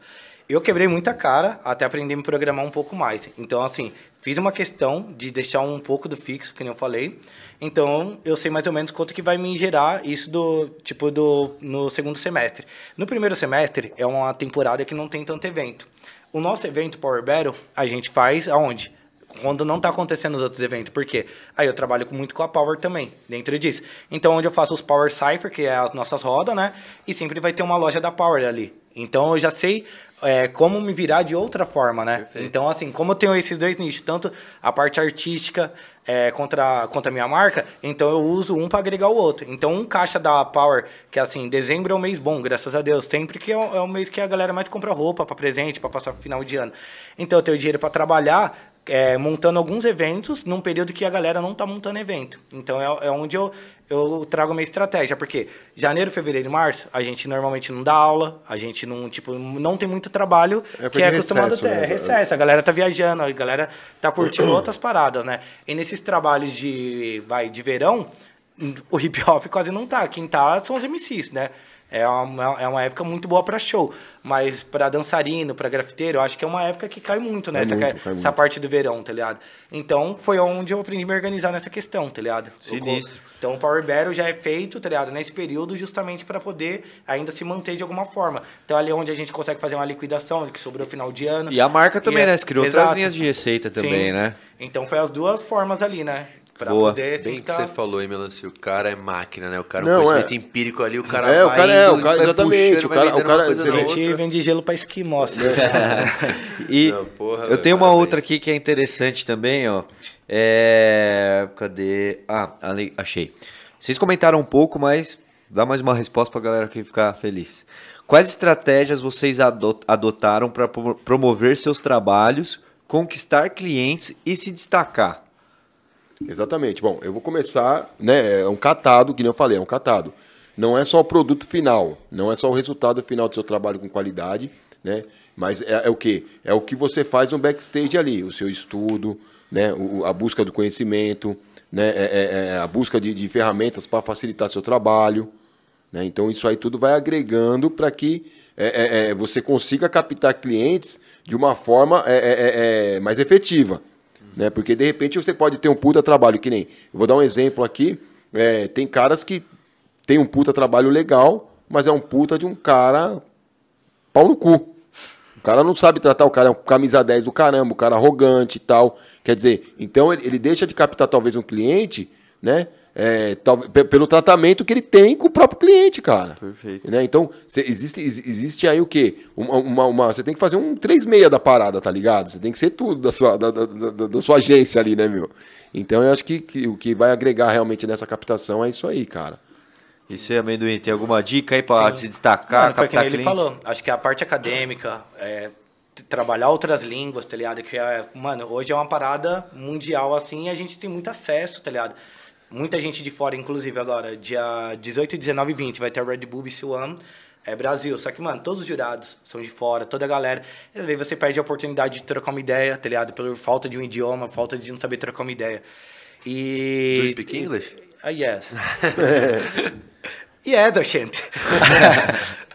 Eu quebrei muita cara até aprender a me programar um pouco mais. Então, assim, fiz uma questão de deixar um pouco do fixo, que nem eu falei. Então, eu sei mais ou menos quanto que vai me gerar isso do, tipo, do, no segundo semestre. No primeiro semestre, é uma temporada que não tem tanto evento. O nosso evento Power Battle, a gente faz aonde? quando não tá acontecendo os outros eventos. Por quê? Aí eu trabalho muito com a Power também, dentro disso. Então, onde eu faço os Power Cypher, que é as nossas rodas, né? E sempre vai ter uma loja da Power ali. Então, eu já sei é, como me virar de outra forma, né? Então, assim, como eu tenho esses dois nichos, tanto a parte artística é, contra, contra a minha marca, então eu uso um para agregar o outro. Então, um caixa da Power, que assim, dezembro é um mês bom, graças a Deus. Sempre que é o, é o mês que a galera mais compra roupa para presente, para passar final de ano. Então, eu tenho dinheiro para trabalhar é, montando alguns eventos num período que a galera não tá montando evento. Então é, é onde eu, eu trago a minha estratégia, porque janeiro, fevereiro e março, a gente normalmente não dá aula, a gente não, tipo, não tem muito trabalho É que é porque acostumado a recesso, ter. né? É recesso, a galera tá viajando, a galera tá curtindo outras paradas, né? E nesses trabalhos de, vai, de verão, o hip hop quase não tá. Quem tá são os MCs, né? É uma, é uma época muito boa pra show. Mas pra dançarino, pra grafiteiro, eu acho que é uma época que cai muito, né? Cai essa, muito, ca- cai essa muito. parte do verão, tá ligado? Então foi onde eu aprendi a me organizar nessa questão, tá ligado? Sinistro. Então o Power Battle já é feito, tá ligado? Nesse período, justamente pra poder ainda se manter de alguma forma. Então ali é onde a gente consegue fazer uma liquidação, que sobrou final de ano. E a marca também, E é- né? Você criou outras Exato. linhas de receita também, Sim. né? Então foi as duas formas ali, né? Pra Boa. poder Bem que você falou, hein, Melancia? O cara é máquina, né? O cara, Não, um conhecimento é. empírico ali, o cara É, o vai cara é, indo, o cara- exatamente, puxando, o cara- o cara- você vende gelo pra esquimó. assim. E Não, porra, eu tenho uma parabéns. outra aqui que é interessante também, ó. É... Cadê? Ah, ali, achei. Vocês comentaram um pouco, mas dá mais uma resposta pra galera aqui ficar feliz. Quais estratégias vocês ado- adotaram para promover seus trabalhos, conquistar clientes e se destacar? Exatamente. Bom, eu vou começar, né? É um catado, que nem eu falei, é um catado. Não é só o produto final, não é só o resultado final do seu trabalho com qualidade, né? Mas é, é o que? É o que você faz no backstage ali, o seu estudo, né? O- a busca do conhecimento, né? É- é- é a busca de, de ferramentas para facilitar seu trabalho. né? Então isso aí tudo vai agregando para que é, é, você consiga captar clientes de uma forma mais efetiva. Né? Porque de repente você pode ter um puta trabalho, que nem. Eu vou dar um exemplo aqui. é, tem caras que tem um puta trabalho legal, mas é um puta de um cara pau no cu. O cara não sabe tratar, o cara é um camisa 10 do caramba, o cara arrogante e tal. Quer dizer, então ele, ele deixa de captar talvez um cliente, né? É, tal- pe- pelo tratamento que ele tem com o próprio cliente, cara. Perfeito. Né? Então, cê- existe, ex- existe aí o quê? Uma, uma, uma- você tem que fazer um 3,6 da parada, tá ligado? Você tem que ser tudo da sua, da, da, da- da sua agência ali, né, meu? Então eu acho que, que o que vai agregar realmente nessa captação é isso aí, cara. E você, amendoim, tem alguma dica aí pra Sim. se destacar, Mano, foi que ele cliente? falou. Acho que a parte acadêmica, é, trabalhar outras línguas, tá ligado? Que é, mano, hoje é uma parada mundial assim e a gente tem muito acesso, tá ligado? Muita gente de fora, inclusive agora, dia 18, 19 e 20, vai ter a Red Bull BC One. É Brasil, só que, mano, todos os jurados são de fora, toda a galera. E às vezes você perde a oportunidade de trocar uma ideia, tá ligado? Por falta de um idioma, falta de não saber trocar uma ideia. E. Do you speak English? Ah, yes. yes, gente.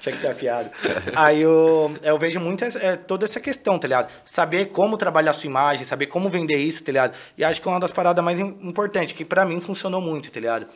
Tinha que ter afiado. Aí eu, eu vejo muito essa- é, toda essa questão, tá ligado? Saber como trabalhar a sua imagem, saber como vender isso, tá ligado? E acho que é uma das paradas mais im- importantes, que pra mim funcionou muito, tá ligado?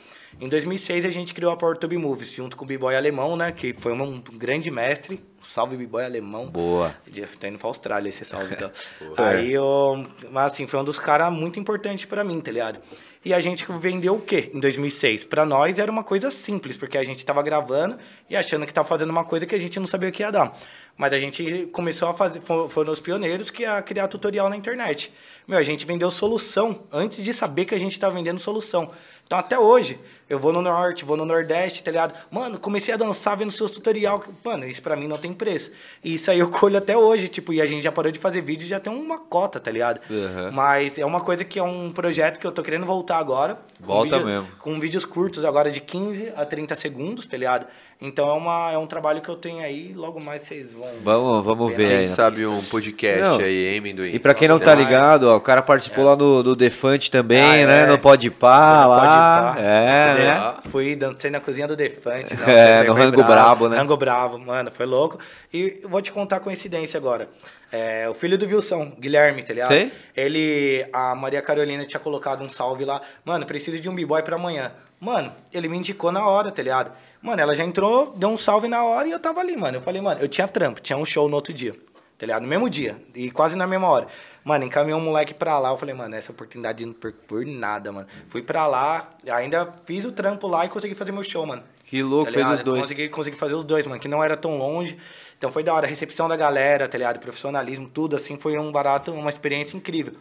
Em 2006 a gente criou a PowerTube Movies, junto com o B-Boy Alemão, né? Que foi um, grande mestre. Salve, B-Boy Alemão. Boa. Tá indo pra Austrália esse salve, então. Aí eu. Mas assim, foi um dos caras muito importantes pra mim, tá ligado? E a gente vendeu o quê em 2006? Pra nós era uma coisa simples, porque a gente tava gravando e achando que tava fazendo uma coisa que a gente não sabia o que ia dar. Mas a gente começou a fazer, fo- foram os pioneiros que ia criar tutorial na internet. Meu, a gente vendeu solução antes de saber que a gente tava vendendo solução. Então até hoje, eu vou no norte, vou no nordeste, tá ligado? Mano, comecei a dançar vendo seus tutorial. Mano, isso pra mim não tem preço. E isso aí eu colho até hoje, tipo, e a gente já parou de fazer vídeo já tem uma cota, tá ligado? Uhum. Mas é uma coisa que é um projeto que eu tô querendo voltar agora. com Volta vídeo- mesmo. Com vídeos curtos agora de 15 a 30 segundos, tá ligado? Então é, uma, é um trabalho que eu tenho aí, logo mais vocês vão. Vamos, vamos ver Quem aí. né? sabe um podcast Não. aí, hein, amendoim? E pra quem não tá ligado, ó, o cara participou lá no, do Defante também, Ah, né? é. No Pode Pá, Pode lá. pá. É, né? Fui, dancei na cozinha do Defante. É, isso aí no Rango Brabo, né? Rango Bravo, mano, foi louco. E vou te contar a coincidência agora. É, o filho do Wilson, Guilherme, tá ligado? Sei. Ele, a Maria Carolina tinha colocado um salve lá. Mano, preciso de um b-boy pra amanhã. Mano, ele me indicou na hora, tá ligado? Mano, ela já entrou, deu um salve na hora e eu tava ali, mano. Eu falei, mano, eu tinha trampo, tinha um show no outro dia. Tá ligado? No mesmo dia. E quase na mesma hora. Mano, encaminhou um moleque pra lá. Eu falei, mano, essa oportunidade não por, por nada, mano. Fui pra lá, ainda fiz o trampo lá e consegui fazer meu show, mano. Que louco, Tá fez os dois. Consegui, consegui fazer os dois, mano, que não era tão longe. Então foi da hora. A recepção da galera, tá ligado? Profissionalismo, tudo, assim, foi um barato, uma experiência incrível.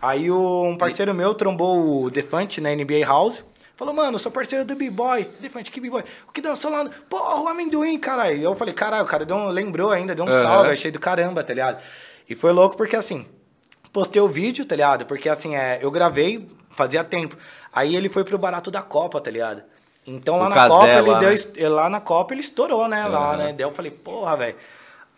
Aí um parceiro meu trombou o Defante na NBA House. Falou, mano, sou parceiro do B-Boy. Defante, que B-Boy? O que dançou lá? no- Porra, o amendoim, caralho. Eu falei, caralho, o cara deu um- lembrou ainda, deu um Aham. salve, achei do caramba, tá ligado? E foi louco porque assim, postei o vídeo, tá ligado? Porque assim, é, eu gravei, fazia tempo. Aí ele foi pro barato da Copa, tá ligado? Então lá O na Cazé Copa ele lá, deu. né? est- Lá na Copa ele estourou, né? Lá, né? Daí eu falei, porra, velho.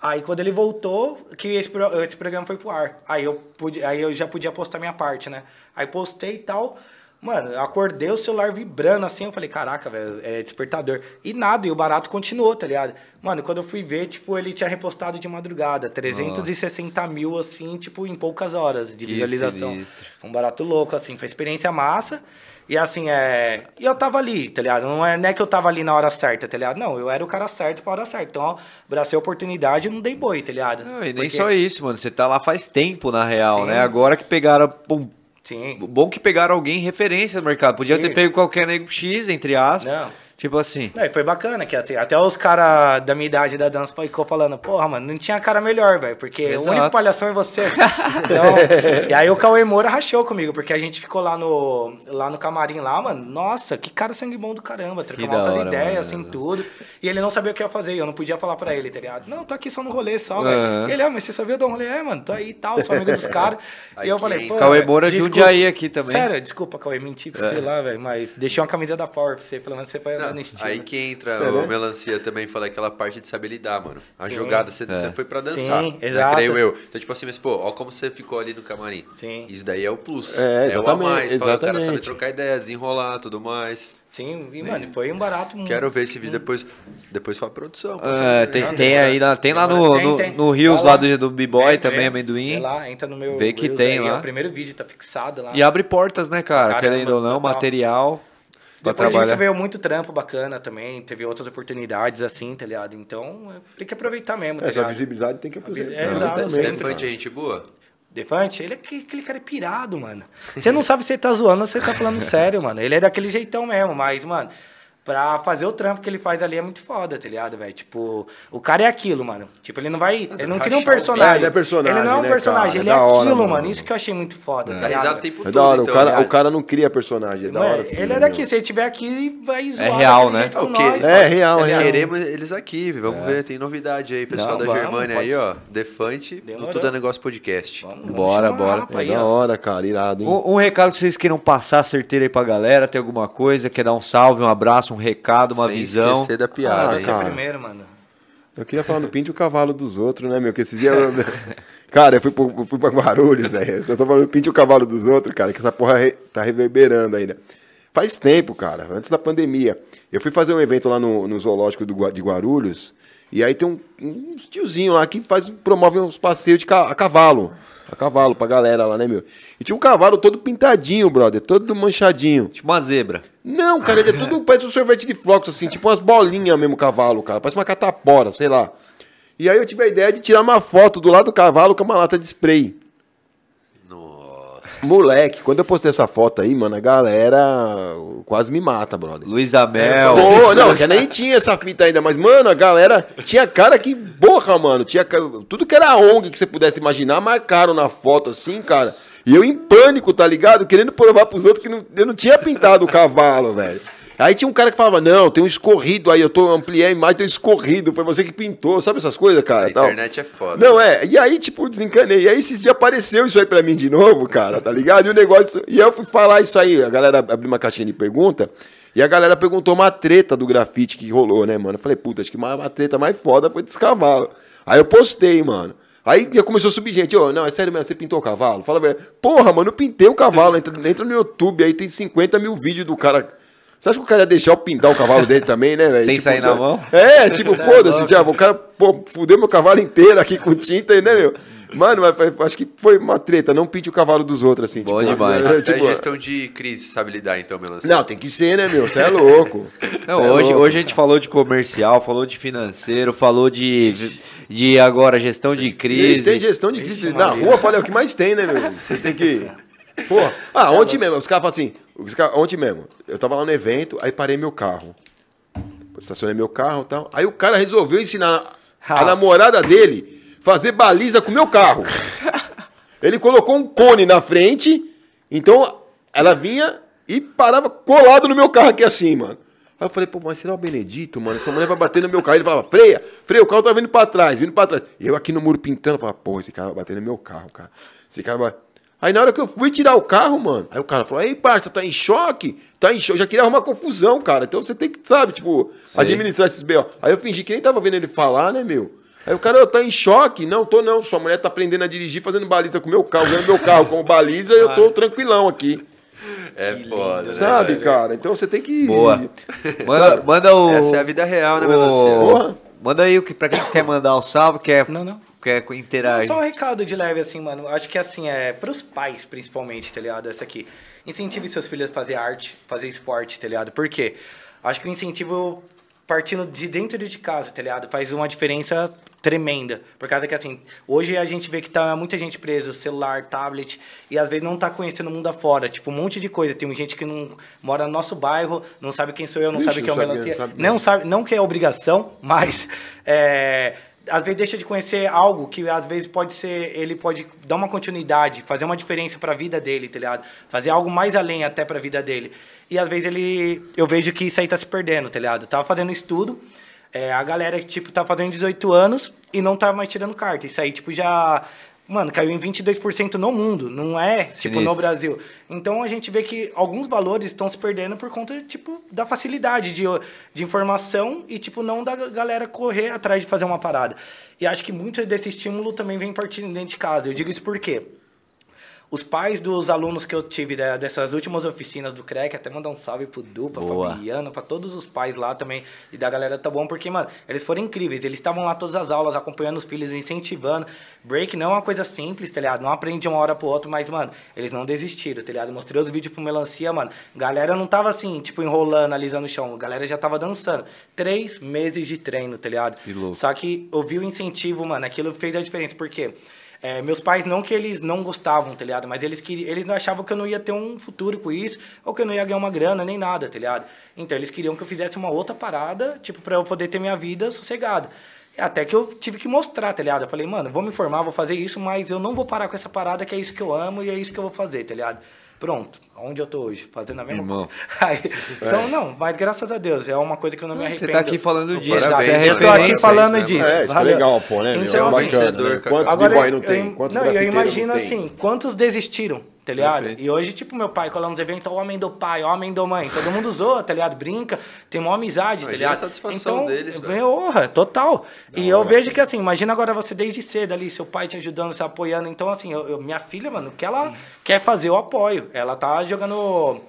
Aí quando ele voltou, que esse, esse programa foi pro ar. Aí eu, pude, aí eu já podia postar minha parte, né? Aí postei e tal. Mano, eu acordei o celular vibrando assim. Eu falei, caraca, velho, é despertador. E nada, e o barato continuou, tá ligado? Mano, quando eu fui ver, tipo, ele tinha repostado de madrugada. 360 mil, assim, tipo, em poucas horas de visualização. sinistro. Foi um barato louco, assim, foi experiência massa. E assim, é. E eu tava ali, tá ligado? Não é, não é que eu tava ali na hora certa, tá ligado? Não, eu era o cara certo pra hora certa. Então, ó, abracei a oportunidade e não dei boi, tá ligado? Não, e nem Porque- só isso, mano. Você tá lá faz tempo, na real, Sim. né? Agora que pegaram. Pum, Sim. bom que pegaram alguém referência no mercado. Podia Sim. ter pego qualquer nego X, entre aspas. Não. Tipo assim. E foi bacana, que assim, até os caras da minha idade da dança ficou falando, porra, mano, não tinha cara melhor, velho, porque Exato. o único palhação é você. Então, e aí o Cauê Moura rachou comigo, porque a gente ficou lá no, lá no camarim lá, mano, nossa, que cara sangue bom do caramba, da altas hora, ideias, mano. assim, tudo. E ele não sabia o que ia fazer, eu não podia falar pra ele, tá ligado? Não, tô aqui só no rolê, só, velho. Ele, ah, mas você sabia dar um rolê? É, mano, tô aí e tal, sou amigo dos caras. Aí e eu falei, pô, Cauê velho, Moura de desculpa. Jundiaí aqui também. Sério, desculpa, Cauê, menti pra você lá, velho, mas deixei uma camisa da Power pra você, pelo menos você vai aí estilo. que entra o melancia também, fala aquela parte de saber lidar, mano. A jogada, você, você foi pra dançar. Sim, né? exato. Creio eu. Então, tipo assim, mas, pô, ó como você ficou ali no camarim. Sim. Isso daí é o plus. É, É o a exatamente, mais. Fala, o cara sabe exatamente. trocar ideia, desenrolar, tudo mais. Sim, e, mano, foi um barato muito. Quero ver esse vídeo depois. Depois pra produção. com É, tem, tem aí lá, tem lá no, Tem, no, tem. no Rios lá do, do B-Boy também, amendoim. Vê lá, entra no meu. Vê que Reels tem aí, lá. É o primeiro vídeo, tá fixado lá. E abre portas, né, cara? Caramba, Querendo ou não, total. material pra Depois trabalhar. disso veio muito trampo bacana também, teve outras oportunidades assim, tá ligado? Então tem que aproveitar mesmo, tá Essa ligado? visibilidade tem que apresentar. É, exato. Exatamente. Defante é gente boa? Defante, ele é aquele, aquele cara é pirado, mano. Você não sabe se ele tá zoando ou se ele tá falando sério, mano. Ele é daquele jeitão mesmo, mas, mano, pra fazer o trampo que ele faz ali é muito foda, tá ligado, velho? Tipo, o cara é aquilo, mano. Tipo, ele não vai. Ele não cria um personagem. bico. Ele é personagem, Ele não é um né, personagem, cara? ele É é, hora, aquilo, mano. mano. Isso que eu achei muito foda, tá Tá ligado? É da hora, então, o, cara, ligado? o cara não cria personagem, é da Mano, hora. sim, ele é né, daqui, meu? se ele tiver aqui, vai zoar. real, daquele né? É o quê? nós, É real, é? Queremos eles aqui, vamos ver, tem novidade aí, pessoal Não, da vamos, Germânia pode aí, ó. Defante do Tudo é Negócio Podcast. Vamos, Bora, bora. É da hora, cara, irado, hein? Um, um recado que vocês queiram passar certeiro aí pra galera, tem alguma coisa, quer dar um salve, um abraço, um recado, uma Sem visão. esquecer da piada, Ah? Você é cara. primeiro, mano. Eu queria falar do Pinte o cavalo dos outros, né, meu? Que esses dias. eu- cara, eu fui, pro, eu fui pra Guarulhos, velho. Eu tô falando do Pinte o cavalo dos outros, cara, que essa porra re- tá reverberando ainda. Faz tempo, cara, antes da pandemia. Eu fui fazer um evento lá no, no zoológico do, de Guarulhos. E aí tem um, um tiozinho lá que faz, promove uns passeios de ca- a cavalo. A cavalo pra galera lá, né, meu? E tinha um cavalo todo pintadinho, brother, todo manchadinho. Tipo uma zebra. Não, cara, ele é tudo, parece um sorvete de flocos, assim, tipo umas bolinhas mesmo, cavalo, cara. Parece uma catapora, sei lá. E aí eu tive a ideia de tirar uma foto do lado do cavalo com uma lata de spray. Moleque, quando eu postei essa foto aí, mano, a galera quase me mata, brother. Luiz Amel. Pô, não, já nem tinha essa fita ainda, mas, mano, a galera tinha cara que, porra, mano, tinha tudo que era ONG que você pudesse imaginar, marcaram na foto assim, cara. E eu em pânico, tá ligado? Querendo provar pros outros que não- eu não tinha pintado o cavalo, velho. Aí tinha um cara que falava, não, tem um escorrido aí, eu tô, ampliei a imagem, tem um escorrido, foi você que pintou, sabe essas coisas, cara? A tal. internet é foda. Não, é. E aí, tipo, desencanei. E aí, esses dias apareceu isso aí pra mim de novo, cara, tá ligado? E o negócio. E eu fui falar isso aí. A galera abriu uma caixinha de pergunta. E a galera perguntou uma treta do grafite que rolou, né, mano? Eu falei, puta, acho que uma, uma treta mais foda foi desse cavalo. Aí eu postei, mano. Aí já começou a subir gente. Ô, não, é sério mesmo, você pintou o cavalo? Fala, velho. Porra, mano, eu pintei o cavalo. Entra, entra no YouTube aí, tem 50 mil vídeos do cara. Você acha que o cara ia deixar eu pintar o cavalo dele também, né, velho? Sem sair na sabe? mão? É, tipo, foda-se, já, o cara pô, fudeu meu cavalo inteiro aqui com tinta, né, meu? Mano, acho que foi uma treta, não pinte o cavalo dos outros, assim. Bom tipo, demais. é, tipo, gestão de crise sabe lidar, então, Melancia. não, tem que ser, né, meu? Você é louco. Não, é hoje, louco. hoje a gente falou de comercial, falou de financeiro, falou de, de agora gestão de crise. têm gestão de crise. Na rua, eu falei, é o que mais tem, né, meu? Você tem que. Porra. Ah, ontem mesmo, os caras falam assim. Ontem mesmo, eu tava lá no evento, aí parei meu carro. Estacionei meu carro e tal. Aí o cara resolveu ensinar a Nossa. namorada dele fazer baliza com o meu carro. Ele colocou um cone na frente, então ela vinha e parava colado no meu carro aqui assim, mano. Aí eu falei, pô, mas será o Benedito, mano? Essa mulher vai bater no meu carro. Ele falava, freia, freia, o carro tá vindo pra trás, vindo pra trás. E eu aqui no muro pintando, eu falava, pô, esse cara vai bater no meu carro, cara. Esse cara vai. Aí na hora que eu fui tirar o carro, mano, aí o cara falou, ei, parça, tá em choque? Tá em choque. Eu já queria arrumar confusão, cara. Então você tem que, sabe, tipo, administrar esses B.O. Aí eu fingi que nem tava vendo ele falar, né, meu? Aí o cara, eu tá em choque? Não, tô não. Sua mulher tá aprendendo a dirigir, fazendo baliza com o meu carro, usando meu carro como baliza, e eu tô tranquilão aqui. É foda, né? Sabe, velho? cara? Então você tem que. Boa. Manda, manda o. Essa é a vida real, né, o-? Porra. Manda aí o que, pra quem você quer mandar o salve, quer, Não, não. Quer interagir. Só um recado de leve, assim, mano. Acho que, assim, é pros pais, principalmente, tá ligado? Essa aqui. Incentive seus filhos a fazer arte, fazer esporte, tá ligado? Por quê? Acho que o incentivo partindo de dentro de casa, tá ligado? Faz uma diferença tremenda. Por causa que, assim, hoje a gente vê que tá muita gente preso, celular, tablet, e às vezes não tá conhecendo o mundo afora. Tipo, um monte de coisa. Tem gente que não mora no nosso bairro, não sabe quem sou eu, não Ixi, sabe quem é o não sabe, melancia. não sabe Não sabe, não que é obrigação, mas é, às vezes deixa de conhecer algo que às vezes pode ser, ele pode dar uma continuidade, fazer uma diferença para a vida dele, tá ligado? Fazer algo mais além até para a vida dele. E às vezes ele, eu vejo que isso aí tá se perdendo, tá ligado? Tava fazendo estudo, é, a galera tipo tá fazendo 18 anos e não tá mais tirando carta. Isso aí tipo já Mano, caiu em 22% no mundo, não é, tipo, no Sinistro. Brasil. Então a gente vê que alguns valores estão se perdendo por conta, tipo, da facilidade de, de informação e, tipo, não da galera correr atrás de fazer uma parada. E acho que muito desse estímulo também vem partindo dentro de casa. Eu digo isso porque os pais dos alunos que eu tive dessas últimas oficinas do CREC, até mandar um salve pro Du, pra Boa. Fabiano, pra todos os pais lá também e da galera tá bom, porque, mano, eles foram incríveis. Eles estavam lá todas as aulas, acompanhando os filhos, incentivando. Break não é uma coisa simples, tá ligado? Não aprende de uma hora pro outro, mas, mano, eles não desistiram, tá ligado? Mostrei os vídeos pro Melancia, mano. Galera não tava assim, tipo, enrolando, alisando o chão. Galera já tava dançando. Três meses de treino, tá ligado? Que louco. Só que eu vi o incentivo, mano, aquilo fez a diferença, porque é, meus pais não que eles não gostavam, tá ligado? Mas eles queriam, eles achavam que eu não ia ter um futuro com isso, ou que eu não ia ganhar uma grana, nem nada, tá ligado? Então eles queriam que eu fizesse uma outra parada, tipo, pra eu poder ter minha vida sossegada. Até que eu tive que mostrar, tá ligado? Eu falei, mano, vou me formar, vou fazer isso, mas eu não vou parar com essa parada, que é isso que eu amo e é isso que eu vou fazer, tá ligado? Pronto, onde eu tô hoje? Fazendo a mesma Irmão. coisa. Aí, então, não, mas graças a Deus, é uma coisa que eu não me Você arrependo. tá aqui falando disso, parabéns, você é eu tô aqui referência, falando isso disso. É, isso que é valeu. legal, pô, né, meu? Então, é assim, bacana, vencedor, né? Quantos b-boy não eu, tem? im- Quantos não, eu grafiteiros imagino não tem? assim, quantos desistiram, tá ligado? Perfeito. E hoje, tipo, meu pai cola nos eventos, o homem do pai, o homem do mãe, todo mundo zoa, tá ligado? Brinca, tem uma amizade, tá ligado? a satisfação então, deles, velho. honra, total. e eu vejo que assim, imagina agora você desde cedo ali, seu pai te ajudando, se apoiando. Então, assim, eu, eu- minha filha, mano, o que ela quer fazer, eu apoio. Ela tá jogando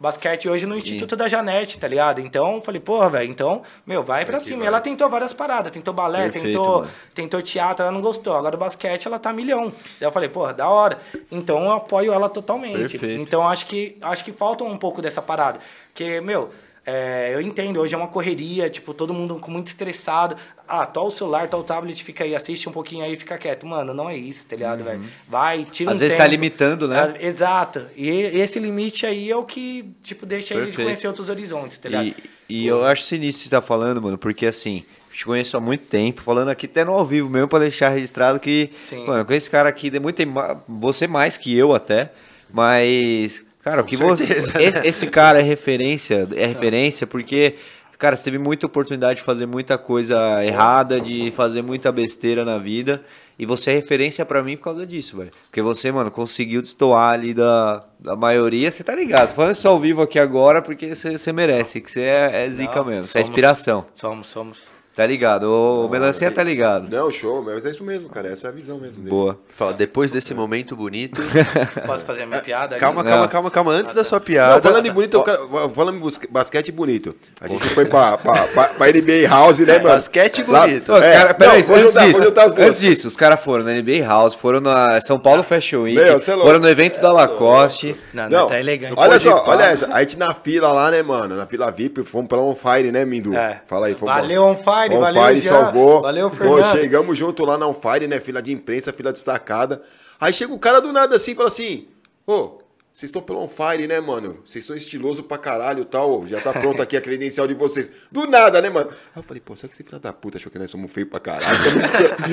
basquete hoje no Instituto da Janete, tá ligado? Então, eu falei, porra, velho, então, meu, vai pra cima. E ela tentou várias paradas, tentou balé, Perfeito, tentou, mano. tentou teatro, ela não gostou. Agora o basquete, ela tá milhão. Daí eu falei, porra, da hora. Então eu apoio ela totalmente. Perfeito. Então acho que acho que falta um pouco dessa parada. Porque, meu, é, eu entendo, hoje é uma correria, tipo, todo mundo com muito estressado. Ah, tá o celular, tá o tablet, fica aí, assiste um pouquinho aí e fica quieto. Mano, não é isso, tá ligado, velho? Vai, tira Uhum. Às um vezes tempo. tá limitando, né? Exato. E esse limite aí é o que, tipo, deixa ele de Perfeito. conhecer outros horizontes, tá ligado? E, e eu acho sinistro você tá falando, mano, porque assim, te conheço há muito tempo, falando aqui até no ao vivo mesmo, pra deixar registrado que, Sim. mano, com esse cara aqui, tem muito, você mais que eu até, mas, cara, o que você, esse, esse cara é referência, é referência porque, cara, você teve muita oportunidade de fazer muita coisa errada, de fazer muita besteira na vida, e você é referência pra mim por causa disso, velho. Porque você, mano, conseguiu destoar ali da, da maioria, você tá ligado. Falando isso ao vivo aqui agora porque você, merece, que você é, é zica Não, mesmo, você é inspiração. Somos, somos. Tá ligado? O Melancia tá ligado. Não, show, mas é isso mesmo, cara. Essa é a visão mesmo dele. Boa. Fala, depois desse momento bonito. Posso fazer a minha piada? ali? calma, Não. calma, calma, calma. Antes da sua Não, piada. falando em bonito, quero- falando em basquete bonito. A gente foi pra, pra, pra, pra NBA House, né, mano? basquete Lá- bonito. Não, os É, cara, peraí, não, antes vou disso, duas. antes disso, os caras foram na NBA House, foram na São Paulo Fashion Week, Meu, é foram no evento da Lacoste. Não, Não, não, tá elegante. olha só, olha essa. A gente na fila lá, né, mano? Na fila VIP, fomos pela On Fire, né, Mindu? É. Fala aí, fomos Valeu, on fire, Fire, On valeu, Fire salvou. Valeu, Pô, Fernando. chegamos junto lá na On Fire, né? Fila de imprensa, fila destacada. Aí chega o cara do nada assim e fala assim: Ô, vocês estão pelo On Fire, né, mano? Vocês são estiloso pra caralho e tal. Já tá pronto aqui a credencial de vocês. Do nada, né, mano? Aí eu falei, pô, será que esse filho da puta achou que nós somos feios pra caralho?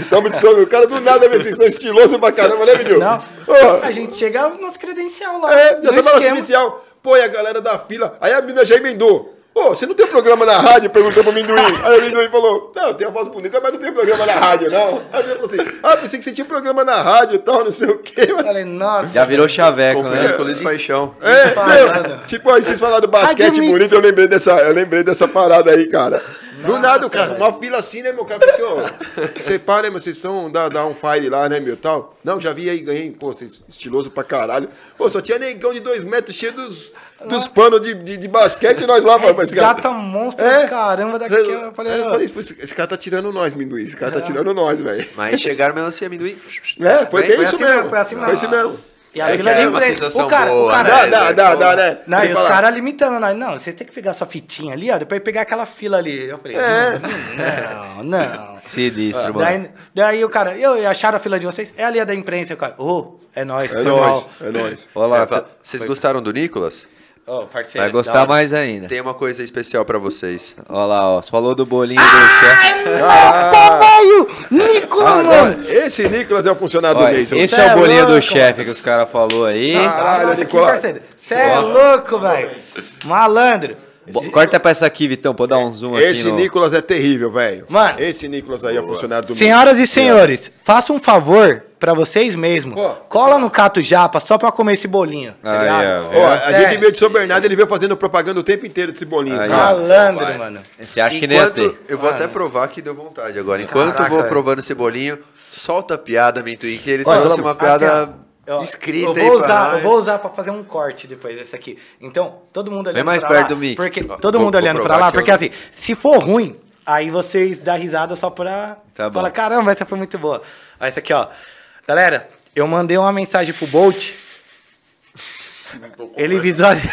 Tamo distando. O cara do nada, vê, vocês são estilosos pra caramba, né, menino? Não, Ô, a gente chega no nosso credencial lá. é, já tava na credencial. Pô, e a galera da fila. Aí a menina já emendou. Ô, você não tem programa na rádio? Perguntou pro amendoim. Aí o amendoim falou: Não, tem a voz bonita, mas não tem programa na rádio, não. Aí ele falou assim: Ah, pensei que você tinha programa na rádio e tal, não sei o quê. Eu falei, nossa. Já virou chaveco, né? com Luiz Paixão. É, meu, tipo, aí vocês falaram do basquete bonito, eu lembrei dessa, eu lembrei dessa parada aí, cara. Do nada, o cara, uma fila assim, né, meu cara? Falou assim, você para, né, meu? Vocês são da, da On Fire lá, né, meu, tal? Não, já vi aí, ganhei, pô, vocês estiloso pra caralho. Pô, só tinha negão de dois metros, cheio dos, dos panos de, de, de basquete, e nós lá, mano, mas esse cara... Gata monstro, É. caramba, daquela. Eu falei, É, eu falei, pô, esse cara tá tirando nós, Minduí, esse cara tá tirando nós, velho. Mas chegaram mesmo assim, amendoim. É, foi bem foi isso assim mesmo, mesmo, foi assim foi isso mesmo. E a fila de é sensação o cara, boa, o cara, né? Dá, dá, dá, né? Não, Você e os caras limitando nós. Não, você tem que pegar sua fitinha ali, ó, depois pegar aquela fila ali. Eu falei, É. não, não. Sinistro, mano. Daí, daí o cara, eu e acharam a fila de vocês? É ali a da imprensa, o cara. Ô, é nóis, É foi nóis, é nóis. Olha lá, É, Vocês gostaram do Nicolas? Parceiro. vai gostar hora. mais ainda. Tem uma coisa especial pra vocês. Olha lá, ó. Você falou do bolinho do chefe. Tá velho! Nicolas, Ah, mano! esse Nicolas é o funcionário Olha, do mês. esse é é o bolinho do louco, chefe que os caras falou aí. Caralho, Olha aqui, Nicolas. Você é louco, velho. Malandro. Corta pra essa aqui, Vitão, pra eu dar um zoom aqui. Esse no- Nicolas é terrível, velho. Mano. Esse Nicolas aí é funcionário do mês. Senhoras e senhores, faça um favor pra vocês mesmos. Cola no Cato Japa só pra comer esse bolinho, tá Aí, ligado? ó, a gente veio de São Bernardo, ele veio fazendo propaganda o tempo inteiro desse bolinho. Aí. Malandro, mano. Você acha que nem ia Enquanto, ter? eu vou até provar que deu vontade agora. Enquanto Caraca, eu vou provando esse bolinho, solta a piada, Amendoim, que ele Olha, trouxe uma piada assim, ó, escrita eu aí vou pra usar, nós. Eu vou usar pra fazer um corte depois desse aqui. Então, todo mundo olhando mais pra perto lá. do mic. Porque Ó, todo vou- mundo vou olhando pra provar lá, que porque eu- assim, se for ruim, aí vocês dão risada só pra Tá bom. falar, caramba, essa foi muito boa. Ó, essa aqui, ó. Galera, eu mandei uma mensagem pro Bolt. Ele, visualiz...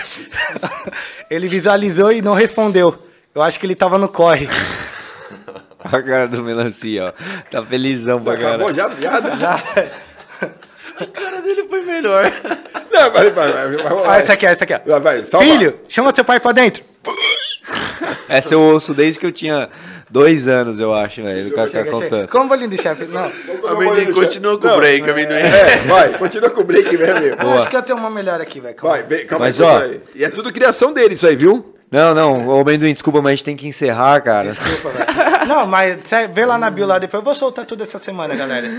ele visualizou e não respondeu. Eu acho que ele tava no corre. Olha a cara do melancia, ó. Tá felizão pra Acabou caralho. já a piada? A cara dele foi melhor. Não, vai, vai, vai. vai, vai. essa aqui, ó, essa aqui. Vai, vai, salva. Filho, chama seu pai pra dentro. Essa eu ouço desde que eu tinha dois anos, eu acho, velho. Do chega. contando. Como bolinho do chefe? Não. Amendoim continua com o break, Amendoim. É, vai, continua com o break mesmo. meu. Eu acho que eu tenho uma melhor aqui, velho. Vai, calma Mas, aí, ó. E é tudo criação dele isso aí, viu? Não, não, ô Amendoim, desculpa, mas a gente tem que encerrar, cara. Desculpa, velho. Não, mas vê lá na bio lá depois. Eu vou soltar tudo essa semana, galera.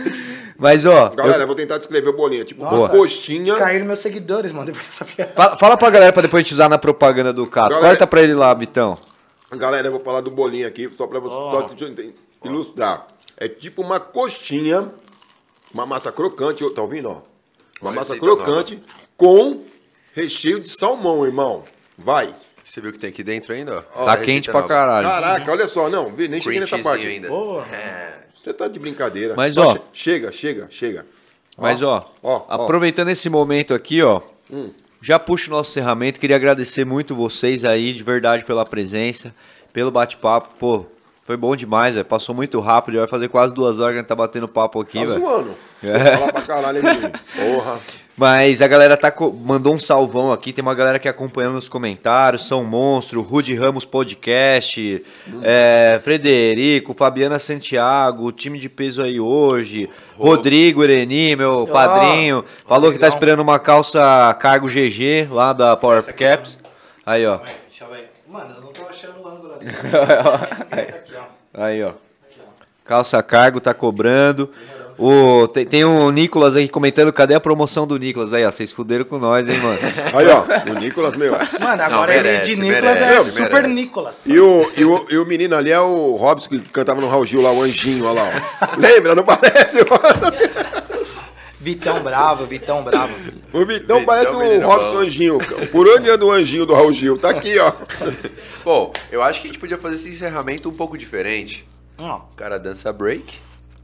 Mas, ó, Galera, eu vou tentar descrever o bolinho. Tipo, Nossa. uma coxinha. Caíram meus seguidores, mano, depois dessa piada. fala, fala pra galera pra depois a gente usar na propaganda do Cato. Galera- Corta pra ele lá, Vitão. Galera, eu vou falar do bolinho aqui, só pra você enten- ilustrar. É tipo uma coxinha, uma massa crocante, tá ouvindo, ó? Uma massa receita crocante com recheio de salmão, irmão. Vai. Você viu o que tem aqui dentro ainda? ó? Tá quente pra nova. caralho. Caraca, olha só, não, vi, nem cheguei Cream nessa cheesinho parte. ainda. Porra. Você tá de brincadeira. Mas, ó. che- Chega, chega, chega. Mas, ó, ó, ó. aproveitando esse momento aqui, ó, já puxo o nosso encerramento. Queria agradecer muito vocês aí, de verdade, pela presença, pelo bate-papo. Pô, foi bom demais, velho. Passou muito rápido, já vai fazer quase duas horas que a gente tá batendo papo aqui, Tá velho. zoando. É. Fala pra caralho, hein? Porra. Mas a galera tá co- mandou um salvão aqui, tem uma galera que acompanhando nos comentários, São Monstro, Rude Ramos Podcast, é, Frederico, Fabiana Santiago, time de peso aí hoje, Rodrigo Ereni, meu padrinho, falou que tá esperando uma calça cargo GG lá da Power Caps. Aí, ó. Deixa eu ver. Mano, eu não tô achando o ângulo ali. Aí, ó. Calça cargo tá cobrando. O, tem, tem o Nicolas aí comentando, cadê a promoção do Nicolas? Aí, ó, vocês fuderam com nós, hein, mano. Aí, ó, o Nicolas, meu. Mano, agora ele merece, de Nicolas é merece, Super merece. Nicolas. E o, e, o, e o menino ali é o Robson que cantava no Raul Gil lá, o Anjinho, olha lá, ó. Lembra? Não parece? Vitão bravo, Vitão bravo. O Vitão Vitão, parece o Robson bom. Anjinho. Por onde anda o Anjinho do Raul Gil? Tá aqui, ó. Bom, eu acho que a gente podia fazer esse encerramento um pouco diferente. Ó, O cara dança break.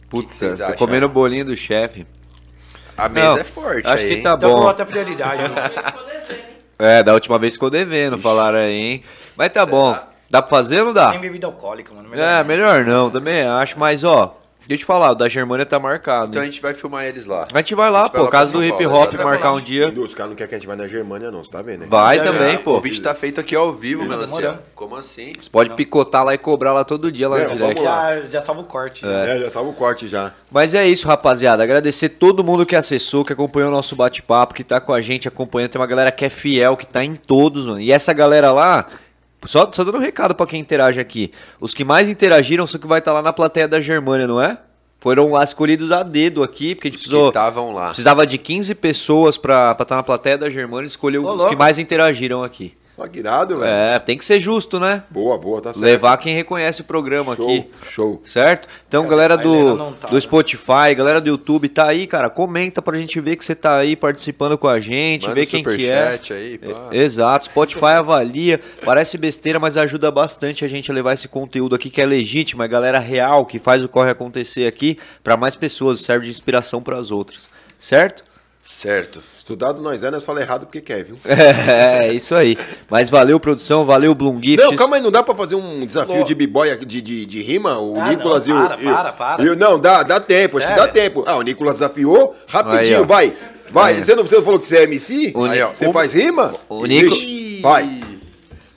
Putz, vocês tô acham? comendo o bolinho do chefe. A mesa Não, é forte Acho aí, que hein? tá então bom. outra prioridade. É, da última vez ficou devendo, falaram aí, hein? Mas tá bom. Dá pra fazer ou não dá? Tem bebida alcoólica, mano. melhor É, não. melhor não, também acho. Mas, ó, deixa eu te falar, o da Germânia tá marcado. Então a hein? gente vai filmar eles lá. A gente vai lá, a gente vai pô, lá pra caso do hip hop marcar um dia. Os caras não querem que a gente vá na Germânia, não, você tá vendo, né? Vai Já, também, já. pô. O vídeo tá feito aqui ao vivo, Melancia. Como assim? Você pode picotar lá e cobrar lá todo dia lá É, no direct. vamos lá. Já, já salva o corte. É, já salva o corte já. Mas é isso, rapaziada. Agradecer todo mundo que acessou, que acompanhou o nosso bate-papo, que tá com a gente acompanhando. Tem uma galera que é fiel, que tá em todos, mano. E essa galera lá, só, só dando um recado pra quem interage aqui. Os que mais interagiram são que vai estar lá na plateia da Germânia, não é? Foram lá escolhidos a dedo aqui, porque a gente precisou. estavam lá. Precisava de 15 pessoas pra estar na plateia da Germânia e escolheu Ô, os louco. que mais interagiram aqui. Ó, que irado, velho. É, tem que ser justo, né? Boa, boa, tá certo. Levar quem reconhece o programa Show, aqui. show. Certo? Então, galera a Helena do, tá, do né? Spotify, galera do YouTube, tá aí, cara. Comenta pra gente ver que você tá aí participando com a gente, Manda ver quem que é. aí, pá. É, Exato, Spotify avalia. Parece besteira, mas ajuda bastante a gente a levar esse conteúdo aqui que é legítimo, é galera real que faz o corre acontecer aqui pra mais pessoas, serve de inspiração pras outras. Certo? Certo. Estudado nós é, nós fala errado porque quer, viu? É, é isso aí. Mas valeu, produção, valeu, Bloom Gift. Não, calma aí, não dá pra fazer um desafio de b-boy de, de, de rima? O Ah, Nicolas não, e o. para, e o- para, para. e o- não, dá, dá tempo, acho que dá tempo. Ah, o Nicolas desafiou, rapidinho, Aí, vai. Vai, Aí. você, não, você não falou que você é MC? O Aí, ó. Você faz rima? o Nico- Vai.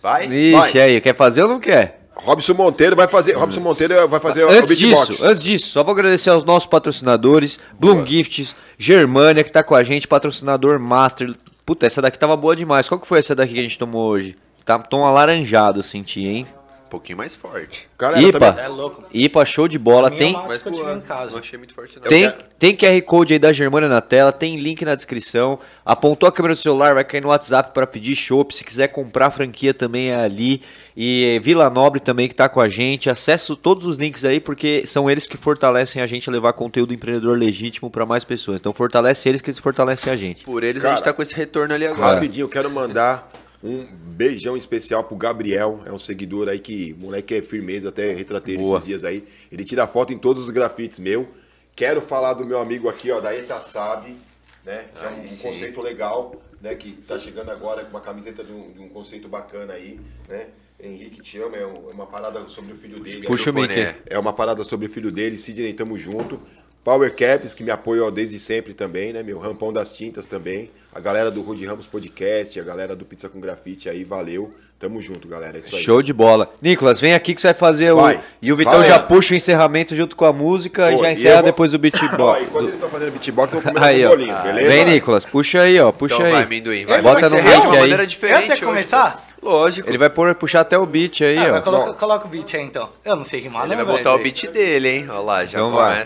Vai? Ixi, aí, quer fazer ou não quer? Robson Monteiro vai fazer. Robson Monteiro vai fazer o Antes beatbox. disso, antes disso, só vou agradecer aos nossos patrocinadores, Bloom Gifts, Germânia, que tá com a gente, patrocinador Master. Puta, essa daqui tava boa demais. Qual que foi essa daqui que a gente tomou hoje? Tá tom alaranjado, eu senti, hein? Um pouquinho mais forte. Galera, IPA. também- É louco. IPA, show de bola. A Tem, Mas, pô, em casa. não achei muito forte, não. tem, tem QR Code aí da Germânia na tela, tem link na descrição. Apontou a câmera do celular, vai cair no WhatsApp para pedir chopp. Se quiser comprar a franquia também é ali. E Vila Nobre também que tá com a gente. Acesso todos os links aí, porque são eles que fortalecem a gente a levar conteúdo empreendedor legítimo para mais pessoas. Então fortalece eles que eles fortalecem a gente. Por eles a Cara, gente tá com esse retorno ali agora. Rapidinho, eu quero mandar um beijão especial pro Gabriel. É um seguidor aí que, moleque, é firmeza, até retratei ele esses dias aí. Ele tira foto em todos os grafites meu. Quero falar do meu amigo aqui, ó, da Eta Sabe, né? Que é um, sim. conceito legal, né? Que tá chegando agora com uma camiseta de um, de um conceito bacana aí, né? Henrique te ama, é é uma parada sobre o filho dele. Puxa o mic. é. É uma parada sobre o filho dele, Sidney, tamo junto. Power Caps, que me apoia ó, desde sempre também, né? Meu Rampão das Tintas também. A galera do Rude Ramos Podcast, a galera do Pizza com Grafite aí, valeu. Tamo junto, galera. É isso aí. Show de bola. Nicolas, vem aqui que você vai fazer Vai. o. E o Vitão Vai. já puxa o encerramento junto com a música e Pô, já e encerra eu vou- depois do Ó, beatbox. enquanto eles estão fazendo beatbox, eu vou comer Aí, ó. bolinho, beleza? Vem, Nicolas, puxa aí, ó. Puxa Então aí. vai, amendoim. Vai. Bota no uma aí. maneira diferente. Hoje, começar? pô. Lógico. Ele vai pôr, puxar até o beat aí, Ah, ó. coloca, coloca o beat aí então. Eu não sei rimar, Ele não, vai botar o beat dele, hein? Olha lá, já Então vai.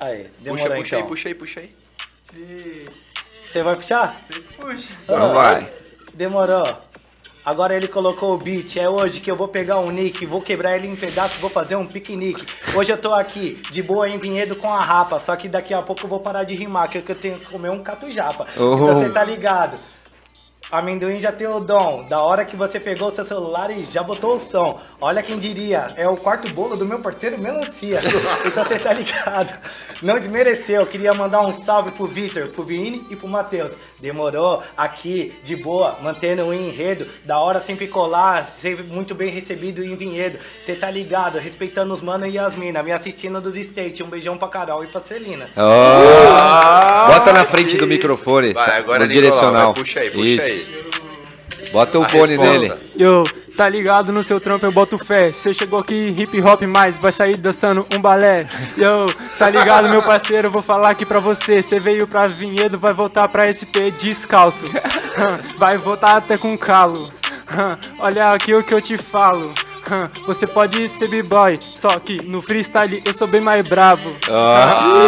Aí, Puxa, demorou puxa aí, então. puxa aí, puxa aí. Você vai puxar? Então vai. Demorou. Agora ele colocou o beat, é hoje que eu vou pegar um nick, vou quebrar ele em pedaços, vou fazer um piquenique. Hoje eu tô aqui, de boa em Vinhedo com a rapa, só que daqui a pouco eu vou parar de rimar, que eu tenho que comer um catujapa. Oh. Então você tá ligado. Amendoim já tem o dom, da hora que você pegou o seu celular e já botou o som. Olha quem diria, é o quarto bolo do meu parceiro Melancia. então você tá ligado. Não desmereceu, queria mandar um salve pro Vitor, pro Vini e pro Matheus. Demorou aqui, de boa, mantendo o enredo. Da hora sempre colar, sempre muito bem recebido em vinhedo. Você tá ligado, respeitando os mano e as mina. Me assistindo dos State. Um beijão pra Carol e pra Celina. Ó. Bota na frente que do isso. microfone. Vai, agora no Nicolau, direcional. vai, puxa aí, puxa Isso. aí. Bota o A fone resposta. nele. Yo, tá ligado no seu trampo, eu boto fé. Cê chegou aqui hip hop, mas vai sair dançando um balé. Yo, tá ligado, meu parceiro, vou falar aqui pra você. Cê veio pra Vinhedo, vai voltar pra SP descalço. Vai voltar até com calo. Olha aqui o que eu te falo. Você pode ser b-boy, só que no freestyle eu sou bem mais bravo.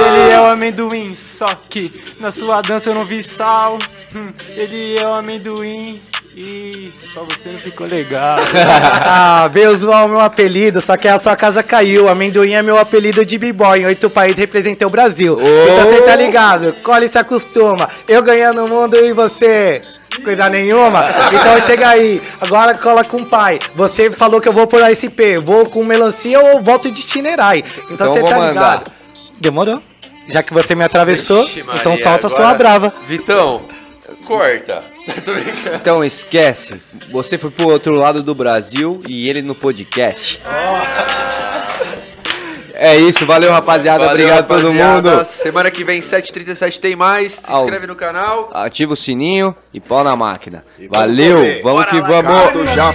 Ele é o amendoim, só que na sua dança eu não vi sal. Hum, Ele é o amendoim e pra você não ficou legal. Ah, veio zoar o meu apelido, só que a sua casa caiu. Amendoim é meu apelido de b-boy. Em oito países representei o Brasil. Então você tá ligado, colhe e se acostuma. Eu ganhando o mundo e você. Coisa nenhuma. Então chega aí, agora cola com o pai. Você falou que eu vou por SP. Vou com melancia ou volto de itinerai. Então, Então você tá mandar. ligado. Demorou. Já que você me atravessou, Vixe, Maria, então solta a sua agora- brava. Vitão, corta. Tô brincando. Então esquece. Você foi pro outro lado do Brasil e ele no podcast. É isso, valeu rapaziada. Valeu, Obrigado a todo rapaziada. mundo. Semana que vem, 7h37 tem mais. Se Au. inscreve no canal. Ativa o sininho e pau na máquina. E vamos Valeu, vamos Bora que lá, vamos. Já